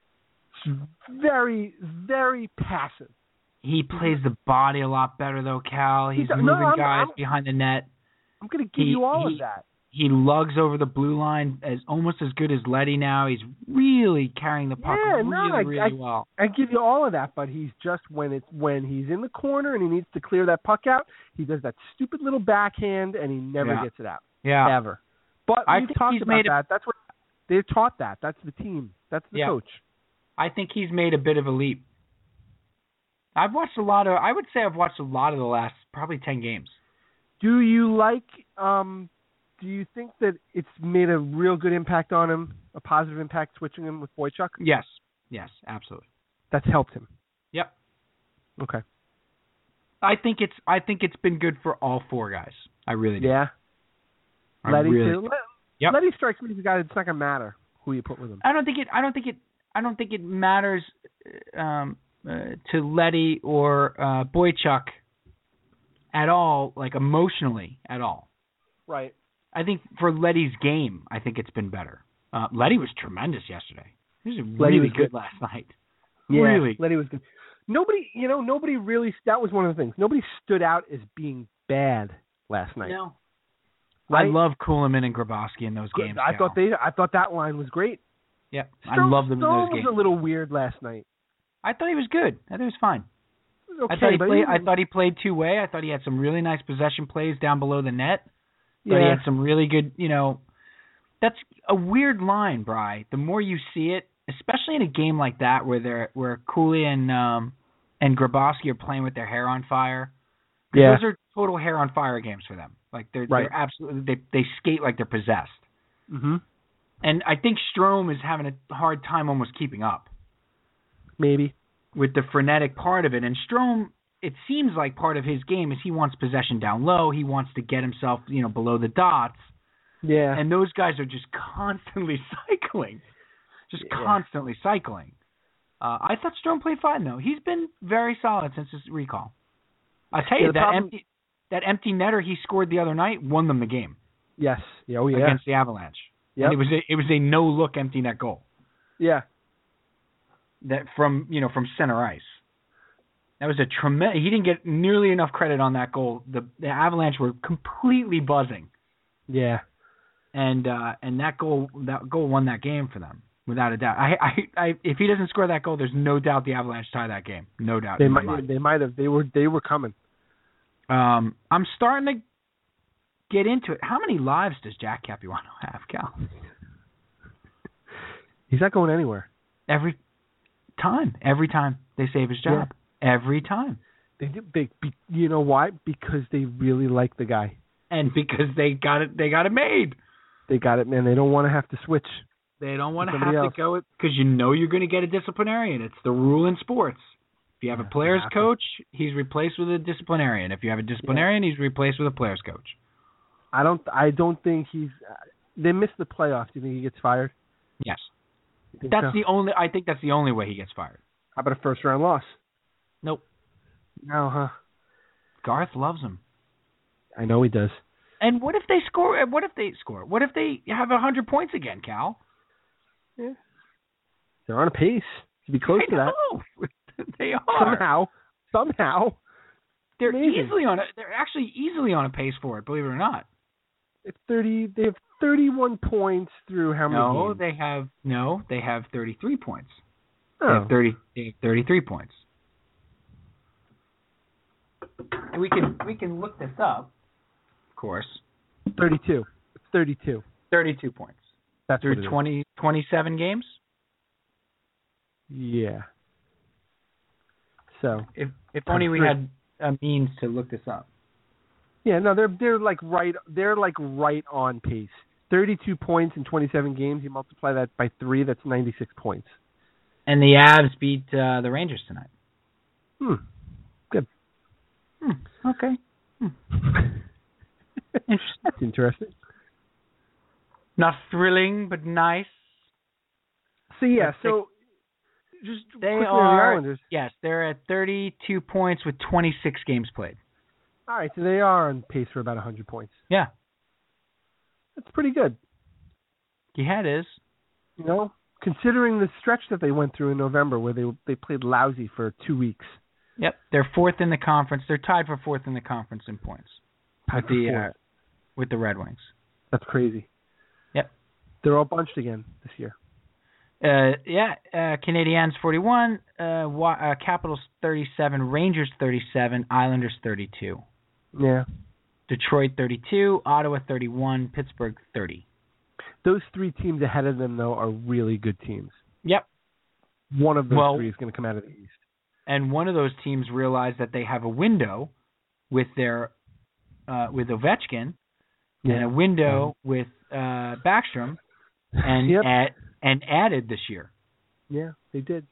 Very very passive. He plays the body a lot better though, Cal. He's He does- moving no, I'm- guys I'm- behind the net. I'm going to give He- you all he- of that. He lugs over the blue line as almost as good as Leddy now. He's really carrying the puck Yeah, really, no, I- really I- well. I give you all of that, but he's just when it's when he's in the corner and he needs to clear that puck out, he does that stupid little backhand and he never Yeah. gets it out. Yeah. Ever. But I we've talked about made a- that. That's what they've taught that. That's the team. That's the Yeah. coach. I think he's made a bit of a leap. I've watched a lot of I would say I've watched a lot of the last probably 10 games. Do you like um do you think that it's made a real good impact on him, a positive impact switching him with Boychuk? Yes. Yes, absolutely. That's helped him. Yep. Okay. I think it's I think it's been good for all four guys. I really do. Yeah. I Leddy really too. Yep. Leddy strikes me as a guy that's not gonna matter who you put with him. I don't think it. I don't think it. I don't think it matters um, uh, to Leddy or uh, Boychuk at all, like emotionally at all. Right. I think for Leddy's game, I think it's been better. Uh, Leddy was tremendous yesterday. He was Leddy really was good good. last night. Yeah, Really. Leddy was good. Nobody, you know, nobody really. That was one of the things. Nobody stood out as being bad last night. No. Right? I love Kulemin and Grabovski in those games. I Cal. thought they. I thought that line was great. Yep. I love them in Stone those was a little weird last night. I thought he was good. I thought he was fine. It was I okay, thought he but played. I thought he played two way. I thought he had some really nice possession plays down below the net. Thought he had some really good, you know. that's a weird line, Bry. The more you see it, especially in a game like that where they're where Cooley and um and Grabovski are playing with their hair on fire. Yeah. Those are total hair on fire games for them. Like they're Right. they're absolutely they they skate like they're possessed. Mm-hmm. And I think Strome is having a hard time almost keeping up Maybe. with the frenetic part of it. And Strome, it seems like part of his game is he wants possession down low. He wants to get himself, you know, below the dots. Yeah. And those guys are just constantly cycling, just Yeah. constantly cycling. Uh, I thought Strome played fine though. He's been very solid since his recall. I tell you the that problem- empty that empty netter he scored the other night won them the game yes. Yeah. Oh yeah. against the Avalanche. Yeah. It was a, it was a no look empty net goal. Yeah. that from you know from center ice. That was a tremendous. He didn't get nearly enough credit on that goal. The the Avalanche were completely buzzing, Yeah. and uh and that goal that goal won that game for them without a doubt. I I, I if he doesn't score that goal, there's no doubt the Avalanche tie that game. No doubt. They might. mind. They might have. They were. They were coming. Um, I'm starting to get into it. How many lives does Jack Capuano have, Cal? He's not going anywhere. Every time, every time they save his job. Every time. They do. They. Be, you know why? Because they really like the guy. And because they got it, they got it made. They got it, man. They don't want to have to switch. They don't want to have Somebody to go because you know you're going to get a disciplinarian. It's the rule in sports. If you have a player's coach, he's replaced with a disciplinarian. If you have a disciplinarian, he's replaced with a player's coach. I don't. I don't think he's. They missed the playoffs. Do you think he gets fired? Yes, that's so? the only. I think that's the only way he gets fired. How about a first round loss? Nope. No, huh? Garth loves him. I know he does. And what if they score? uh, What if they score? What if they have a hundred points again, Cal? Yeah. They're on a pace to be close I to that. they are. Somehow, somehow, they're amazing. easily on a. They're actually easily on a pace for it. Believe it or not. it's thirty. They have thirty-one points through how many No, games? they have no. They have thirty-three points. They oh. have thirty. They have thirty-three points. And we can we can look this up. Of course, 32. It's 32. thirty-two points That's what it through is. 20, 27 games. Yeah. So If if only we had a means to look this up. yeah, no, they're they're like right. They're like right on pace. Thirty-two points in twenty-seven games. You multiply that by three. That's ninety-six points. And the Avs beat uh, the Rangers tonight. Hmm. Good. Hmm. Okay. That's interesting. Not thrilling, but nice. So yeah, Let's so just They quickly on the Islanders. yes, they're at thirty-two points with twenty-six games played. All right, so they are on pace for about hundred points. Yeah, That's pretty good. yeah, it is. You know, considering the stretch that they went through in November, where they they played lousy for two weeks. Yep, they're fourth in the conference. They're tied for fourth in the conference in points with the uh, with the Red Wings. That's crazy. Yep. They're all bunched again this year. Uh, yeah, uh, Canadiens 41, uh, Wa- uh, Capitals 37, Rangers 37, Islanders 32, Yeah. Detroit 32, Ottawa 31, Pittsburgh 30. Those three teams ahead of them though are really good teams. Yep. One of those Well- three is going to come out of the East. And one of those teams realized that they have a window with their uh, with Ovechkin and a window with uh, Backstrom, and Yep. and added this year. Yeah, they did.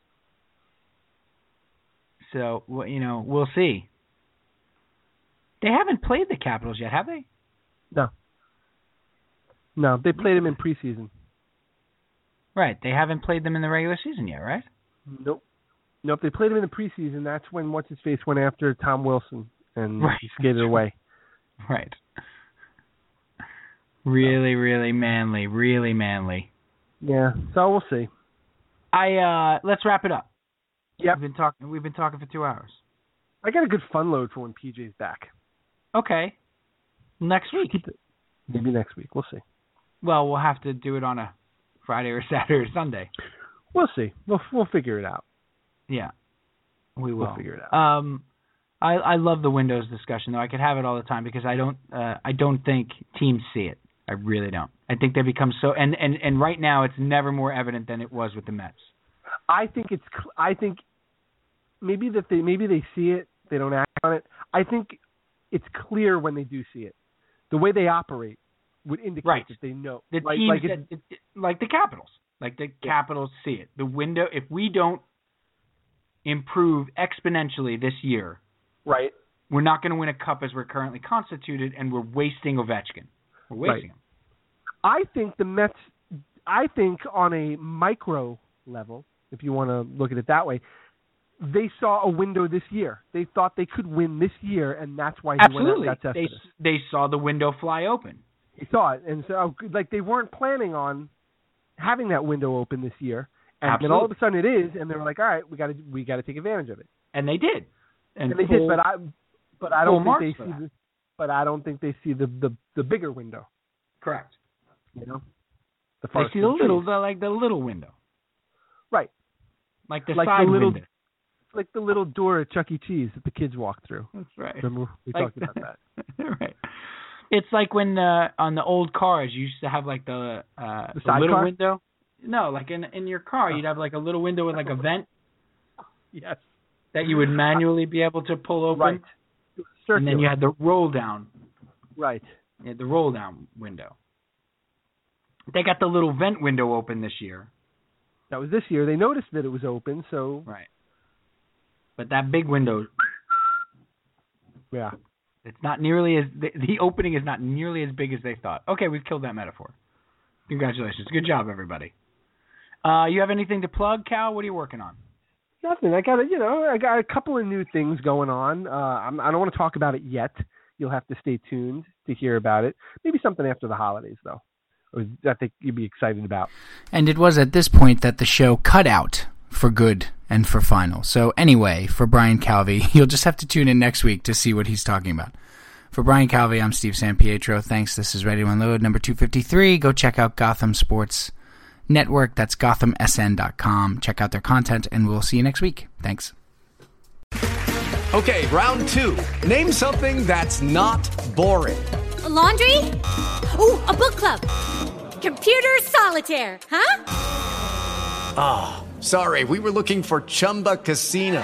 So well, you know we'll see. They haven't played the Capitals yet, have they? No. No, they played them in preseason. Right, they haven't played them in the regular season yet, right? Nope. Nope, they played him in the preseason. That's when what's his face went after Tom Wilson and Right. he skated away. Right. Really, really manly, really manly. Yeah, so we'll see. I uh let's wrap it up. Yep. We've been talking we've been talking for 2 hours. I got a good fun load for when PJ's back. Okay. Next week. Maybe next week. We'll see. Well, we'll have to do it on a Friday or Saturday or Sunday. We'll see. We'll we'll figure it out. Yeah. We will. We'll figure it out. Um I I love the Windows discussion though. I could have it all the time because I don't uh I don't think teams see it. I really don't. I think they become so and and and right now it's never more evident than it was with the Mets. I think it's. I think maybe that they maybe they see it, they don't act on it. I think it's clear when they do see it. The way they operate would indicate Right. that they know. The like, teams like that, like the Capitals, like the Capitals see it. The window if we don't improve exponentially this year, right. we're not going to win a cup as we're currently constituted, and we're wasting Ovechkin. We're wasting Right. him. I think the Mets. I think on a micro level, if you want to look at it that way, they saw a window this year. They thought they could win this year, and that's why he Absolutely, went out. they they saw the window fly open. They saw it, and so like they weren't planning on having that window open this year, and then all of a sudden it is, and they were like, all right, we got to we got to take advantage of it, and they did, and, and, they full- did. But I but I don't think they see the, but I don't think they see the the the bigger window. correct. You know, the They see the little, the, like the little window, right, like the like side the little window. like the little door at Chuck E. Cheese that the kids walk through. That's right. Remember we Like talked about that. right. It's like when uh, on the old cars you used to have like the uh, The the little sidecar? window. No, like in in your car you'd have like a little window with like a vent Yes, that you would manually be able to pull open, right. and then you had the roll down, right. you had the roll down window. They got the little vent window open this year, That was this year. They noticed that it was open, so right? But that big window, yeah. it's not nearly as the, the opening is not nearly as big as they thought. Okay, we've killed that metaphor. Congratulations, good job, everybody. Uh, you have anything to plug, Cal? What are you working on? Nothing. I got a, you know, I got a couple of new things going on. Uh, I'm, I don't want to talk about it yet. You'll have to stay tuned to hear about it. Maybe something after the holidays, though. Or I think you'd be excited about. And it was at this point that the show cut out for good and for final. So anyway, for Brian Calvi, you'll just have to tune in next week to see what he's talking about. For Brian Calvi, I'm Steve San Pietro. Thanks. This is Ready to Unload number 253. Go check out Gotham Sports Network. That's gothamsn.com. Check out their content, and we'll see you next week. Thanks. Okay, round two. Name something that's not boring. A laundry? Ooh, a book club. Computer solitaire, huh? Ah, sorry, we were looking for Chumba Casino.